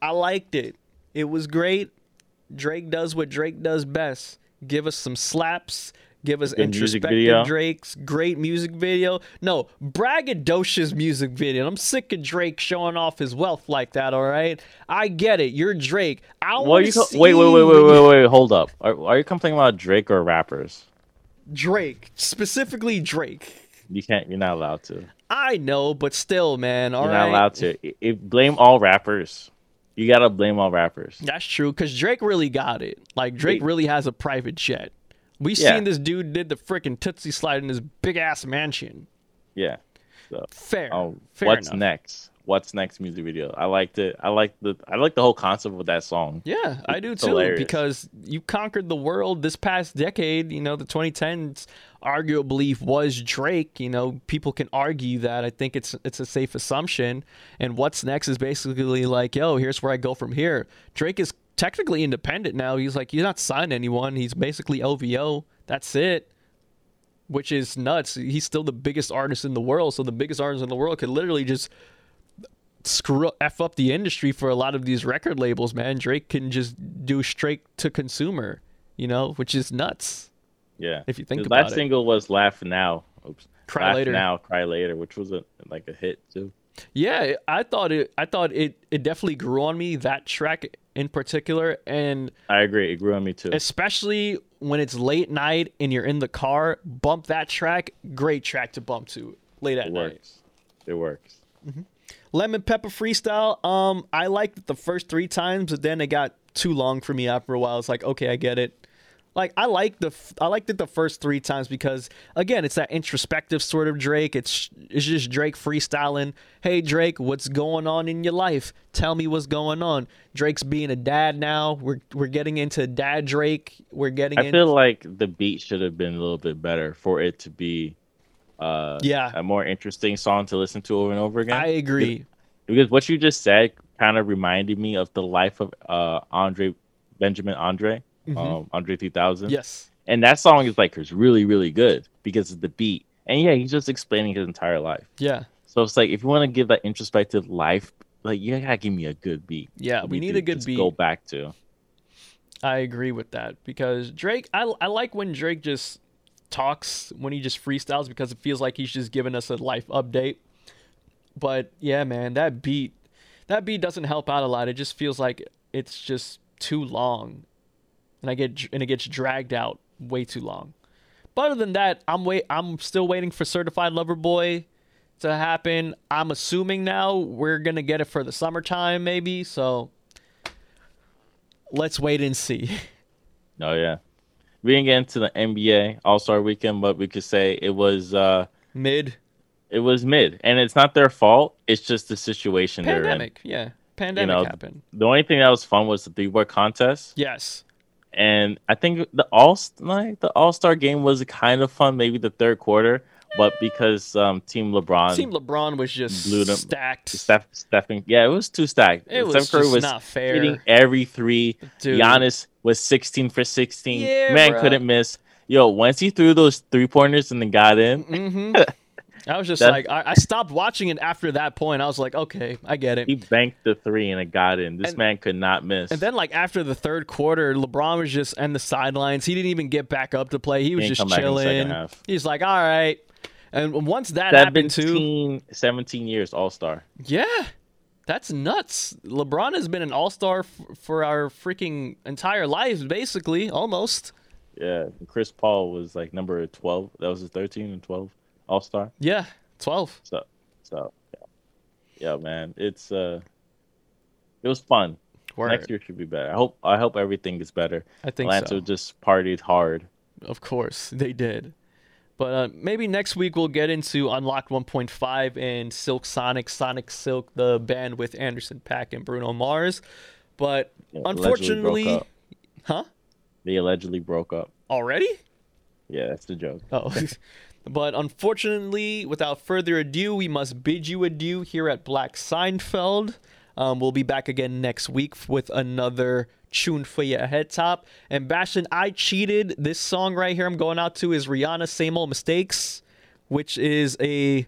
I liked it. It was great. Drake does what Drake does best. Give us some slaps. Give us Good introspective. Drake's great music video. No, braggadocious music video. I'm sick of Drake showing off his wealth like that. All right, I get it. You're Drake. I want to co- see wait, wait, wait, wait, wait, wait, hold up. Are, are you complaining about Drake or rappers? Drake, specifically Drake. You can't. You're not allowed to. I know, but still, man. All You're right. not allowed to. I- I- blame all rappers. You gotta blame all rappers. That's true, because Drake really got it. Like Drake Wait. really has a private jet. We Yeah. seen this dude did the freaking Toosie slide in his big ass mansion. Yeah. So, Fair. oh, Fair what's enough. next? What's next music video? I liked it. I like the. I like the whole concept of that song. Yeah, I do too. hilarious. Because you conquered the world this past decade. You know, the 2010s arguably was Drake. You know, people can argue that. I think it's it's a safe assumption. And what's next is basically like, yo, here's where I go from here. Drake is technically independent now. He's like, he's not signed anyone. He's basically OVO. That's it. Which is nuts. He's still the biggest artist in the world. So the biggest artist in the world could literally just screw f up the industry for a lot of these record labels, man. Drake can just do straight to consumer, you know, which is nuts. Yeah. If you think His about last it. single was "Laugh Now." Oops. Cry Laugh Later. Now, Cry Later, which was a like a hit too. Yeah, I thought it. I thought it. It definitely grew on me that track in particular, and I agree. It grew on me too. especially when it's late night and you're in the car, bump that track. Great track to bump to late at night. It night. works. It works. Lemon Pepper Freestyle. Um, I liked it the first three times, but then it got too long for me after a while. It's like, okay, I get it. Like I like the I liked it the first three times because again, it's that introspective sort of Drake. It's it's just Drake freestyling. Hey Drake, what's going on in your life? Tell me what's going on. Drake's being a dad now. We're we're getting into dad Drake. We're getting I in. feel like the beat should have been a little bit better for it to be uh Yeah. a more interesting song to listen to over and over again. I agree. because what you just said kind of reminded me of the life of uh Andre Benjamin Andre, um Andre 3000. Mm-hmm. Yes. And that song is like is really really good because of the beat. And yeah, he's just explaining his entire life. Yeah. So it's like if you want to give that introspective life, like you gotta give me a good beat. Yeah, we need a good beat. Go back to. I agree with that because Drake, I, I like when Drake just talks when he just freestyles because it feels like he's just giving us a life update. But yeah, man, that beat, that beat doesn't help out a lot. It just feels like it's just too long, and I get and it gets dragged out way too long. But other than that, I'm wait, I'm still waiting for Certified Lover Boy to happen. I'm assuming now we're gonna get it for the summertime, maybe. So let's wait and see. Oh yeah. We didn't get into the NBA All Star Weekend, but we could say it was uh Mid it was mid, and it's not their fault. It's just the situation they're in. pandemic, yeah, pandemic know, happened. The only thing that was fun was the three point contest, Yes, and I think the all like the All Star game was kind of fun, maybe the third quarter, but because um Team LeBron, Team LeBron was just blew them- stacked. Steph, Stephen, yeah, it was too stacked. It was Steph Curry just was not fair. hitting every three. Dude. Giannis was 16 for 16. Yeah, Man bruh. couldn't miss. Yo, once he threw those three pointers and then got in, hmm I was just That- like, I, I stopped watching it after that point. I was like, okay, I get it. He banked the three and it got in. This And- man could not miss. And then, like after the third quarter, LeBron was just on the sidelines. He didn't even get back up to play. He was didn't just come back in the second chilling. He's like, all right. And once that happened too, 17, 17 years All Star. yeah, that's nuts. LeBron has been an All Star f- for our freaking entire lives, basically, almost. Yeah, Chris Paul was like number twelve. That was his thirteen and twelve All Star. Yeah, twelve. So, so yeah, yeah, man, it's uh, it was fun. Word. Next year should be better. I hope. I hope everything is better. I think Atlanta so. just partied hard. Of course, they did. But uh, maybe next week we'll get into Unlocked 1.5 and Silk Sonic, Sonic Silk, the band with Anderson Paak and Bruno Mars. But Yeah, unfortunately, huh? They allegedly broke up. Already? Yeah, that's the joke. Oh. but unfortunately, without further ado, we must bid you adieu here at Black Seinfeld. Um, we'll be back again next week with another tune for your head top. And Bastion, I cheated. This song right here I'm going out to is Rihanna Same Old Mistakes, which is a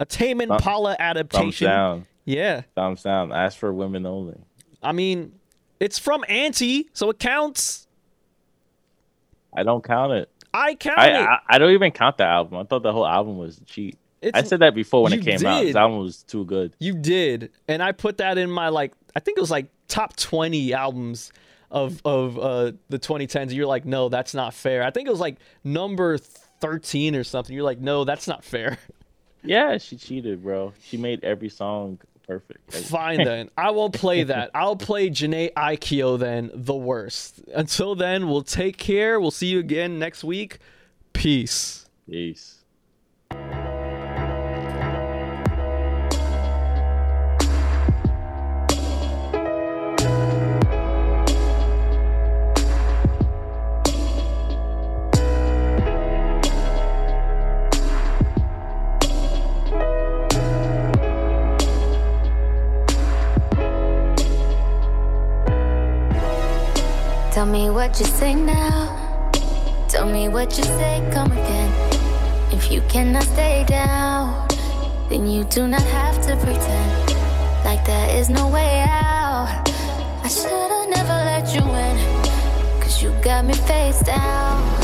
a Tame Impala Thumbs adaptation. down. Yeah. Thumbs down. Ask for women only. I mean, it's from Anti, so it counts. I don't count it. I count I, it. I I don't even count the album. I thought the whole album was cheat. I said that before when it came out. The album was too good. You did, and I put that in my like. I think it was like top twenty albums of of uh, the 2010s. You're like, no, that's not fair. I think it was like number thirteen or something. You're like, no, that's not fair. Yeah, she cheated, bro. She made every song perfect. Fine then, I won't play that. I'll play Jhené Aiko then, the worst. Until then, we'll take care. We'll see you again next week. Peace. Peace. Tell me what you say now. Tell me what you say, come again. If you cannot stay down, then you do not have to pretend like there is no way out. I should've never let you in, cause you got me face down.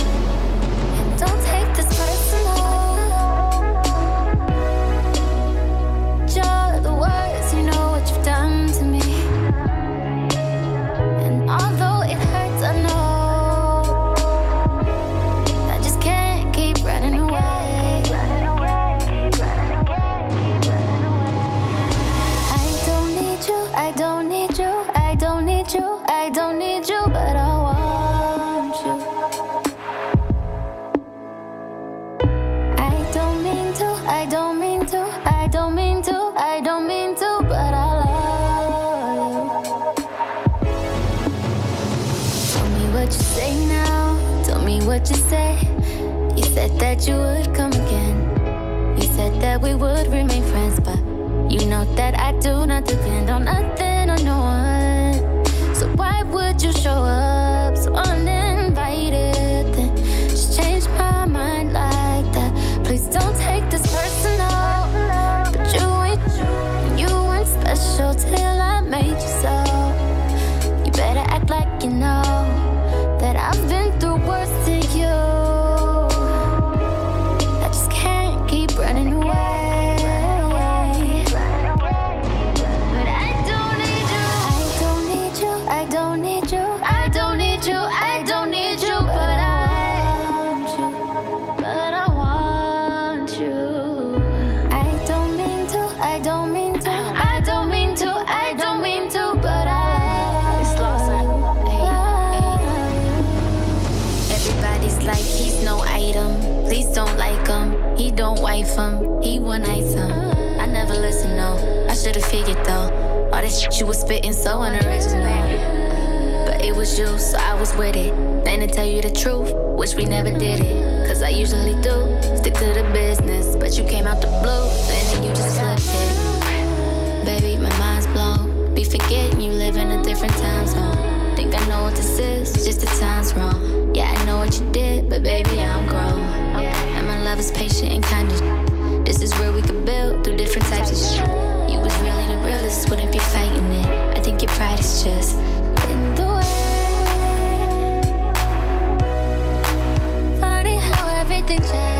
That you would come again. You said that we would remain friends, but you know that I do not depend That shit you was spitting so unoriginal. But it was you, so I was with it. And to tell you the truth, wish we never did it. Cause I usually do. Stick to the business. But you came out the blue, and then you just flipped it. Baby, my mind's blown. Be forgetting you live in a different time zone. Think I know what this is, just the time's wrong. Yeah, I know what you did, but baby, I'm grown. And my love is patient and kind of. This is where we could build through different types of shit us wouldn't be fighting it. I think your pride is just in the way. Funny how everything changes.